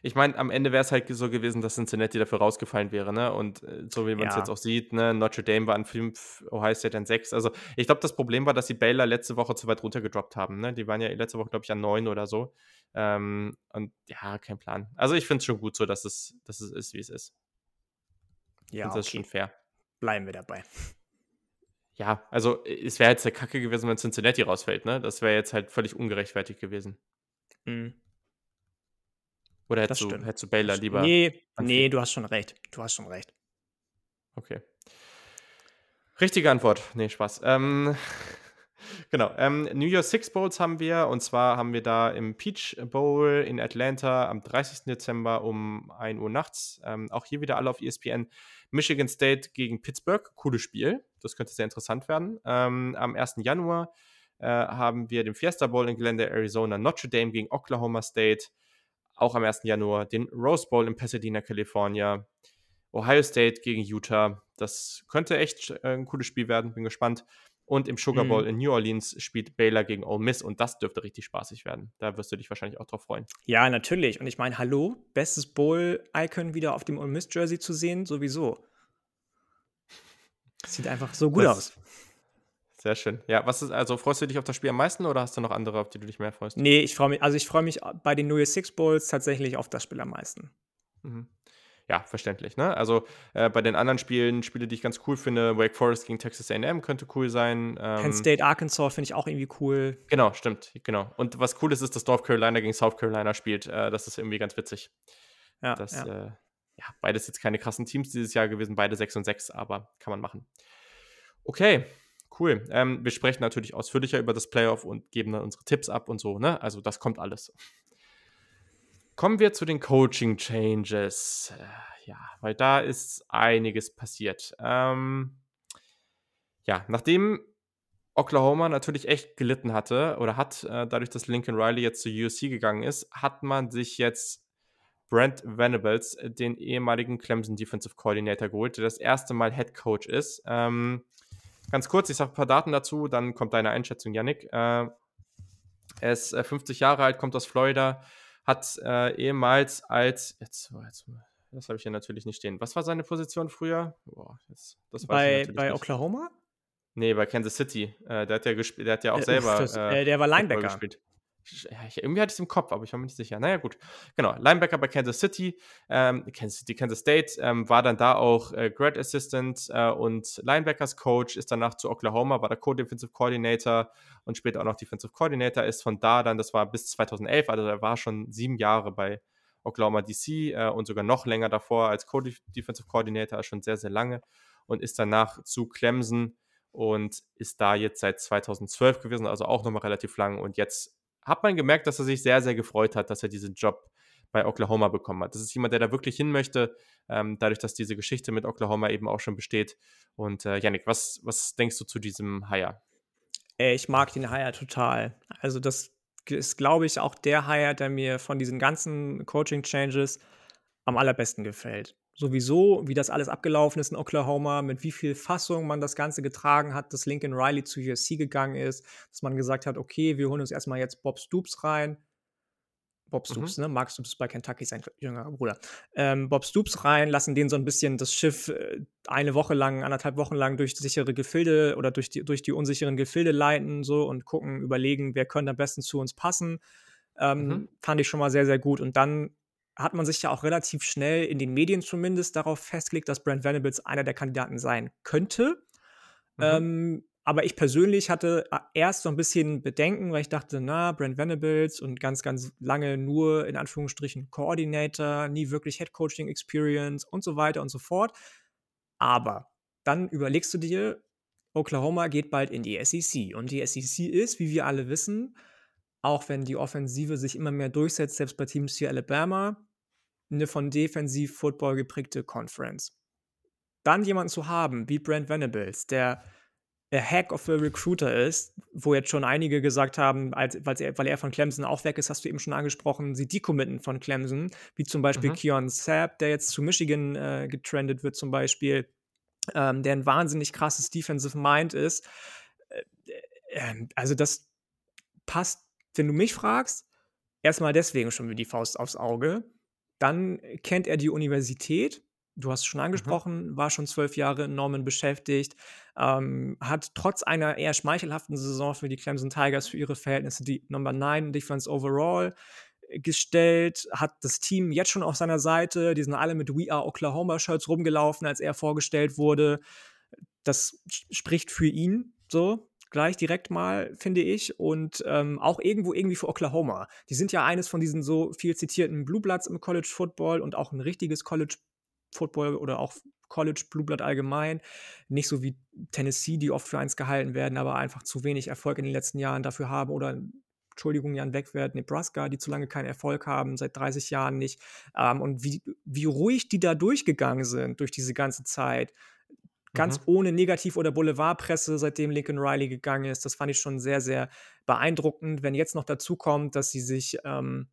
Ich meine, am Ende wäre es halt so gewesen, dass Cincinnati dafür rausgefallen wäre, ne? Und äh, so wie man es ja. jetzt auch sieht, ne? Notre Dame war an 5, Ohio State an 6. Also ich glaube, das Problem war, dass die Baylor letzte Woche zu weit runtergedroppt haben. Ne? Die waren ja letzte Woche, glaube ich, an 9 oder so. Ähm, und ja, kein Plan. Also ich finde es schon gut so, dass es, dass es ist, wie es ist. Ja, und das okay. ist schon fair. Bleiben wir dabei. Ja, also es wäre jetzt der Kacke gewesen, wenn Cincinnati rausfällt, ne? Das wäre jetzt halt völlig ungerechtfertigt gewesen. Mhm. Oder hättest, du, hättest du Baylor lieber? Nee, nee, du hast schon recht. Du hast schon recht. Okay. Richtige Antwort. Nee, Spaß. Ähm, genau. Ähm, New Year Six Bowls haben wir. Und zwar haben wir da im Peach Bowl in Atlanta am 30. Dezember um 1 Uhr nachts. Ähm, auch hier wieder alle auf ESPN. Michigan State gegen Pittsburgh, cooles Spiel. Das könnte sehr interessant werden. Ähm, am 1. Januar äh, haben wir den Fiesta Bowl in Glendale, Arizona, Notre Dame gegen Oklahoma State. Auch am 1. Januar den Rose Bowl in Pasadena, California. Ohio State gegen Utah. Das könnte echt äh, ein cooles Spiel werden, bin gespannt. Und im Sugar Bowl mhm. in New Orleans spielt Baylor gegen Ole Miss und das dürfte richtig spaßig werden. Da wirst du dich wahrscheinlich auch drauf freuen. Ja, natürlich. Und ich meine, hallo, bestes Bowl-Icon wieder auf dem Ole Miss-Jersey zu sehen, sowieso. Sieht einfach so gut das, aus. Sehr schön. Ja, was ist, also freust du dich auf das Spiel am meisten oder hast du noch andere, auf die du dich mehr freust? Nee, ich freue mich, also ich freue mich bei den New Year's Six Bowls tatsächlich auf das Spiel am meisten. Mhm ja, verständlich. Ne? Also äh, bei den anderen Spielen, Spiele, die ich ganz cool finde, Wake Forest gegen Texas AM könnte cool sein. Ähm, Penn State, Arkansas finde ich auch irgendwie cool. Genau, stimmt, genau. Und was cool ist, ist, dass North Carolina gegen South Carolina spielt. Äh, das ist irgendwie ganz witzig. Ja, das, ja. Äh, ja, beides jetzt keine krassen Teams dieses Jahr gewesen, beide 6 und 6, aber kann man machen. Okay, cool. Ähm, wir sprechen natürlich ausführlicher über das Playoff und geben dann unsere Tipps ab und so, ne? Also das kommt alles. Kommen wir zu den Coaching Changes. Äh, ja, weil da ist einiges passiert. Ähm, ja, nachdem Oklahoma natürlich echt gelitten hatte oder hat, äh, dadurch, dass Lincoln Riley jetzt zur USC gegangen ist, hat man sich jetzt Brent Venables, äh, den ehemaligen Clemson Defensive Coordinator, geholt, der das erste Mal Head Coach ist. Ähm, ganz kurz, ich sage ein paar Daten dazu, dann kommt deine Einschätzung, Yannick. Äh, er ist 50 Jahre alt, kommt aus Florida, hat äh, ehemals als, jetzt, jetzt das habe ich hier natürlich nicht stehen. Was war seine Position früher? Boah, jetzt, bei bei Oklahoma? Nee, bei Kansas City. Äh, der, hat ja der hat ja auch äh, selber. Das, äh, der war Linebacker. Gespielt ich, irgendwie hatte ich es im Kopf, aber ich war mir nicht sicher. Naja, gut. Genau, Linebacker bei Kansas City, ähm, Kansas City, Kansas State, ähm, war dann da auch äh, Grad Assistant äh, und Linebackers Coach, ist danach zu Oklahoma, war der Co-Defensive Coordinator und später auch noch Defensive Coordinator, ist von da dann, das war bis 2011, also er war schon sieben Jahre bei Oklahoma DC äh, und sogar noch länger davor als Co-Defensive Coordinator, schon sehr, sehr lange und ist danach zu Clemson und ist da jetzt seit 2012 gewesen, also auch nochmal relativ lang und jetzt hat man gemerkt, dass er sich sehr, sehr gefreut hat, dass er diesen Job bei Oklahoma bekommen hat. Das ist jemand, der da wirklich hin möchte, ähm, dadurch, dass diese Geschichte mit Oklahoma eben auch schon besteht. Und äh, Yannick, was, was denkst du zu diesem Hire? Ich mag den Hire total. Also das ist, glaube ich, auch der Hire, der mir von diesen ganzen Coaching-Changes am allerbesten gefällt sowieso, wie das alles abgelaufen ist in Oklahoma, mit wie viel Fassung man das Ganze getragen hat, dass Lincoln Riley zu USC gegangen ist, dass man gesagt hat, okay, wir holen uns erstmal jetzt Bob Stoops rein. Bob Stoops, mhm. ne? Mark Stoops bei Kentucky, sein jüngerer Bruder. Ähm, Bob Stoops rein, lassen den so ein bisschen das Schiff äh, eine Woche lang, anderthalb Wochen lang durch sichere Gefilde oder durch die, durch die unsicheren Gefilde leiten so und gucken, überlegen, wer könnte am besten zu uns passen. Ähm, mhm. Fand ich schon mal sehr, sehr gut. Und dann hat man sich ja auch relativ schnell in den Medien zumindest darauf festgelegt, dass Brent Venables einer der Kandidaten sein könnte. Mhm. Ähm, aber ich persönlich hatte äh, erst so ein bisschen Bedenken, weil ich dachte, na, Brent Venables und ganz, ganz lange nur in Anführungsstrichen Coordinator, nie wirklich Head Coaching Experience und so weiter und so fort. Aber dann überlegst du dir, Oklahoma geht bald in die SEC. Und die SEC ist, wie wir alle wissen, auch wenn die Offensive sich immer mehr durchsetzt, selbst bei Teams wie Alabama, eine von Defensiv-Football geprägte Conference. Dann jemanden zu haben wie Brent Venables, der a Hack of a Recruiter ist, wo jetzt schon einige gesagt haben, als, er, weil er von Clemson auch weg ist, hast du eben schon angesprochen, sie decommitten von Clemson, wie zum Beispiel mhm. Keon Sapp, der jetzt zu Michigan äh, getrendet wird zum Beispiel, ähm, der ein wahnsinnig krasses Defensive Mind ist. Äh, äh, also das passt, wenn du mich fragst, erstmal deswegen schon wie die Faust aufs Auge. Dann kennt er die Universität. Du hast es schon mhm. angesprochen, mhm. war schon zwölf Jahre in Norman beschäftigt, ähm, hat trotz einer eher schmeichelhaften Saison für die Clemson Tigers für ihre Verhältnisse die Number 9 Defense Overall gestellt, hat das Team jetzt schon auf seiner Seite, die sind alle mit We Are Oklahoma Shirts rumgelaufen, als er vorgestellt wurde. Das spricht für ihn so gleich direkt mal, finde ich. Und ähm, auch irgendwo irgendwie für Oklahoma. Die sind ja eines von diesen so viel zitierten Blue Bloods im College Football und auch ein richtiges College Football oder auch College Blue Blood allgemein. Nicht so wie Tennessee, die oft für eins gehalten werden, aber einfach zu wenig Erfolg in den letzten Jahren dafür haben oder Entschuldigung, Jan Wegwert, Nebraska, die zu lange keinen Erfolg haben, seit 30 Jahren nicht. Ähm, und wie, wie ruhig die da durchgegangen sind durch diese ganze Zeit. Ganz mhm. ohne Negativ- oder Boulevardpresse, seitdem Lincoln Riley gegangen ist. Das fand ich schon sehr, sehr beeindruckend. Wenn jetzt noch dazu kommt, dass sie sich ähm,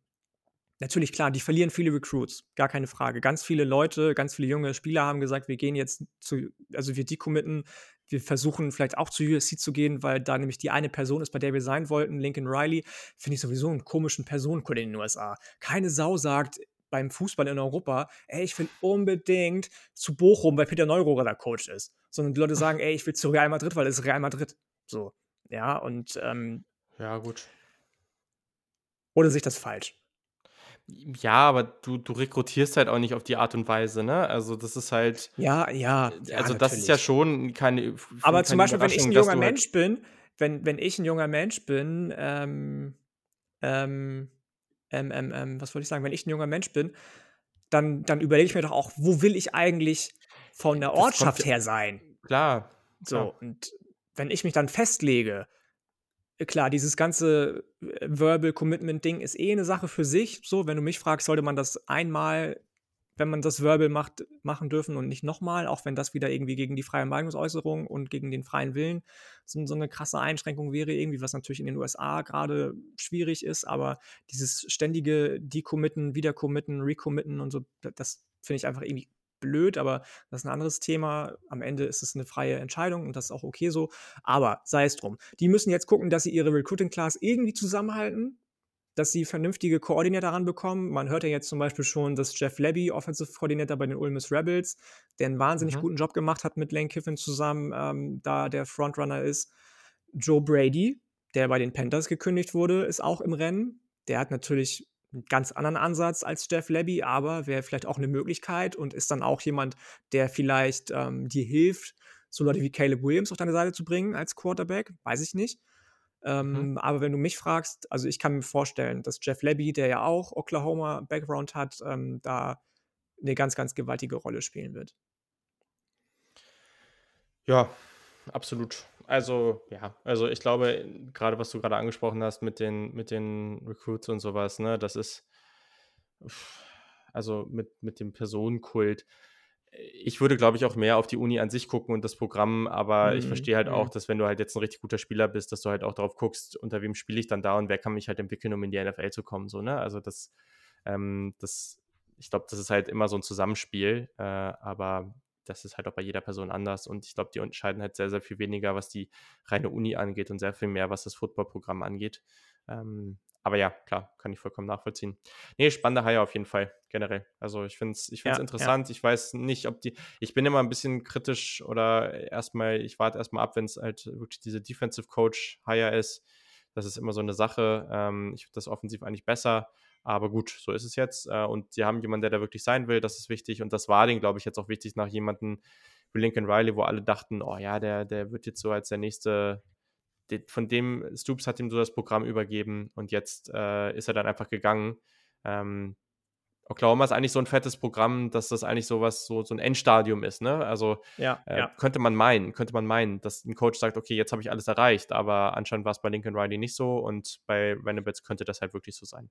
Natürlich, klar, die verlieren viele Recruits, gar keine Frage. Ganz viele Leute, ganz viele junge Spieler haben gesagt, wir gehen jetzt zu, also wir decommitten, wir versuchen vielleicht auch zu USC zu gehen, weil da nämlich die eine Person ist, bei der wir sein wollten, Lincoln Riley. Finde ich sowieso einen komischen Personencode in den USA. Keine Sau sagt beim Fußball in Europa, ey, ich will unbedingt zu Bochum, weil Peter Neurohrer der Coach ist. Sondern die Leute sagen, ey, ich will zu Real Madrid, weil es Real Madrid. So, ja, und ähm, Ja, gut. Oder sich das falsch? Ja, aber du, du rekrutierst halt auch nicht auf die Art und Weise, ne? Also das ist halt. Ja, ja. Äh, also ja, das ist ja schon keine. Aber keine zum Beispiel, wenn ich ein junger halt Mensch halt bin, wenn, wenn ich ein junger Mensch bin, ähm, ähm, ähm, ähm, ähm, was wollte ich sagen, wenn ich ein junger Mensch bin, dann, dann überlege ich mir doch auch, wo will ich eigentlich von der Ortschaft her sein? Klar. So, klar. und wenn ich mich dann festlege, klar, dieses ganze äh, Verbal Commitment Ding ist eh eine Sache für sich. So, wenn du mich fragst, sollte man das einmal, wenn man das Verbal macht, machen dürfen und nicht nochmal, auch wenn das wieder irgendwie gegen die freie Meinungsäußerung und gegen den freien Willen so, so eine krasse Einschränkung wäre, irgendwie, was natürlich in den USA gerade schwierig ist, aber dieses ständige Decommitten, Wiedercommitten, Recommitten und so, das finde ich einfach irgendwie blöd, aber das ist ein anderes Thema. Am Ende ist es eine freie Entscheidung und das ist auch okay so. Aber sei es drum. Die müssen jetzt gucken, dass sie ihre Recruiting Class irgendwie zusammenhalten, dass sie vernünftige Koordinator ranbekommen. Man hört ja jetzt zum Beispiel schon, dass Jeff Levy, Offensive Coordinator bei den Ole Miss Rebels, der einen wahnsinnig mhm. guten Job gemacht hat mit Lane Kiffin zusammen, ähm, da der Frontrunner ist. Joe Brady, der bei den Panthers gekündigt wurde, ist auch im Rennen. Der hat natürlich einen ganz anderen Ansatz als Jeff Levy, aber wäre vielleicht auch eine Möglichkeit und ist dann auch jemand, der vielleicht ähm, dir hilft, so Leute wie Caleb Williams auf deine Seite zu bringen als Quarterback, weiß ich nicht. Ähm, mhm. Aber wenn du mich fragst, also ich kann mir vorstellen, dass Jeff Levy, der ja auch Oklahoma-Background hat, ähm, da eine ganz, ganz gewaltige Rolle spielen wird. Ja, absolut. Also, ja, also ich glaube, gerade was du gerade angesprochen hast mit den, mit den Recruits und sowas, ne, das ist, also mit, mit dem Personenkult. Ich würde, glaube ich, auch mehr auf die Uni an sich gucken und das Programm, aber mhm. ich verstehe halt mhm. auch, dass wenn du halt jetzt ein richtig guter Spieler bist, dass du halt auch darauf guckst, unter wem spiele ich dann da und wer kann mich halt entwickeln, um in die NFL zu kommen, so, ne? Also das, ähm, das, ich glaube, das ist halt immer so ein Zusammenspiel, äh, aber das ist halt auch bei jeder Person anders und ich glaube, die unterscheiden halt sehr, sehr viel weniger, was die reine Uni angeht und sehr viel mehr, was das Footballprogramm angeht. Ähm, aber ja, klar, kann ich vollkommen nachvollziehen. Nee, spannende Haie auf jeden Fall, generell. Also ich finde es ich find's ja, interessant. Ja. Ich weiß nicht, ob die, ich bin immer ein bisschen kritisch oder erstmal, ich warte erstmal ab, wenn es halt wirklich diese Defensive Coach Hire ist. Das ist immer so eine Sache. Ähm, ich finde das offensiv eigentlich besser. Aber gut, so ist es jetzt. Äh, und sie haben jemanden, der da wirklich sein will, das ist wichtig. Und das war denen, glaube ich, jetzt auch wichtig nach jemandem wie Lincoln Riley, wo alle dachten, oh ja, der, der wird jetzt so als der nächste, von dem Stoops hat ihm so das Programm übergeben und jetzt äh, ist er dann einfach gegangen. Ähm, Oklahoma ist eigentlich so ein fettes Programm, dass das eigentlich sowas, so, so ein Endstadium ist, ne? Also ja, äh, ja. könnte man meinen, könnte man meinen, dass ein Coach sagt, okay, jetzt habe ich alles erreicht, aber anscheinend war es bei Lincoln Riley nicht so und bei Venables könnte das halt wirklich so sein.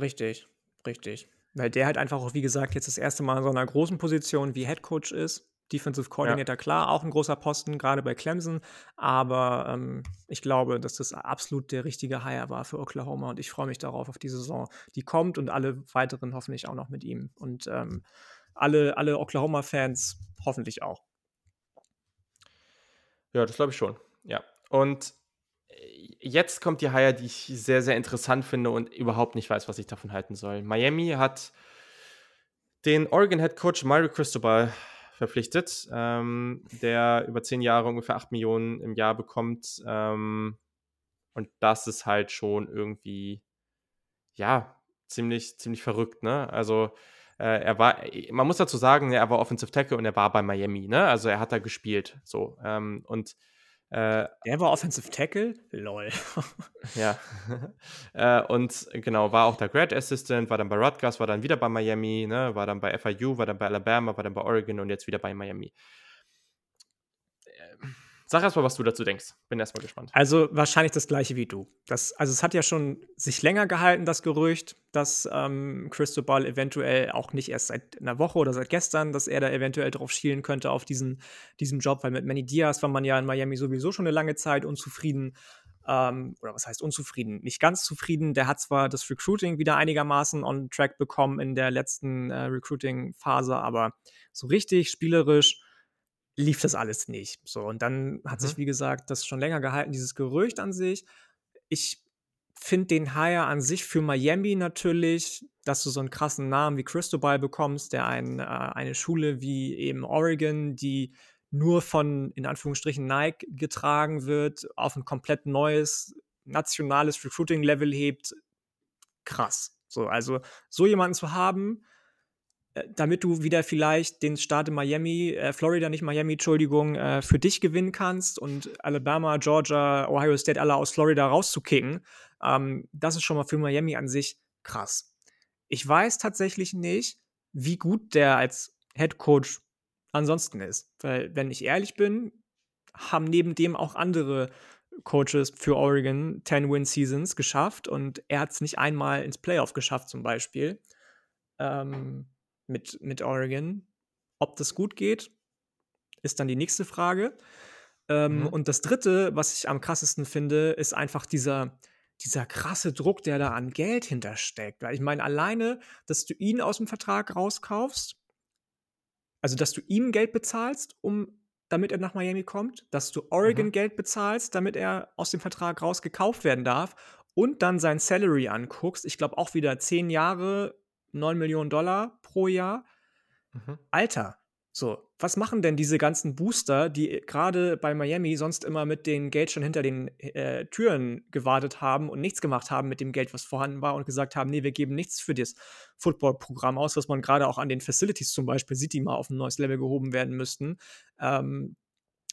Richtig, richtig. Weil der halt einfach auch, wie gesagt, jetzt das erste Mal in so einer großen Position wie Head Coach ist. Defensive Coordinator, ja. klar, auch ein großer Posten, gerade bei Clemson. Aber ähm, ich glaube, dass das absolut der richtige Hire war für Oklahoma und ich freue mich darauf, auf die Saison, die kommt und alle weiteren hoffentlich auch noch mit ihm. Und ähm, alle, alle Oklahoma-Fans hoffentlich auch. Ja, das glaube ich schon. Ja. Und jetzt kommt die Hire, die ich sehr, sehr interessant finde und überhaupt nicht weiß, was ich davon halten soll. Miami hat den Oregon Head Coach Mario Cristobal verpflichtet, ähm, der über zehn Jahre ungefähr 8 Millionen im Jahr bekommt. Ähm, und das ist halt schon irgendwie, ja, ziemlich, ziemlich verrückt, ne? Also, äh, er war, man muss dazu sagen, er war Offensive Tackle und er war bei Miami, ne? Also, er hat da gespielt, so. Ähm, und äh, der war Offensive Tackle? Lol. ja. äh, und genau, war auch der Grad Assistant, war dann bei Rutgers, war dann wieder bei Miami, ne, war dann bei FIU, war dann bei Alabama, war dann bei Oregon und jetzt wieder bei Miami. Sag erstmal, was du dazu denkst. Bin erstmal gespannt. Also wahrscheinlich das gleiche wie du. Das, also es hat ja schon sich länger gehalten, das Gerücht, dass ähm, Cristobal eventuell auch nicht erst seit einer Woche oder seit gestern, dass er da eventuell drauf schielen könnte auf diesen, diesen Job, weil mit Manny Diaz war man ja in Miami sowieso schon eine lange Zeit unzufrieden. Ähm, oder was heißt unzufrieden? Nicht ganz zufrieden. Der hat zwar das Recruiting wieder einigermaßen on track bekommen in der letzten äh, Recruiting-Phase, aber so richtig spielerisch lief das alles nicht. So, und dann hat mhm. sich, wie gesagt, das schon länger gehalten, dieses Gerücht an sich. Ich finde den Hire an sich für Miami natürlich, dass du so einen krassen Namen wie Cristobal bekommst, der ein, äh, eine Schule wie eben Oregon, die nur von, in Anführungsstrichen, Nike getragen wird, auf ein komplett neues nationales Recruiting-Level hebt, krass. So, also so jemanden zu haben, damit du wieder vielleicht den Staat in Miami, äh, Florida, nicht Miami, Entschuldigung, äh, für dich gewinnen kannst und Alabama, Georgia, Ohio State alle aus Florida rauszukicken, ähm, das ist schon mal für Miami an sich krass. Ich weiß tatsächlich nicht, wie gut der als Head Coach ansonsten ist. Weil, wenn ich ehrlich bin, haben neben dem auch andere Coaches für Oregon 10-Win-Seasons geschafft und er hat es nicht einmal ins Playoff geschafft, zum Beispiel. Ähm, mit, mit Oregon. Ob das gut geht, ist dann die nächste Frage. Ähm, mhm. Und das dritte, was ich am krassesten finde, ist einfach dieser, dieser krasse Druck, der da an Geld hintersteckt. Weil ich meine, alleine, dass du ihn aus dem Vertrag rauskaufst, also dass du ihm Geld bezahlst, um damit er nach Miami kommt, dass du Oregon mhm. Geld bezahlst, damit er aus dem Vertrag rausgekauft werden darf und dann sein Salary anguckst. Ich glaube auch wieder zehn Jahre, 9 Millionen Dollar pro Jahr. Mhm. Alter, so, was machen denn diese ganzen Booster, die gerade bei Miami sonst immer mit dem Geld schon hinter den äh, Türen gewartet haben und nichts gemacht haben mit dem Geld, was vorhanden war und gesagt haben, nee, wir geben nichts für das Football-Programm aus, was man gerade auch an den Facilities zum Beispiel sieht, die mal auf ein neues Level gehoben werden müssten. Ähm,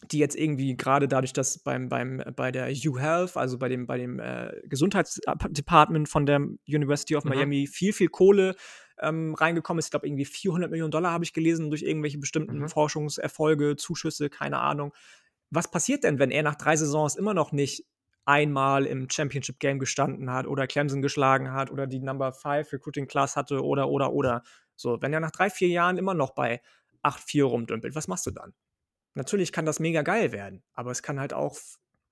die jetzt irgendwie gerade dadurch, dass beim, beim, bei der U-Health, also bei dem, bei dem äh, Gesundheitsdepartment von der University of mhm. Miami, viel, viel Kohle ähm, reingekommen ist. Ich glaube, irgendwie 400 Millionen Dollar habe ich gelesen durch irgendwelche bestimmten mhm. Forschungserfolge, Zuschüsse, keine Ahnung. Was passiert denn, wenn er nach drei Saisons immer noch nicht einmal im Championship Game gestanden hat oder Clemson geschlagen hat oder die Number 5 Recruiting Class hatte oder, oder, oder. So, wenn er nach drei, vier Jahren immer noch bei 8-4 rumdümpelt, was machst du dann? Natürlich kann das mega geil werden, aber es kann halt auch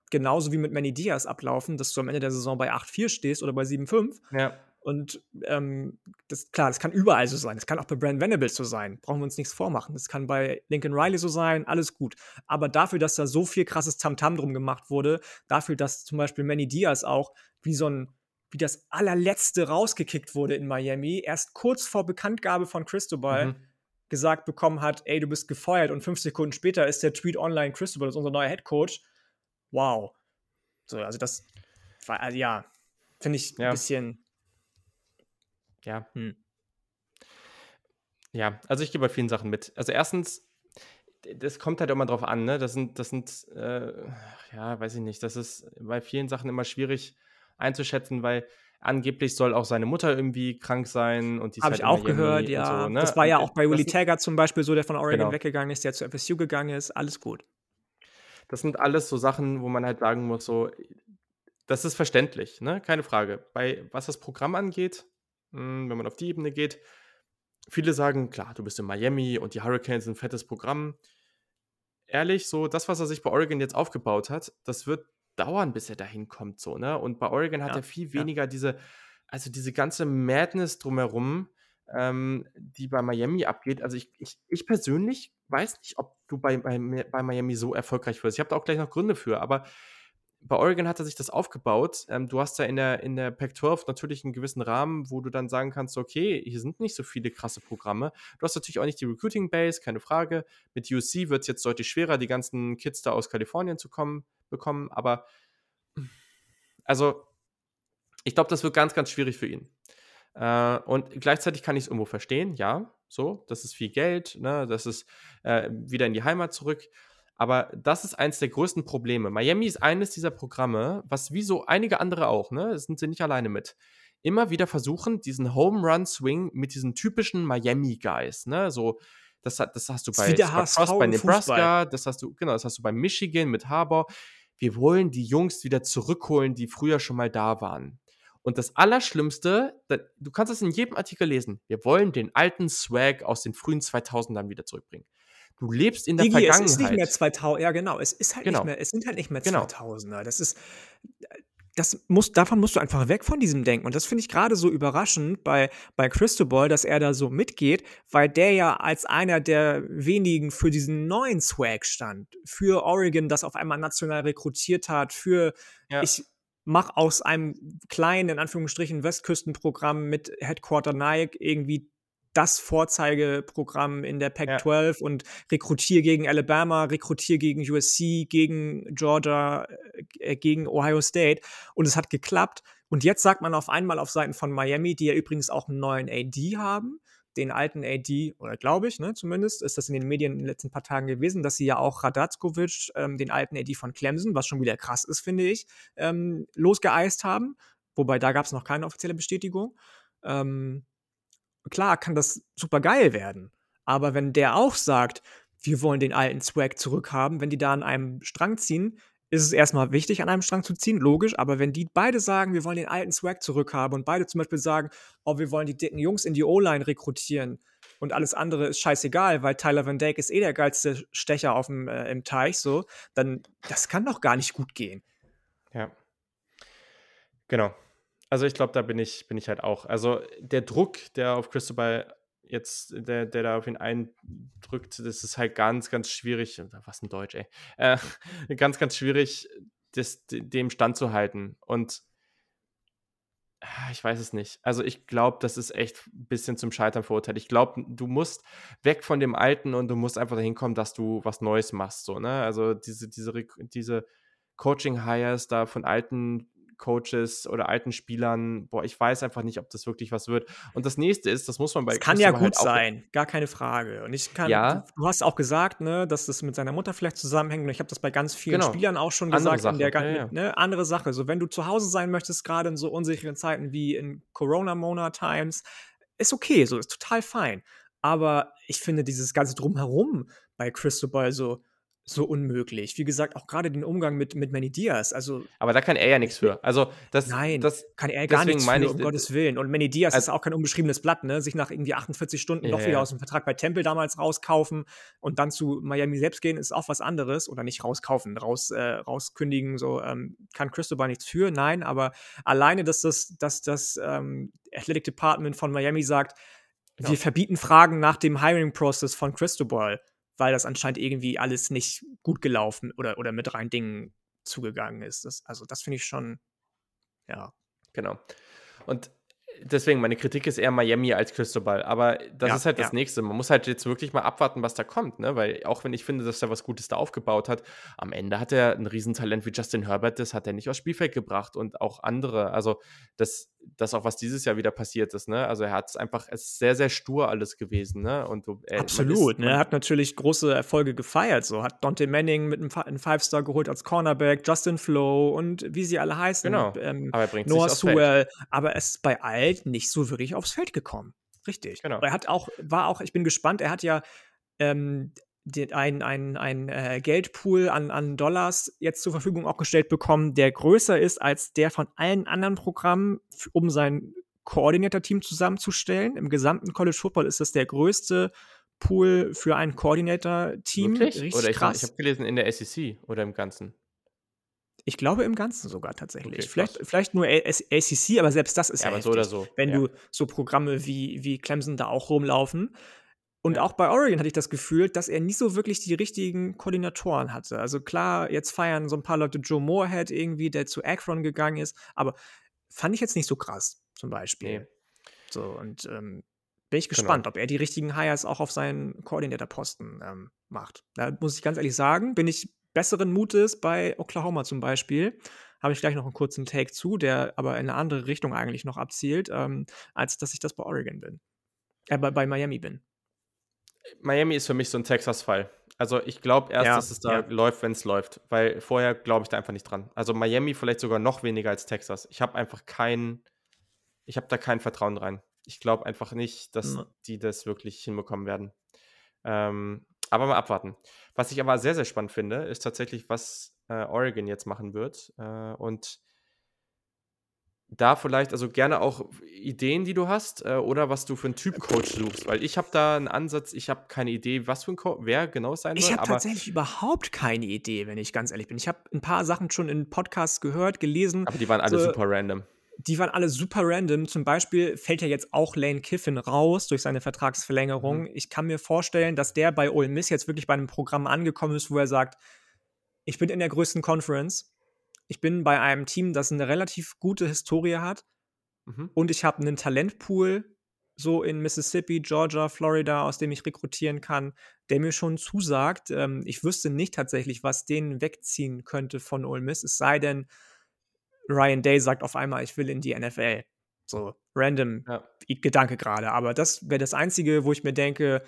genauso wie mit Manny Diaz ablaufen, dass du am Ende der Saison bei 8-4 stehst oder bei 7-5. Ja. Und ähm, das, klar, das kann überall so sein. Das kann auch bei Brand Venables so sein. Brauchen wir uns nichts vormachen. Das kann bei Lincoln Riley so sein, alles gut. Aber dafür, dass da so viel krasses Tamtam drum gemacht wurde, dafür, dass zum Beispiel Manny Diaz auch wie so ein, wie das allerletzte rausgekickt wurde in Miami, erst kurz vor Bekanntgabe von Cristobal mhm. Gesagt bekommen hat, ey, du bist gefeuert und fünf Sekunden später ist der Tweet online, Cristobal ist unser neuer Head Coach. Wow. So, also das war, also ja, finde ich ja. ein bisschen ja. Hm. Ja, also ich gehe bei vielen Sachen mit. Also erstens, das kommt halt immer drauf an, ne? Das sind, das sind, äh, ja, weiß ich nicht, das ist bei vielen Sachen immer schwierig einzuschätzen, weil angeblich soll auch seine Mutter irgendwie krank sein und die Habe halt ich auch gehört, ja. So, ne? Das war ja auch bei Willie Taggart zum Beispiel so, der von Oregon genau. weggegangen ist, der zu FSU gegangen ist, alles gut. Das sind alles so Sachen, wo man halt sagen muss, so, das ist verständlich, ne? Keine Frage. Bei was das Programm angeht, hm, wenn man auf die Ebene geht. Viele sagen, klar, du bist in Miami und die Hurricanes sind ein fettes Programm. Ehrlich, so das, was er sich bei Oregon jetzt aufgebaut hat, das wird dauern, bis er dahin kommt, so, ne? Und bei Oregon hat ja, er viel weniger ja. diese, also diese ganze Madness drumherum, ähm, die bei Miami abgeht. Also ich, ich, ich persönlich weiß nicht, ob du bei, bei, bei Miami so erfolgreich wirst. Ich habe da auch gleich noch Gründe für, aber bei Oregon hat er sich das aufgebaut. Ähm, du hast da in der, in der Pac-12 natürlich einen gewissen Rahmen, wo du dann sagen kannst, okay, hier sind nicht so viele krasse Programme. Du hast natürlich auch nicht die Recruiting Base, keine Frage. Mit UC wird es jetzt deutlich schwerer, die ganzen Kids da aus Kalifornien zu kommen, bekommen. Aber also, ich glaube, das wird ganz, ganz schwierig für ihn. Äh, und gleichzeitig kann ich es irgendwo verstehen, ja, so, das ist viel Geld, ne, das ist äh, wieder in die Heimat zurück. Aber das ist eines der größten Probleme. Miami ist eines dieser Programme, was wie so einige andere auch, ne, sind sie nicht alleine mit, immer wieder versuchen, diesen Home Run Swing mit diesen typischen Miami Guys, ne, so Das, das hast du bei Scott Frost bei Nebraska, das hast du, genau, das hast du bei Michigan mit Harbour. Wir wollen die Jungs wieder zurückholen, die früher schon mal da waren. Und das Allerschlimmste, du kannst es in jedem Artikel lesen, wir wollen den alten Swag aus den frühen 2000ern wieder zurückbringen. Du lebst in der Digi, Vergangenheit. Es ist nicht mehr 2000, ja genau, es ist halt genau. nicht mehr, es sind halt nicht mehr 2000er. Genau. Das ist, das muss, davon musst du einfach weg von diesem Denken. Und das finde ich gerade so überraschend bei, bei Cristobal, dass er da so mitgeht, weil der ja als einer der wenigen für diesen neuen Swag stand. Für Oregon, das auf einmal national rekrutiert hat, für ja. ich mach aus einem kleinen, in Anführungsstrichen, Westküstenprogramm mit Headquarter Nike irgendwie das Vorzeigeprogramm in der Pac-12 ja. und rekrutiere gegen Alabama, rekrutiere gegen USC, gegen Georgia, äh, gegen Ohio State. Und es hat geklappt. Und jetzt sagt man auf einmal auf Seiten von Miami, die ja übrigens auch einen neuen AD haben, den alten AD, oder glaube ich, ne, zumindest, ist das in den Medien in den letzten paar Tagen gewesen, dass sie ja auch Radazkovic, ähm, den alten AD von Clemson, was schon wieder krass ist, finde ich, ähm, losgeeist haben. Wobei da gab es noch keine offizielle Bestätigung. Ähm, klar kann das super geil werden. Aber wenn der auch sagt, wir wollen den alten Swag zurückhaben, wenn die da an einem Strang ziehen, ist es erstmal wichtig, an einem Strang zu ziehen, logisch, aber wenn die beide sagen, wir wollen den alten Swag zurückhaben und beide zum Beispiel sagen, oh, wir wollen die dicken Jungs in die O-Line rekrutieren und alles andere ist scheißegal, weil Tyler Van Dyke ist eh der geilste Stecher auf dem, äh, im Teich, so, dann das kann doch gar nicht gut gehen. Ja. Genau. Also ich glaube, da bin ich, bin ich halt auch. Also der Druck, der auf Cristobal jetzt, der, der da auf ihn eindrückt, das ist halt ganz, ganz schwierig. Was ein Deutsch, ey. Äh, ganz, ganz schwierig, das, dem standzuhalten. Und ah, ich weiß es nicht. Also ich glaube, das ist echt ein bisschen zum Scheitern verurteilt. Ich glaube, du musst weg von dem Alten und du musst einfach dahin kommen, dass du was Neues machst. So, ne? Also diese, diese, diese Coaching-Hires da von alten Coaches oder alten Spielern, boah, ich weiß einfach nicht, ob das wirklich was wird. Und das nächste ist, das muss man bei das kann ja gut halt sein, gar keine Frage. Und ich kann, ja. du, hast auch gesagt, ne, dass das mit seiner Mutter vielleicht zusammenhängt. Und ich habe das bei ganz vielen genau. Spielern auch schon andere gesagt. Der, ja, ja. Ne, andere Sache. So, wenn du zu Hause sein möchtest, gerade in so unsicheren Zeiten wie in Corona-Mona-Times, ist okay, so ist total fein. Aber ich finde dieses ganze Drumherum bei Cristobal so, so unmöglich. Wie gesagt, auch gerade den Umgang mit, mit Manny Diaz. Also, aber da kann er ja nichts für. Also das, nein, das kann er gar nichts für, um Gottes Willen. Und Manny Diaz also, ist auch kein unbeschriebenes Blatt, ne? Sich nach irgendwie 48 Stunden doch wieder aus dem Vertrag bei Temple damals rauskaufen und dann zu Miami selbst gehen, ist auch was anderes. Oder nicht rauskaufen, raus, äh, rauskündigen, so ähm, kann Cristobal nichts für, nein, aber alleine, dass das, dass das ähm, Athletic Department von Miami sagt, ja. wir verbieten Fragen nach dem Hiring-Process von Cristobal weil das anscheinend irgendwie alles nicht gut gelaufen oder, oder mit rein Dingen zugegangen ist. Das, also das finde ich schon, ja. Genau. Und deswegen, meine Kritik ist eher Miami als Cristobal. Aber das ja, ist halt das ja. Nächste. Man muss halt jetzt wirklich mal abwarten, was da kommt, ne? Weil auch wenn ich finde, dass er was Gutes da aufgebaut hat, am Ende hat er ein Riesentalent wie Justin Herbert, das hat er nicht aufs Spielfeld gebracht und auch andere. Also, das, das auch, was dieses Jahr wieder passiert ist, ne? Also er hat es einfach, es ist sehr, sehr stur alles gewesen, ne? Und äh, Absolut, ne? Er hat natürlich große Erfolge gefeiert. So hat Dante Manning mit einem Five-Star geholt als Cornerback, Justin Flo und wie sie alle heißen. Genau. Ähm, aber er bringt Noah Sewell. Aber es ist bei Alt nicht so wirklich aufs Feld gekommen. Richtig. Genau. Er hat auch, war auch, ich bin gespannt, er hat ja ähm, ein, ein, ein äh, Geldpool an, an Dollars jetzt zur Verfügung auch gestellt bekommen, der größer ist als der von allen anderen Programmen, um sein Coordinator-Team zusammenzustellen. Im gesamten College Football ist das der größte Pool für ein Coordinator-Team. Richtig oder ich, krass. Ich habe gelesen in der SEC oder im Ganzen. Ich glaube im Ganzen sogar tatsächlich. Okay, vielleicht, vielleicht nur ACC, aber selbst das ist ja, ja aber so oder so. Wenn ja. du so Programme wie, wie Clemson da auch rumlaufen, und auch bei Oregon hatte ich das Gefühl, dass er nicht so wirklich die richtigen Koordinatoren hatte. Also klar, jetzt feiern so ein paar Leute Joe Moorhead irgendwie, der zu Akron gegangen ist, aber fand ich jetzt nicht so krass, zum Beispiel. Nee. So, und ähm, bin ich genau. gespannt, genau. ob er die richtigen Hires auch auf seinen Koordinatorposten ähm, macht. Da muss ich ganz ehrlich sagen, bin ich besseren Mutes bei Oklahoma zum Beispiel. Habe ich gleich noch einen kurzen Take zu, der aber in eine andere Richtung eigentlich noch abzielt, ähm, als dass ich das bei Oregon bin. Äh, bei, bei Miami bin. Miami ist für mich so ein Texas-Fall. Also ich glaube erst, ja, dass es da ja. läuft, wenn es läuft, weil vorher glaube ich da einfach nicht dran. Also Miami vielleicht sogar noch weniger als Texas. Ich habe einfach kein, ich habe da kein Vertrauen rein. Ich glaube einfach nicht, dass mhm. die das wirklich hinbekommen werden. Ähm, aber mal abwarten. Was ich aber sehr, sehr spannend finde, ist tatsächlich, was äh, Oregon jetzt machen wird. Äh, und da vielleicht, also gerne auch Ideen, die du hast, äh, oder was du für einen Typ Coach suchst, weil ich habe da einen Ansatz, ich habe keine Idee, was für ein Coach, wer genau sein Ich soll, habe aber tatsächlich überhaupt keine Idee, wenn ich ganz ehrlich bin. Ich habe ein paar Sachen schon in Podcasts gehört, gelesen. aber die waren alle So, super random. die waren alle super random. Zum Beispiel fällt ja jetzt auch Lane Kiffin raus durch seine Vertragsverlängerung. Mhm. Ich kann mir vorstellen, dass der bei Ole Miss jetzt wirklich bei einem Programm angekommen ist, wo er sagt, ich bin in der größten Conference. Ich bin bei einem Team, das eine relativ gute Historie hat. Mhm. Und ich habe einen Talentpool, so in Mississippi, Georgia, Florida, aus dem ich rekrutieren kann, der mir schon zusagt. Ähm, ich wüsste nicht tatsächlich, was den wegziehen könnte von Ole Miss, es sei denn, Ryan Day sagt auf einmal, ich will in die NFL. So random Ja. Gedanke gerade. Aber das wäre das Einzige, wo ich mir denke,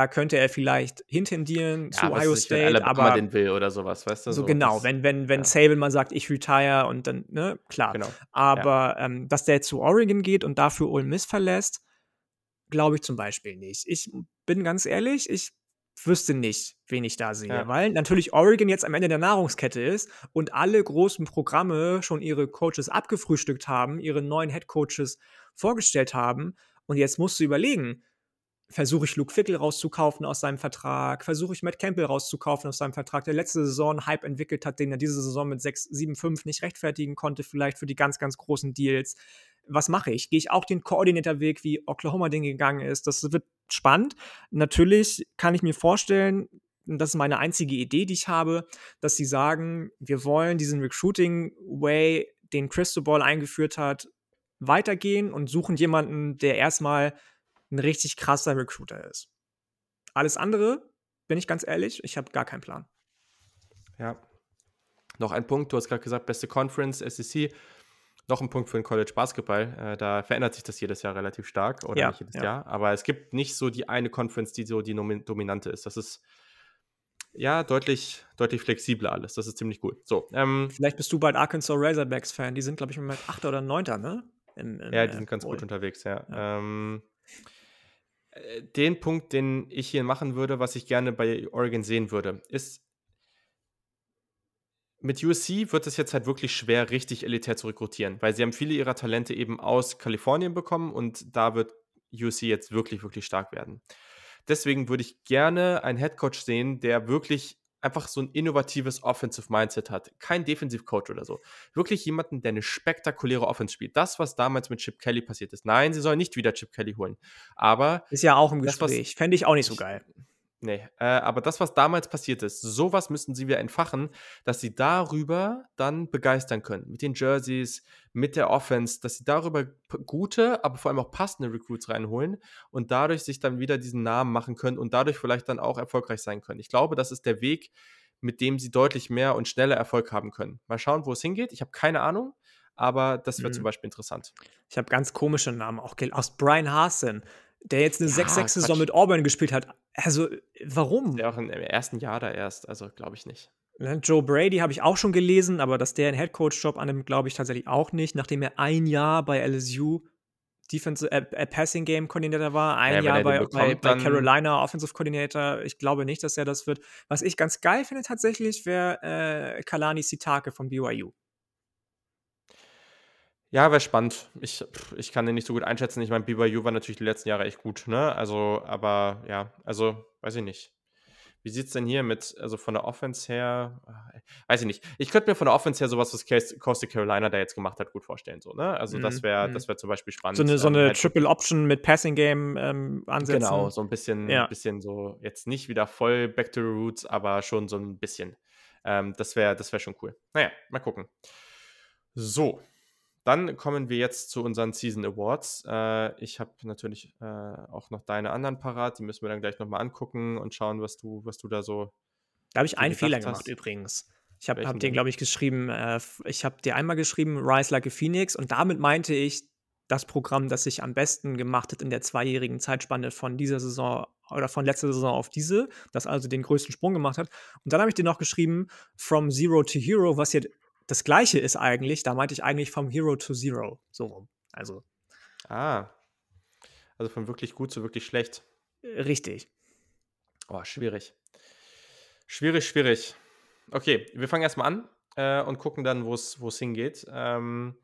da könnte er vielleicht hintendieren zu Ja, was Ohio weiß ich, wenn State, aber den will oder sowas, weißt du? so genau, das- wenn, wenn, wenn ja. Saban mal sagt, ich retire und dann, ne, klar. Genau. Aber ähm, dass der zu Oregon geht und dafür Ole Miss verlässt, glaube ich zum Beispiel nicht. Ich bin ganz ehrlich, ich wüsste nicht, wen ich da sehe, Ja. weil natürlich Oregon jetzt am Ende der Nahrungskette ist und alle großen Programme schon ihre Coaches abgefrühstückt haben, ihre neuen Head Coaches vorgestellt haben und jetzt musst du überlegen, versuche ich Luke Fickle rauszukaufen aus seinem Vertrag, versuche ich Matt Campbell rauszukaufen aus seinem Vertrag, der letzte Saison Hype entwickelt hat, den er diese Saison mit 6, 7, 5 nicht rechtfertigen konnte, vielleicht für die ganz, ganz großen Deals. Was mache ich? Gehe ich auch den Koordinatorweg, wie Oklahoma den gegangen ist? Das wird spannend. Natürlich kann ich mir vorstellen, das ist meine einzige Idee, die ich habe, dass sie sagen, wir wollen diesen Recruiting-Way, den Cristobal eingeführt hat, weitergehen und suchen jemanden, der erstmal ein richtig krasser Recruiter ist. Alles andere, bin ich ganz ehrlich, ich habe gar keinen Plan. Ja. Noch ein Punkt, du hast gerade gesagt, beste Conference, SEC. Noch ein Punkt für den College Basketball. Äh, da verändert sich das jedes Jahr relativ stark, oder Ja, nicht jedes ja. Jahr. Aber es gibt nicht so die eine Conference, die so die dominante ist. Das ist ja deutlich, deutlich flexibler alles. Das ist ziemlich cool. So, ähm, Vielleicht bist du bald Arkansas Razorbacks-Fan. Die sind, glaube ich, Moment 8. oder 9. ne? Im, im, ja, die äh, sind ganz Bowl. gut unterwegs, ja. Ja. Ähm, äh, den Punkt, den ich hier machen würde, was ich gerne bei Oregon sehen würde, ist, mit USC wird es jetzt halt wirklich schwer, richtig elitär zu rekrutieren, weil sie haben viele ihrer Talente eben aus Kalifornien bekommen und da wird USC jetzt wirklich, wirklich stark werden. Deswegen würde ich gerne einen Headcoach sehen, der wirklich einfach so ein innovatives Offensive Mindset hat. Kein Defensivcoach oder so. Wirklich jemanden, der eine spektakuläre Offense spielt. Das, was damals mit Chip Kelly passiert ist. Nein, sie sollen nicht wieder Chip Kelly holen. Aber Ist ja auch im Gespräch. Fände ich auch nicht so Ich- geil. Nee, äh, aber das, was damals passiert ist, sowas müssen sie wieder entfachen, dass sie darüber dann begeistern können. Mit den Jerseys, mit der Offense, dass sie darüber gute, aber vor allem auch passende Recruits reinholen und dadurch sich dann wieder diesen Namen machen können und dadurch vielleicht dann auch erfolgreich sein können. Ich glaube, das ist der Weg, mit dem sie deutlich mehr und schneller Erfolg haben können. Mal schauen, wo es hingeht. Ich habe keine Ahnung, aber das wird Mhm. zum Beispiel interessant. Ich habe ganz komische Namen auch gelesen. Aus Brian Hasen, der jetzt eine Ja, 6-6-Saison Quatsch. mit Auburn gespielt hat. Also, warum? Der auch im ersten Jahr da erst, also glaube ich nicht. Ne, Joe Brady habe ich auch schon gelesen, aber dass der einen Headcoach-Job annimmt, glaube ich tatsächlich auch nicht, nachdem er ein Jahr bei LSU Defensive, äh, äh, Passing Game Koordinator war, ein Ja, Jahr bei, bei, bekommt, bei Carolina Offensive Coordinator. Ich glaube nicht, dass er das wird. Was ich ganz geil finde tatsächlich, wäre äh, Kalani Sitake von BYU. Ja, wäre spannend. Ich, pff, ich kann den nicht so gut einschätzen. Ich meine, BYU war natürlich die letzten Jahre echt gut, ne? Also, aber ja, also, weiß ich nicht. Wie sieht es denn hier mit, also von der Offense her, äh, weiß ich nicht. Ich könnte mir von der Offense her sowas, was Cas- Coastal Carolina da jetzt gemacht hat, gut vorstellen, so, ne? Also, das Mhm, wäre mhm. das wär zum Beispiel spannend. So eine, so ähm, eine halt- Triple Option mit Passing Game ähm, ansetzen. Genau, so ein bisschen, Ja. bisschen so, jetzt nicht wieder voll back to the roots, aber schon so ein bisschen. Ähm, das wäre das wär schon cool. Naja, mal gucken. So, dann kommen wir jetzt zu unseren Season Awards. Äh, ich habe natürlich äh, auch noch deine anderen parat, die müssen wir dann gleich nochmal angucken und schauen, was du, was du da so. Da habe ich einen Fehler hast. gemacht übrigens. Ich habe hab dir, denn? glaube ich, geschrieben, äh, ich habe dir einmal geschrieben, Rise Like a Phoenix und damit meinte ich das Programm, das sich am besten gemacht hat in der zweijährigen Zeitspanne von dieser Saison oder von letzter Saison auf diese, das also den größten Sprung gemacht hat. Und dann habe ich dir noch geschrieben, From Zero to Hero, was hier das gleiche ist eigentlich, da meinte ich eigentlich From Hero to Zero, so rum. Also Ah. Also von wirklich gut zu wirklich schlecht. richtig. Oh, schwierig. Schwierig, schwierig. Okay, wir fangen erstmal an äh, und gucken dann, wo es hingeht. Ähm,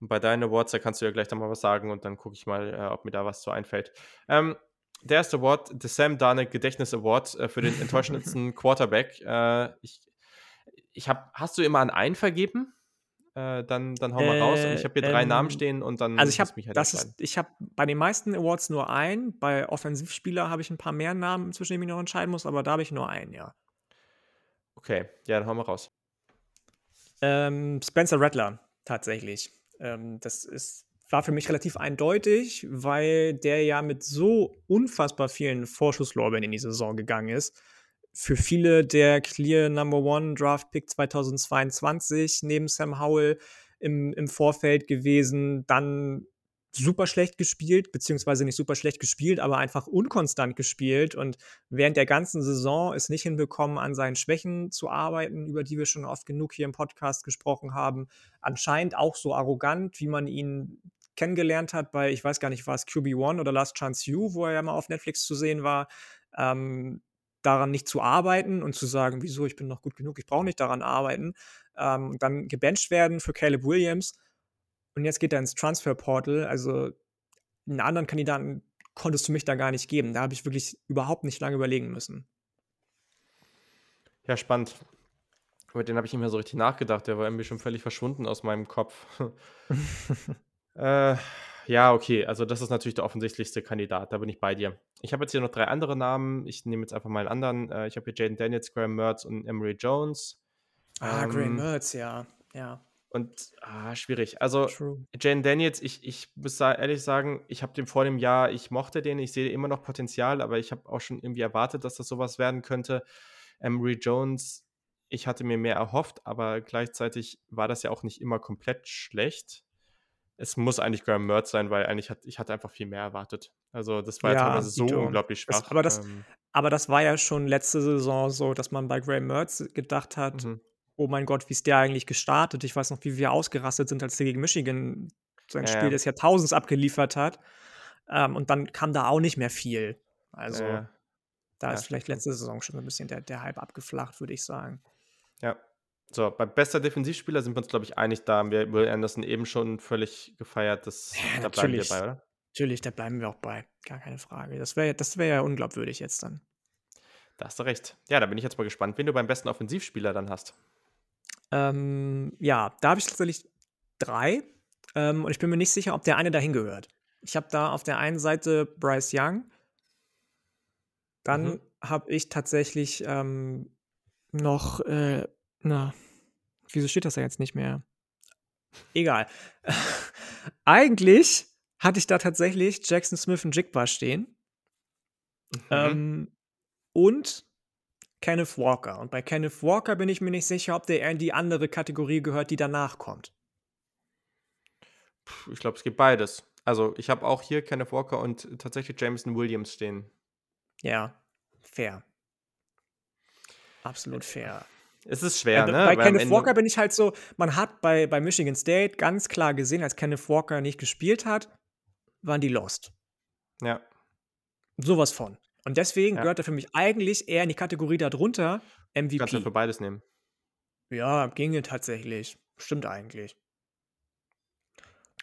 und bei deinen Awards, da kannst du ja gleich dann mal was sagen und dann gucke ich mal, äh, ob mir da was so einfällt. Ähm, der erste Award, der Sam Darnold Gedächtnis Award äh, für den enttäuschendsten Quarterback. Äh, ich ich habe, hast du immer an einen vergeben? Äh, dann, dann hau mal raus. Und ich habe hier drei ähm, Namen stehen und dann. Also ich habe halt das ist, ich habe bei den meisten Awards nur einen. Bei Offensivspieler habe ich ein paar mehr Namen, zwischen denen ich noch entscheiden muss, aber da habe ich nur einen, ja. Okay, ja, dann hau mal raus. Ähm, Spencer Rattler, tatsächlich. Ähm, das ist, war für mich relativ eindeutig, weil der ja mit so unfassbar vielen Vorschusslorbeeren in die Saison gegangen ist. Für viele der Clear Number One Draft Pick 2022 neben Sam Howell im, im Vorfeld gewesen. Dann super schlecht gespielt, beziehungsweise nicht super schlecht gespielt, aber einfach unkonstant gespielt und während der ganzen Saison es nicht hinbekommen, an seinen Schwächen zu arbeiten, über die wir schon oft genug hier im Podcast gesprochen haben. Anscheinend auch so arrogant, wie man ihn kennengelernt hat bei, ich weiß gar nicht, war es QB1 oder Last Chance You, wo er ja mal auf Netflix zu sehen war, ähm, daran nicht zu arbeiten und zu sagen, wieso, ich bin noch gut genug, ich brauche nicht daran arbeiten, ähm, dann gebencht werden für Caleb Williams und jetzt geht er ins Transferportal. Also einen anderen Kandidaten konntest du mich da gar nicht geben. Da habe ich wirklich überhaupt nicht lange überlegen müssen. Ja, spannend. Über den habe ich nicht mehr so richtig nachgedacht. Der war irgendwie schon völlig verschwunden aus meinem Kopf. äh, ja, okay. Also, das ist natürlich der offensichtlichste Kandidat. Da bin ich bei dir. Ich habe jetzt hier noch drei andere Namen. Ich nehme jetzt einfach mal einen anderen. Äh, ich habe hier Jaden Daniels, Graham Mertz und Emery Jones. Ah, ähm, Graham Mertz, ja. Ja. Und ah, schwierig. Also, True. Jane Daniels, ich, ich muss ehrlich sagen, ich habe den vor dem Jahr, ich mochte den, ich sehe immer noch Potenzial, aber ich habe auch schon irgendwie erwartet, dass das sowas werden könnte. Emery Jones, ich hatte mir mehr erhofft, aber gleichzeitig war das ja auch nicht immer komplett schlecht. Es muss eigentlich Graham Mertz sein, weil eigentlich hat, ich hatte einfach viel mehr erwartet. Also das war ja, teilweise so unglaublich schwach. Das, aber, das, ähm, aber das war ja schon letzte Saison so, dass man bei Graham Mertz gedacht hat, mhm oh mein Gott, wie ist der eigentlich gestartet? Ich weiß noch, wie wir ausgerastet sind, als der gegen Michigan sein ja, Spiel des Jahrtausends abgeliefert hat. Ähm, und dann kam da auch nicht mehr viel. Also ja, da ist vielleicht letzte Saison schon ein bisschen der, der Hype abgeflacht, würde ich sagen. Ja. So, bei bester Defensivspieler sind wir uns, glaube ich, einig. Da haben wir Will Anderson eben schon völlig gefeiert. Das, ja, da bleiben wir bei, oder? Natürlich, da bleiben wir auch bei. Gar keine Frage. Das wäre das wär ja unglaubwürdig jetzt dann. Da hast du recht. Ja, da bin ich jetzt mal gespannt, wen du beim besten Offensivspieler dann hast. Ähm, ja, da habe ich tatsächlich drei. Ähm, und ich bin mir nicht sicher, ob der eine dahin gehört. Ich habe da auf der einen Seite Bryce Young. Dann mhm. habe ich tatsächlich ähm, noch, äh, na, wieso steht das da jetzt nicht mehr? Egal. Eigentlich hatte ich da tatsächlich Jackson Smith und Jigba stehen. Mhm. Ähm, und Kenneth Walker. Und bei Kenneth Walker bin ich mir nicht sicher, ob der eher in die andere Kategorie gehört, die danach kommt. Ich glaube, es gibt beides. Also, ich habe auch hier Kenneth Walker und tatsächlich Jameson Williams stehen. Ja, fair. Absolut fair. Es ist schwer, ja, ne? Bei Kenneth Walker bin ich halt so, man hat bei, bei Michigan State ganz klar gesehen, als Kenneth Walker nicht gespielt hat, waren die lost. Ja. Sowas von. Und deswegen ja. gehört er für mich eigentlich eher in die Kategorie darunter MVP. Kannst du für beides nehmen. Ja, ginge tatsächlich. Stimmt eigentlich.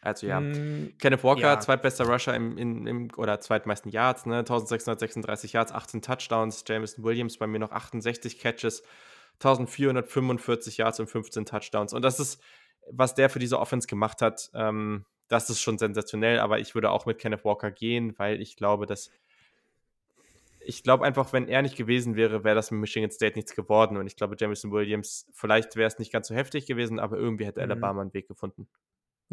Also ja, mm, Kenneth Walker, ja. zweitbester Rusher im, im, im, oder zweitmeisten Yards, ne? 1636 Yards, 18 Touchdowns. Jameson Williams bei mir noch 68 Catches, 1445 Yards und 15 Touchdowns. Und das ist, was der für diese Offense gemacht hat, ähm, das ist schon sensationell. Aber ich würde auch mit Kenneth Walker gehen, weil ich glaube, dass ich glaube einfach, wenn er nicht gewesen wäre, wäre das mit Michigan State nichts geworden. Und ich glaube, Jamison Williams, vielleicht wäre es nicht ganz so heftig gewesen, aber irgendwie hätte mhm. Alabama einen Weg gefunden.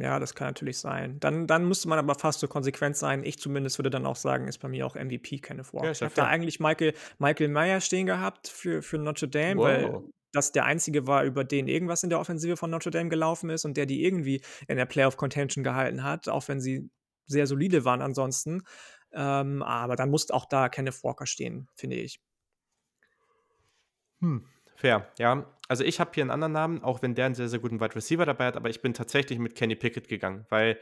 Ja, das kann natürlich sein. Dann, dann müsste man aber fast so konsequent sein. Ich zumindest würde dann auch sagen, ist bei mir auch MVP Kenneth Walker. Ja, ich habe da eigentlich Michael, Michael Meyer stehen gehabt für, für Notre Dame, wow. weil das der einzige war, über den irgendwas in der Offensive von Notre Dame gelaufen ist und der die irgendwie in der Playoff Contention gehalten hat, auch wenn sie sehr solide waren ansonsten. Ähm, aber dann muss auch da Kenneth Walker stehen, finde ich. Hm, fair, ja. Also ich habe hier einen anderen Namen, auch wenn der einen sehr, sehr guten Wide Receiver dabei hat, aber ich bin tatsächlich mit Kenny Pickett gegangen, weil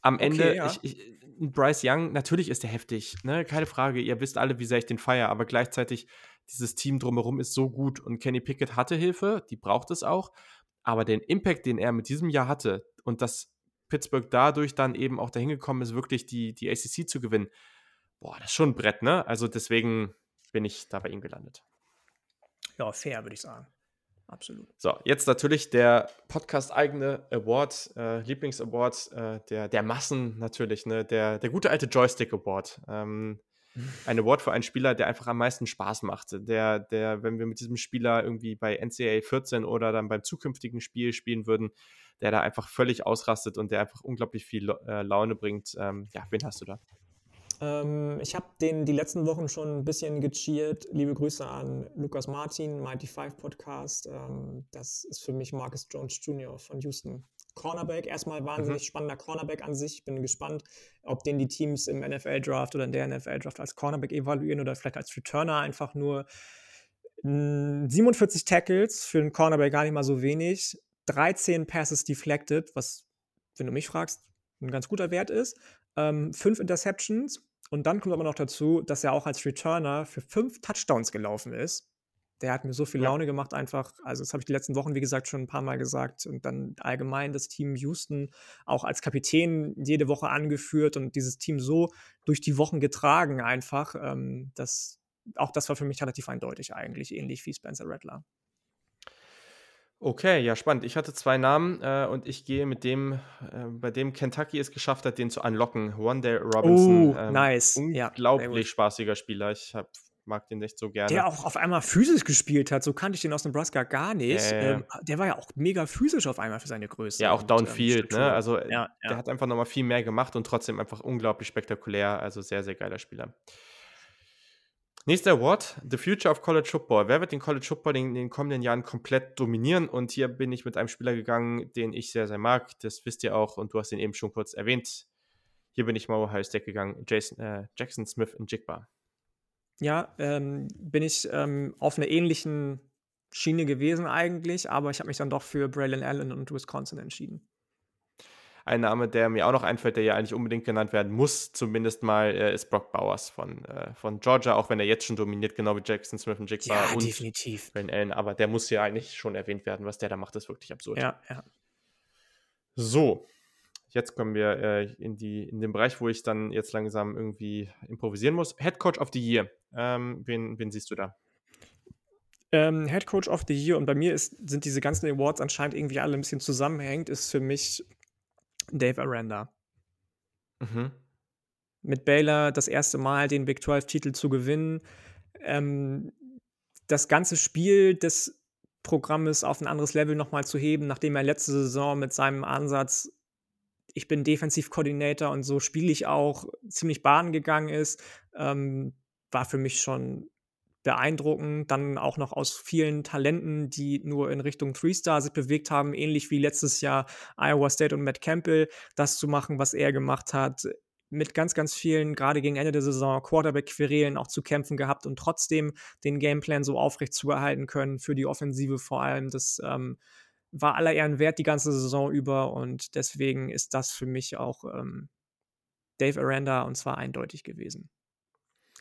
am Ende, okay, ja. ich, ich, Bryce Young, natürlich ist der heftig, ne? keine Frage. Ihr wisst alle, wie sehr ich den feiere, aber gleichzeitig dieses Team drumherum ist so gut und Kenny Pickett hatte Hilfe, die braucht es auch. Aber den Impact, den er mit diesem Jahr hatte und dass Pittsburgh dadurch dann eben auch dahin gekommen ist, wirklich die, die ACC zu gewinnen, boah, das ist schon ein Brett, ne? Also deswegen bin ich da bei ihm gelandet. Ja, fair, würde ich sagen. Absolut. So, jetzt natürlich der Podcast-eigene Award, äh, Lieblings-Award äh, der, der Massen natürlich, ne? der, der gute alte Joystick-Award. Ähm, ein Award für einen Spieler, der einfach am meisten Spaß macht. Der, der, wenn wir mit diesem Spieler irgendwie bei NCAA 14 oder dann beim zukünftigen Spiel spielen würden, der da einfach völlig ausrastet und der einfach unglaublich viel äh, Laune bringt. Ähm, ja, wen hast du da? Ähm, ich habe den die letzten Wochen schon ein bisschen gecheert. Liebe Grüße an Lukas Martin, Mighty Five Podcast. Ähm, das ist für mich Marcus Jones Jr. von Houston. Cornerback, erstmal wahnsinnig mhm. spannender Cornerback an sich. Ich bin gespannt, ob den die Teams im NFL-Draft oder in der NFL-Draft als Cornerback evaluieren oder vielleicht als Returner einfach nur. 47 Tackles für einen Cornerback gar nicht mal so wenig. 13 Passes deflected, was, wenn du mich fragst, ein ganz guter Wert ist. Ähm, fünf Interceptions. Und dann kommt aber noch dazu, dass er auch als Returner für fünf Touchdowns gelaufen ist der hat mir so viel Laune gemacht einfach. Also das habe ich die letzten Wochen, wie gesagt, schon ein paar Mal gesagt. Und dann allgemein das Team Houston auch als Kapitän jede Woche angeführt und dieses Team so durch die Wochen getragen einfach. Ähm, das, auch das war für mich relativ eindeutig eigentlich, ähnlich wie Spencer Rattler. Okay, ja, spannend. Ich hatte zwei Namen äh, und ich gehe mit dem, äh, bei dem Kentucky es geschafft hat, den zu unlocken. One Day Robinson. Oh, ähm, nice. Unglaublich ja, spaßiger Spieler. Ich habe mag den nicht so gerne. Der auch auf einmal physisch gespielt hat, so kannte ich den aus Nebraska gar nicht. Äh, ähm, der war ja auch mega physisch auf einmal für seine Größe. Ja, auch und, ähm, Downfield, ähm, ne? Also ja, ja. der hat einfach nochmal viel mehr gemacht und trotzdem einfach unglaublich spektakulär. Also sehr, sehr geiler Spieler. Nächster Award, The Future of College Football. Wer wird den College Football in den kommenden Jahren komplett dominieren? Und hier bin ich mit einem Spieler gegangen, den ich sehr, sehr mag. Das wisst ihr auch und du hast ihn eben schon kurz erwähnt. Hier bin ich mal Ohio State gegangen. Jason, äh, Jackson Smith in Jigba. Ja, ähm, bin ich ähm, auf einer ähnlichen Schiene gewesen eigentlich, aber ich habe mich dann doch für Braylon Allen und Wisconsin entschieden. Ein Name, der mir auch noch einfällt, der ja eigentlich unbedingt genannt werden muss, zumindest mal, äh, ist Brock Bowers von, äh, von Georgia, auch wenn er jetzt schon dominiert, genau wie Jackson Smith und Jigba ja, und definitiv. Braylon Allen, aber der muss ja eigentlich schon erwähnt werden. Was der da macht, ist wirklich absurd. Ja, ja. So, Jetzt kommen wir äh, in, die, in den Bereich, wo ich dann jetzt langsam irgendwie improvisieren muss. Head Coach of the Year. Ähm, wen, wen siehst du da? Ähm, Head Coach of the Year und bei mir ist, sind diese ganzen Awards anscheinend irgendwie alle ein bisschen zusammenhängend, ist für mich Dave Aranda. Mhm. Mit Baylor das erste Mal den Big 12-Titel zu gewinnen. Ähm, das ganze Spiel des Programmes auf ein anderes Level nochmal zu heben, nachdem er letzte Saison mit seinem Ansatz ich bin Defensivkoordinator und so spiele ich auch, ziemlich Bahn gegangen ist, ähm, war für mich schon beeindruckend. Dann auch noch aus vielen Talenten, die nur in Richtung Three-Star sich bewegt haben, ähnlich wie letztes Jahr Iowa State und Matt Campbell, das zu machen, was er gemacht hat. Mit ganz, ganz vielen, gerade gegen Ende der Saison, Quarterback-Querelen auch zu kämpfen gehabt und trotzdem den Gameplan so aufrecht zu erhalten können, für die Offensive vor allem. Das ähm, war aller Ehren wert die ganze Saison über und deswegen ist das für mich auch ähm, Dave Aranda und zwar eindeutig gewesen.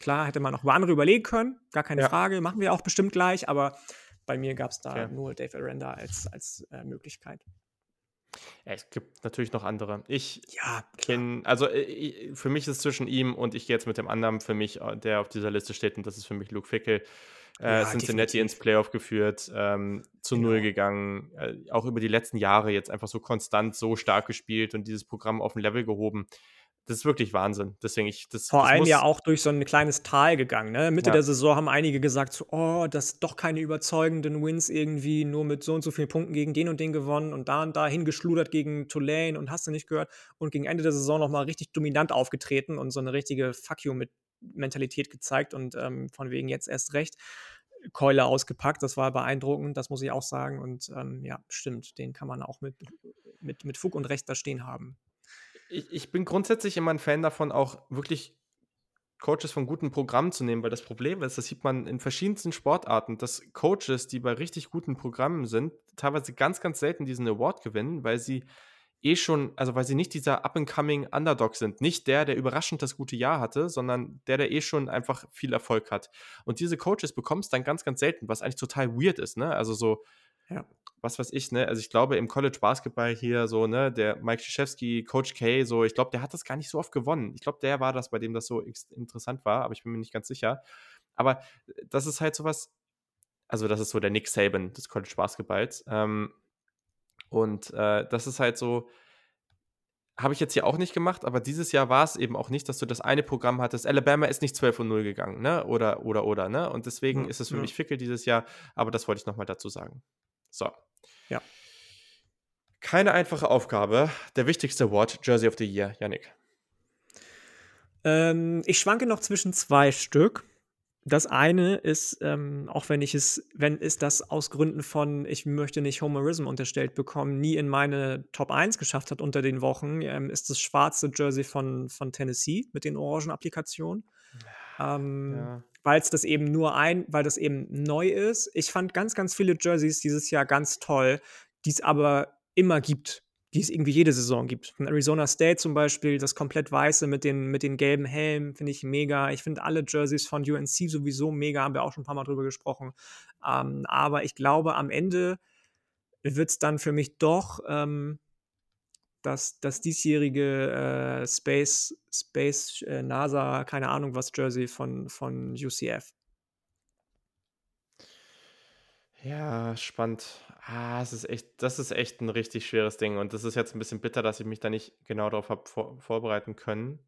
Klar, hätte man noch über andere überlegen können, gar keine ja. Frage, machen wir auch bestimmt gleich, aber bei mir gab es da ja. nur Dave Aranda als, als äh, Möglichkeit. Es gibt natürlich noch andere. Ich ja, kenne, also äh, für mich ist zwischen ihm und ich gehe jetzt mit dem anderen für mich, äh, der auf dieser Liste steht, und das ist für mich Luke Fickel äh, ja, Cincinnati definitiv. ins Playoff geführt, ähm, zu genau. Null gegangen, äh, auch über die letzten Jahre jetzt einfach so konstant, so stark gespielt und dieses Programm auf ein Level gehoben. Das ist wirklich Wahnsinn. Deswegen ich das vor das allem ja auch durch so ein kleines Tal gegangen. Ne? Mitte ja. der Saison haben einige gesagt, so, oh, das doch keine überzeugenden Wins irgendwie, nur mit so und so vielen Punkten gegen den und den gewonnen und da und da hingeschludert gegen Tulane und hast du nicht gehört und gegen Ende der Saison noch mal richtig dominant aufgetreten und so eine richtige Fuck you mit Mentalität gezeigt und ähm, von wegen jetzt erst recht. Keule ausgepackt. Das war beeindruckend, das muss ich auch sagen. Und ähm, ja, stimmt, den kann man auch mit, mit, mit Fug und Recht da stehen haben. Ich, ich bin grundsätzlich immer ein Fan davon, auch wirklich Coaches von guten Programmen zu nehmen, weil das Problem ist, das sieht man in verschiedensten Sportarten, dass Coaches, die bei richtig guten Programmen sind, teilweise ganz, ganz selten diesen Award gewinnen, weil sie eh schon, also weil sie nicht dieser up-and-coming Underdog sind. Nicht der, der überraschend das gute Jahr hatte, sondern der, der eh schon einfach viel Erfolg hat. Und diese Coaches bekommst dann ganz, ganz selten, was eigentlich total weird ist, ne? Also so, ja. Was weiß ich, ne? Also ich glaube, im College Basketball hier so, ne, der Mike Krzyzewski, Coach K, so, ich glaube, der hat das gar nicht so oft gewonnen. Ich glaube, der war das, bei dem das so interessant war, aber ich bin mir nicht ganz sicher. Aber das ist halt sowas, also das ist so der Nick Saban des College Basketballs. Ähm, und äh, das ist halt so, habe ich jetzt hier auch nicht gemacht, aber dieses Jahr war es eben auch nicht, dass du das eine Programm hattest. Alabama ist nicht 12 und 0 gegangen, ne? Oder, oder, oder, ne? Und deswegen ja, ist es für ja. mich fickel dieses Jahr, aber das wollte ich nochmal dazu sagen. So. Keine einfache Aufgabe. Der wichtigste Award, Jersey of the Year, Yannick. Ähm, ich schwanke noch zwischen zwei Stück. Das eine ist, ähm, auch wenn ich es, wenn ist das aus Gründen von, ich möchte nicht Homerism unterstellt bekommen, nie in meine Top 1 geschafft hat unter den Wochen, ähm, ist das schwarze Jersey von, von Tennessee mit den orangen Applikationen. Ähm, ja. Weil es das eben nur ein, weil das eben neu ist. Ich fand ganz, ganz viele Jerseys dieses Jahr ganz toll, die es aber immer gibt die es irgendwie jede Saison gibt. Von Arizona State zum Beispiel, das komplett weiße mit den, mit den gelben Helmen, finde ich mega. Ich finde alle Jerseys von UNC sowieso mega, haben wir auch schon ein paar Mal drüber gesprochen. Ähm, aber ich glaube, am Ende wird es dann für mich doch ähm, das, das diesjährige äh, Space, Space äh, NASA, keine Ahnung was Jersey von, von UCF. Ja, spannend. Ah, es ist echt, das ist echt ein richtig schweres Ding. Und das ist jetzt ein bisschen bitter, dass ich mich da nicht genau darauf habe vor, vorbereiten können.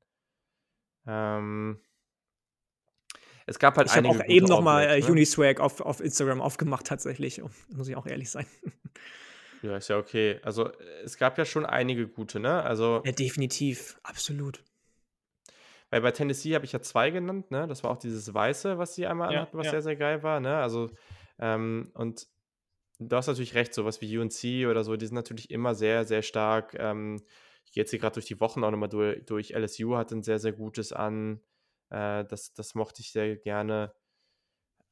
Ähm, es gab halt ich einige. Ich habe auch eben nochmal äh, ne? Uniswag auf, auf Instagram aufgemacht, tatsächlich. Muss ich auch ehrlich sein. Ja, ist ja okay. Also, es gab ja schon einige gute, ne? Also. Ja, definitiv. Absolut. Weil bei Tennessee habe ich ja zwei genannt, ne? Das war auch dieses Weiße, was sie einmal ja, anhatten, was ja. sehr, sehr geil war, ne? Also, ähm, und du hast natürlich recht, sowas wie UNC oder so, die sind natürlich immer sehr, sehr stark. Ähm, ich gehe jetzt hier gerade durch die Wochen auch nochmal durch, durch. LSU hat ein sehr, sehr gutes an. Äh, das, das mochte ich sehr gerne.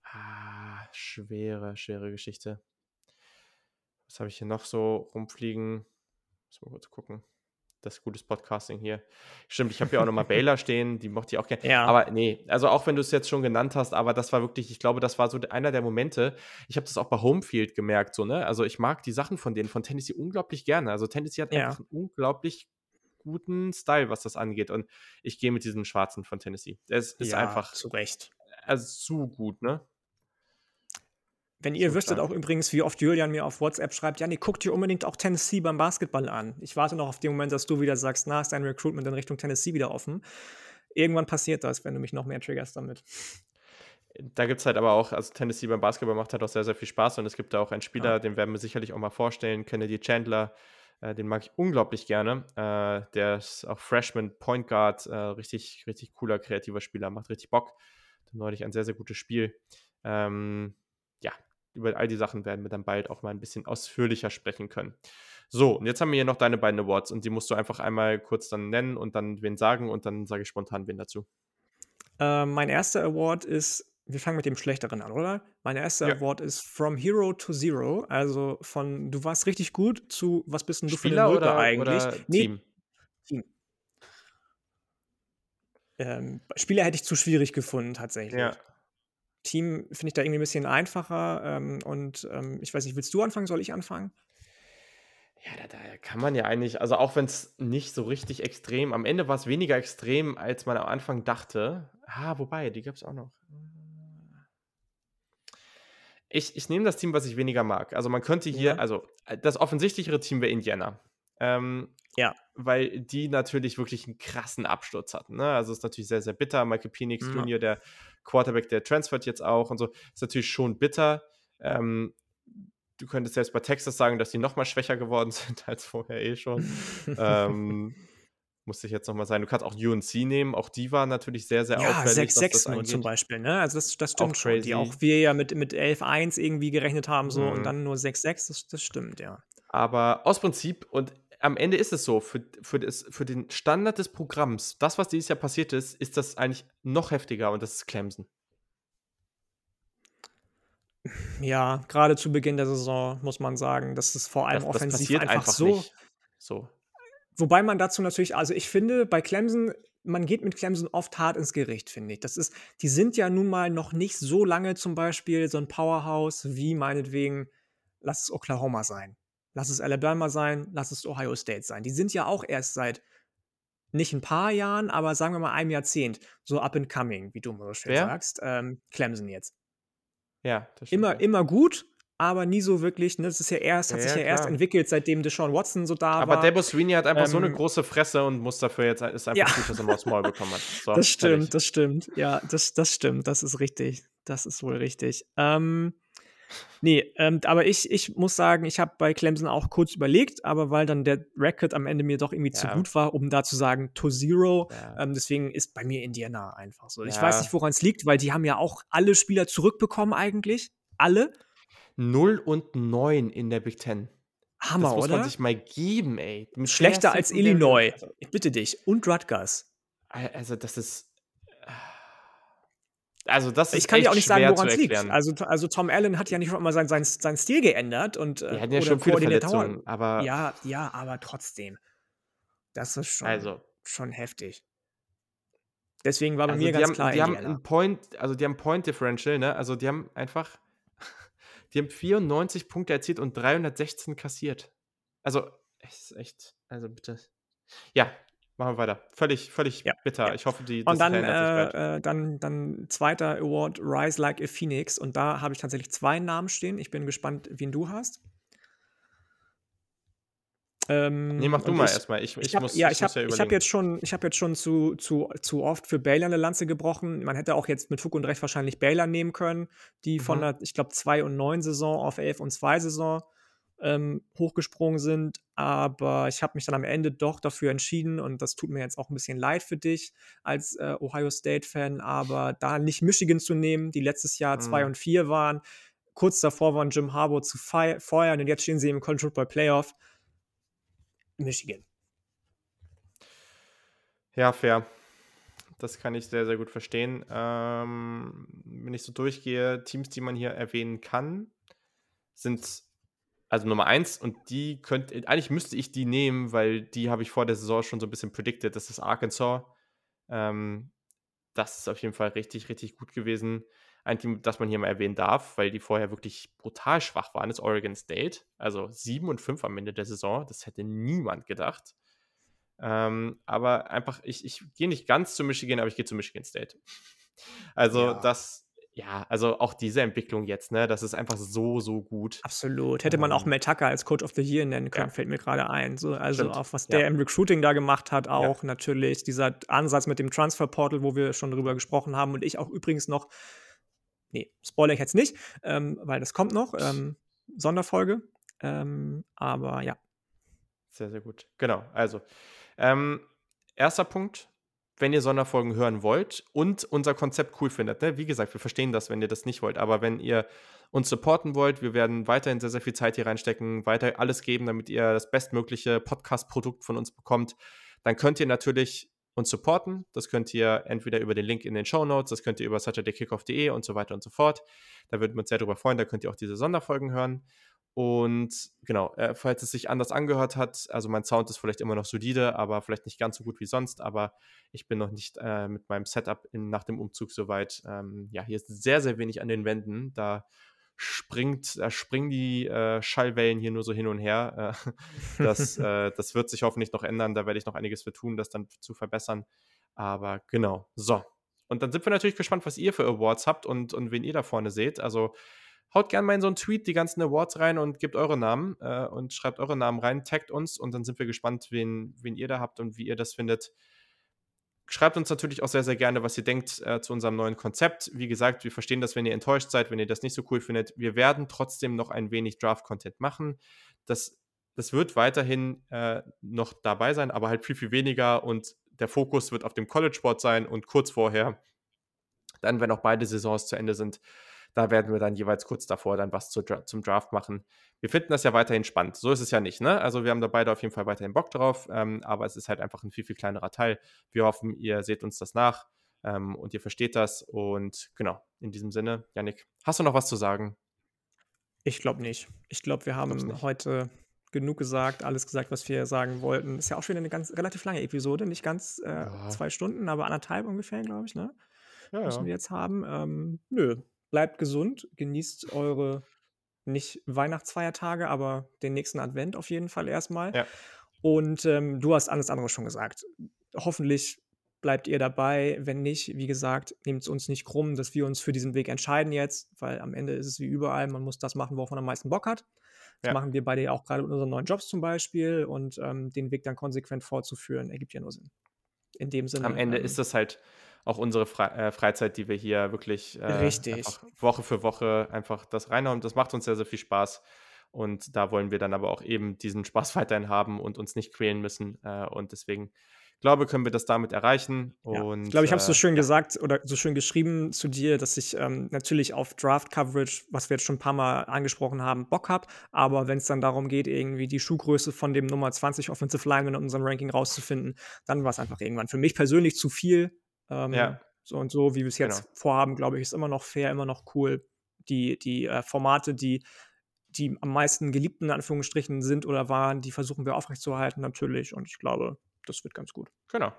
Ah, schwere, schwere Geschichte. Was habe ich hier noch so rumfliegen? Muss mal kurz gucken das ist gutes Podcasting hier. Stimmt, ich habe hier auch nochmal Baylor stehen, die mochte ich auch gerne. Ja. Aber nee, also auch wenn du es jetzt schon genannt hast, aber das war wirklich, ich glaube, das war so einer der Momente. Ich habe das auch bei Homefield gemerkt, so, ne? Also ich mag die Sachen von denen, von Tennessee unglaublich gerne. Also Tennessee hat ja. einfach einen unglaublich guten Style, was das angeht. Und ich gehe mit diesem Schwarzen von Tennessee. Es ist ja, einfach. Zu Recht. Also zu gut, ne? Wenn ihr so wüsstet klar. auch übrigens, wie oft Julian mir auf WhatsApp schreibt, Janni, guck dir unbedingt auch Tennessee beim Basketball an. Ich warte noch auf den Moment, dass du wieder sagst, na, ist dein Recruitment in Richtung Tennessee wieder offen. Irgendwann passiert das, wenn du mich noch mehr triggerst damit. Da gibt es halt aber auch, also Tennessee beim Basketball macht halt auch sehr, sehr viel Spaß und es gibt da auch einen Spieler, ja. den werden wir sicherlich auch mal vorstellen, Kennedy Chandler, äh, den mag ich unglaublich gerne. Äh, der ist auch Freshman Point Guard, äh, richtig, richtig cooler, kreativer Spieler, macht richtig Bock. Neulich ein sehr, sehr gutes Spiel. Ähm, über all die Sachen werden wir dann bald auch mal ein bisschen ausführlicher sprechen können. So, und jetzt haben wir hier noch deine beiden Awards und die musst du einfach einmal kurz dann nennen und dann wen sagen und dann sage ich spontan wen dazu. Äh, mein erster Award ist, wir fangen mit dem schlechteren an, oder? Mein erster ja. Award ist From Hero to Zero, also von du warst richtig gut zu was bist denn du Spieler für eine oder, eigentlich? Oder nee, Team? Team. Ähm, Spieler hätte ich zu schwierig gefunden, tatsächlich. Ja. Team finde ich da irgendwie ein bisschen einfacher. Ähm, und ähm, ich weiß nicht, willst du anfangen? Soll ich anfangen? Ja, da, da kann man ja eigentlich, also auch wenn es nicht so richtig extrem, am Ende war es weniger extrem, als man am Anfang dachte. Ah, wobei, die gab es auch noch. Ich, ich nehme das Team, was ich weniger mag. Also man könnte hier, ja. also äh, das offensichtlichere Team wäre Indiana. Ähm, ja. Weil die natürlich wirklich einen krassen Absturz hatten. Ne? Also ist natürlich sehr, sehr bitter. Michael Penix ja. Jr., der Quarterback, der transfert jetzt auch und so. Ist natürlich schon bitter. Ähm, du könntest selbst bei Texas sagen, dass die noch mal schwächer geworden sind als vorher eh schon. ähm, musste ich jetzt noch mal sein. Du kannst auch UNC nehmen, auch die waren natürlich sehr, sehr ja, auffällig. 6-6 nur zum Beispiel, ne? Also das, das stimmt auch schon. Die auch wir ja mit, mit 11-1 irgendwie gerechnet haben so mhm. und dann nur 6-6, das, das stimmt, ja. Aber aus Prinzip, und am Ende ist es so, für, für, das, für den Standard des Programms, das, was dieses Jahr passiert ist, ist das eigentlich noch heftiger und das ist Clemson. Ja, gerade zu Beginn der Saison muss man sagen, dass es vor allem das, offensiv das einfach, einfach, so. Nicht. So. wobei man dazu natürlich, also ich finde, bei Clemson, man geht mit Clemson oft hart ins Gericht, finde ich. Das ist, die sind ja nun mal noch nicht so lange zum Beispiel so ein Powerhouse wie meinetwegen, lass es Oklahoma sein, lass es Alabama sein, lass es Ohio State sein. Die sind ja auch erst seit nicht ein paar Jahren, aber sagen wir mal einem Jahrzehnt, so up and coming, wie du mal so schön Wer? sagst. Ähm, Clemson jetzt. Ja, das stimmt. Immer, immer gut, aber nie so wirklich. Ne? Das ist ja erst, hat Ja, sich ja erst klar. entwickelt, seitdem Deshaun Watson so da Aber war. Debo Sweeney hat einfach so eine Ähm, große Fresse und muss dafür jetzt, ist einfach Ja. gut, dass er mal aufs Maul bekommen hat. So, das stimmt, fertig. das stimmt. Ja, das, das stimmt. Das ist richtig. Das ist wohl richtig. Ähm, nee, ähm, aber ich, ich muss sagen, ich habe bei Clemson auch kurz überlegt, aber weil dann der Record am Ende mir doch irgendwie zu Ja. gut war, um da zu sagen, to zero. Ja. Ähm, deswegen ist bei mir Indiana einfach so. Ich Ja. weiß nicht, woran es liegt, weil die haben ja auch alle Spieler zurückbekommen eigentlich. Alle. 0 und 9 in der Big Ten. Hammer, das muss oder? man sich mal geben, ey. Schlechter als Illinois. Also, Ich bitte dich. Und Rutgers. also das ist. Also, das ist Ich kann dir auch nicht sagen, woran es liegt. Also, also Tom Allen hat ja nicht mal seinen sein, sein Stil geändert und äh, Die hatten ja schon viele. Verletzungen, aber Ja, ja, aber trotzdem. Das ist schon, also, schon heftig. Deswegen war bei also mir ganz haben, klar die haben Indiana. ein Point, also die haben Point Differential, ne? Also die haben einfach, die haben 94 Punkte erzielt und 316 kassiert. Also, es ist echt, also bitte. Ja, machen wir weiter. Völlig, völlig Ja, bitter. ja. Ich hoffe, die Und dann, äh, äh, dann, dann zweiter Award, Rise Like a Phoenix. Und da habe ich tatsächlich zwei Namen stehen. Ich bin gespannt, wen du hast. Ähm, Nee, mach du mal ich- erstmal. Ich, ich, Ich hab, muss, ja, ich ich habe ja hab jetzt schon, ich hab jetzt schon zu, zu, zu oft für Baylor eine Lanze gebrochen. Man hätte auch jetzt mit Fug und Recht wahrscheinlich Baylor nehmen können, die von Mhm. der, ich glaube, 2 und 9 Saison auf 11 und 2 Saison ähm, hochgesprungen sind. Aber ich habe mich dann am Ende doch dafür entschieden und das tut mir jetzt auch ein bisschen leid für dich als äh, Ohio State-Fan, aber da nicht Michigan zu nehmen, die letztes Jahr 2 Mhm. und 4 waren. Kurz davor waren Jim Harbaugh zu feuern und jetzt stehen sie im College Football Playoff. Michigan. Ja, fair. Das kann ich sehr, sehr gut verstehen. Ähm, wenn ich so durchgehe, Teams, die man hier erwähnen kann, sind also Nummer eins und die könnte, eigentlich müsste ich die nehmen, weil die habe ich vor der Saison schon so ein bisschen predicted. Das ist Arkansas. Ähm, das ist auf jeden Fall richtig, richtig gut gewesen. Ein Team, das man hier mal erwähnen darf, weil die vorher wirklich brutal schwach waren, ist Oregon State. Also 7 und 5 am Ende der Saison. Das hätte niemand gedacht. Ähm, aber einfach, ich, ich gehe nicht ganz zu Michigan, aber ich gehe zu Michigan State. Also Ja. das, ja, also auch diese Entwicklung jetzt, ne, das ist einfach so, so gut. Absolut. Hätte man auch Ähm, Mel Tucker als Coach of the Year nennen können, Ja. fällt mir gerade ein. So, also Stimmt, auch was ja. der im Recruiting da gemacht hat, auch natürlich. Dieser Ansatz mit dem Transfer Portal, wo wir schon drüber gesprochen haben und ich auch übrigens noch, nee, spoiler ich jetzt nicht, ähm, weil das kommt noch, ähm, Sonderfolge. Ähm, aber ja, Sehr, sehr gut. Genau, also. Ähm, erster Punkt, wenn ihr Sonderfolgen hören wollt und unser Konzept cool findet. Ne? Wie gesagt, wir verstehen das, wenn ihr das nicht wollt. Aber wenn ihr uns supporten wollt, wir werden weiterhin sehr, sehr viel Zeit hier reinstecken, weiter alles geben, damit ihr das bestmögliche Podcast-Produkt von uns bekommt. Dann könnt ihr natürlich uns supporten. Das könnt ihr entweder über den Link in den Show Notes, das könnt ihr über saturdaykickoff.de und so weiter und so fort. Da würden wir uns sehr darüber freuen. Da könnt ihr auch diese Sonderfolgen hören. Und genau, äh, falls es sich anders angehört hat, also mein Sound ist vielleicht immer noch solide, aber vielleicht nicht ganz so gut wie sonst, aber ich bin noch nicht äh, mit meinem Setup in, nach dem Umzug soweit. Ähm, ja, hier ist sehr, sehr wenig an den Wänden. Da springt, da springen die äh, Schallwellen hier nur so hin und her. Äh, das, äh, das wird sich hoffentlich noch ändern. Da werde ich noch einiges für tun, das dann zu verbessern. Aber genau, so. Und dann sind wir natürlich gespannt, was ihr für Awards habt und, und wen ihr da vorne seht. Also haut gerne mal in so einen Tweet die ganzen Awards rein und gebt eure Namen äh, und schreibt eure Namen rein, taggt uns und dann sind wir gespannt, wen, wen ihr da habt und wie ihr das findet. Schreibt uns natürlich auch sehr, sehr gerne, was ihr denkt äh, zu unserem neuen Konzept. Wie gesagt, wir verstehen das, wenn ihr enttäuscht seid, wenn ihr das nicht so cool findet. Wir werden trotzdem noch ein wenig Draft-Content machen. Das, das wird weiterhin äh, noch dabei sein, aber halt viel, viel weniger und der Fokus wird auf dem College-Sport sein und kurz vorher, dann, wenn auch beide Saisons zu Ende sind, da werden wir dann jeweils kurz davor dann was zu, zum Draft machen. Wir finden das ja weiterhin spannend. So ist es ja nicht, ne? Also wir haben da beide auf jeden Fall weiterhin Bock drauf, ähm, aber es ist halt einfach ein viel, viel kleinerer Teil. Wir hoffen, ihr seht uns das nach ähm, und ihr versteht das. Und genau, in diesem Sinne, Yannick, hast du noch was zu sagen? ich glaube nicht. Ich glaube, wir haben heute genug gesagt, alles gesagt, was wir sagen wollten. Ist ja auch schon eine ganz relativ lange Episode, nicht ganz äh, ja. zwei Stunden, aber anderthalb ungefähr, glaube ich, ne? Ja, Müssen wir jetzt haben. Ähm, nö, bleibt gesund, genießt eure nicht Weihnachtsfeiertage, aber den nächsten Advent auf jeden Fall erstmal. Ja. Und ähm, du hast alles andere schon gesagt. Hoffentlich bleibt ihr dabei. Wenn nicht, wie gesagt, nehmt es uns nicht krumm, dass wir uns für diesen Weg entscheiden jetzt, weil am Ende ist es wie überall, man muss das machen, worauf man am meisten Bock hat. Das ja. machen wir beide ja auch gerade mit unseren neuen Jobs zum Beispiel und ähm, den Weg dann konsequent fortzuführen, ergibt ja nur Sinn. In dem Sinne. Am Ende ähm, ist das halt auch unsere Fre äh, Freizeit, die wir hier wirklich äh, Woche für Woche einfach das reinhauen. Das macht uns sehr, sehr viel Spaß. Und da wollen wir dann aber auch eben diesen Spaß weiterhin haben und uns nicht quälen müssen. Äh, und deswegen glaube, können wir das damit erreichen. Ja. Und, ich glaube, ich habe es so äh, schön äh, gesagt oder so schön geschrieben zu dir, dass ich ähm, natürlich auf Draft-Coverage, was wir jetzt schon ein paar Mal angesprochen haben, Bock habe. Aber wenn es dann darum geht, irgendwie die Schuhgröße von dem Nummer 20 Offensive Lineman in unserem Ranking rauszufinden, dann war es einfach irgendwann für mich persönlich zu viel. Ähm, ja. So und so, wie wir es jetzt genau. vorhaben, glaube ich, ist immer noch fair, immer noch cool. Die, die äh, Formate, die die am meisten geliebten in Anführungsstrichen sind oder waren, die versuchen wir aufrechtzuerhalten natürlich. Und ich glaube, das wird ganz gut. Genau.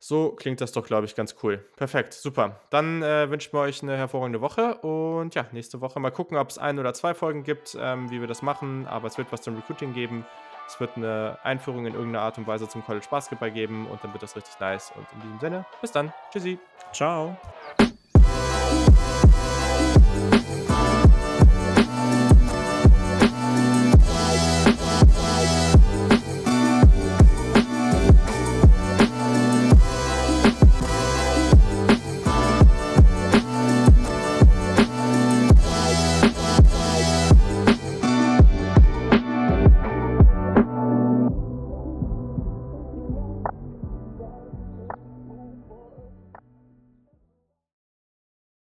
So klingt das doch, glaube ich, ganz cool. Perfekt, super. Dann äh, wünschen wir euch eine hervorragende Woche und ja, nächste Woche mal gucken, ob es ein oder zwei Folgen gibt, ähm, wie wir das machen. Aber es wird was zum Recruiting geben. Es wird eine Einführung in irgendeiner Art und Weise zum College Basketball geben und dann wird das richtig nice. Und in diesem Sinne, bis dann. Tschüssi. Ciao.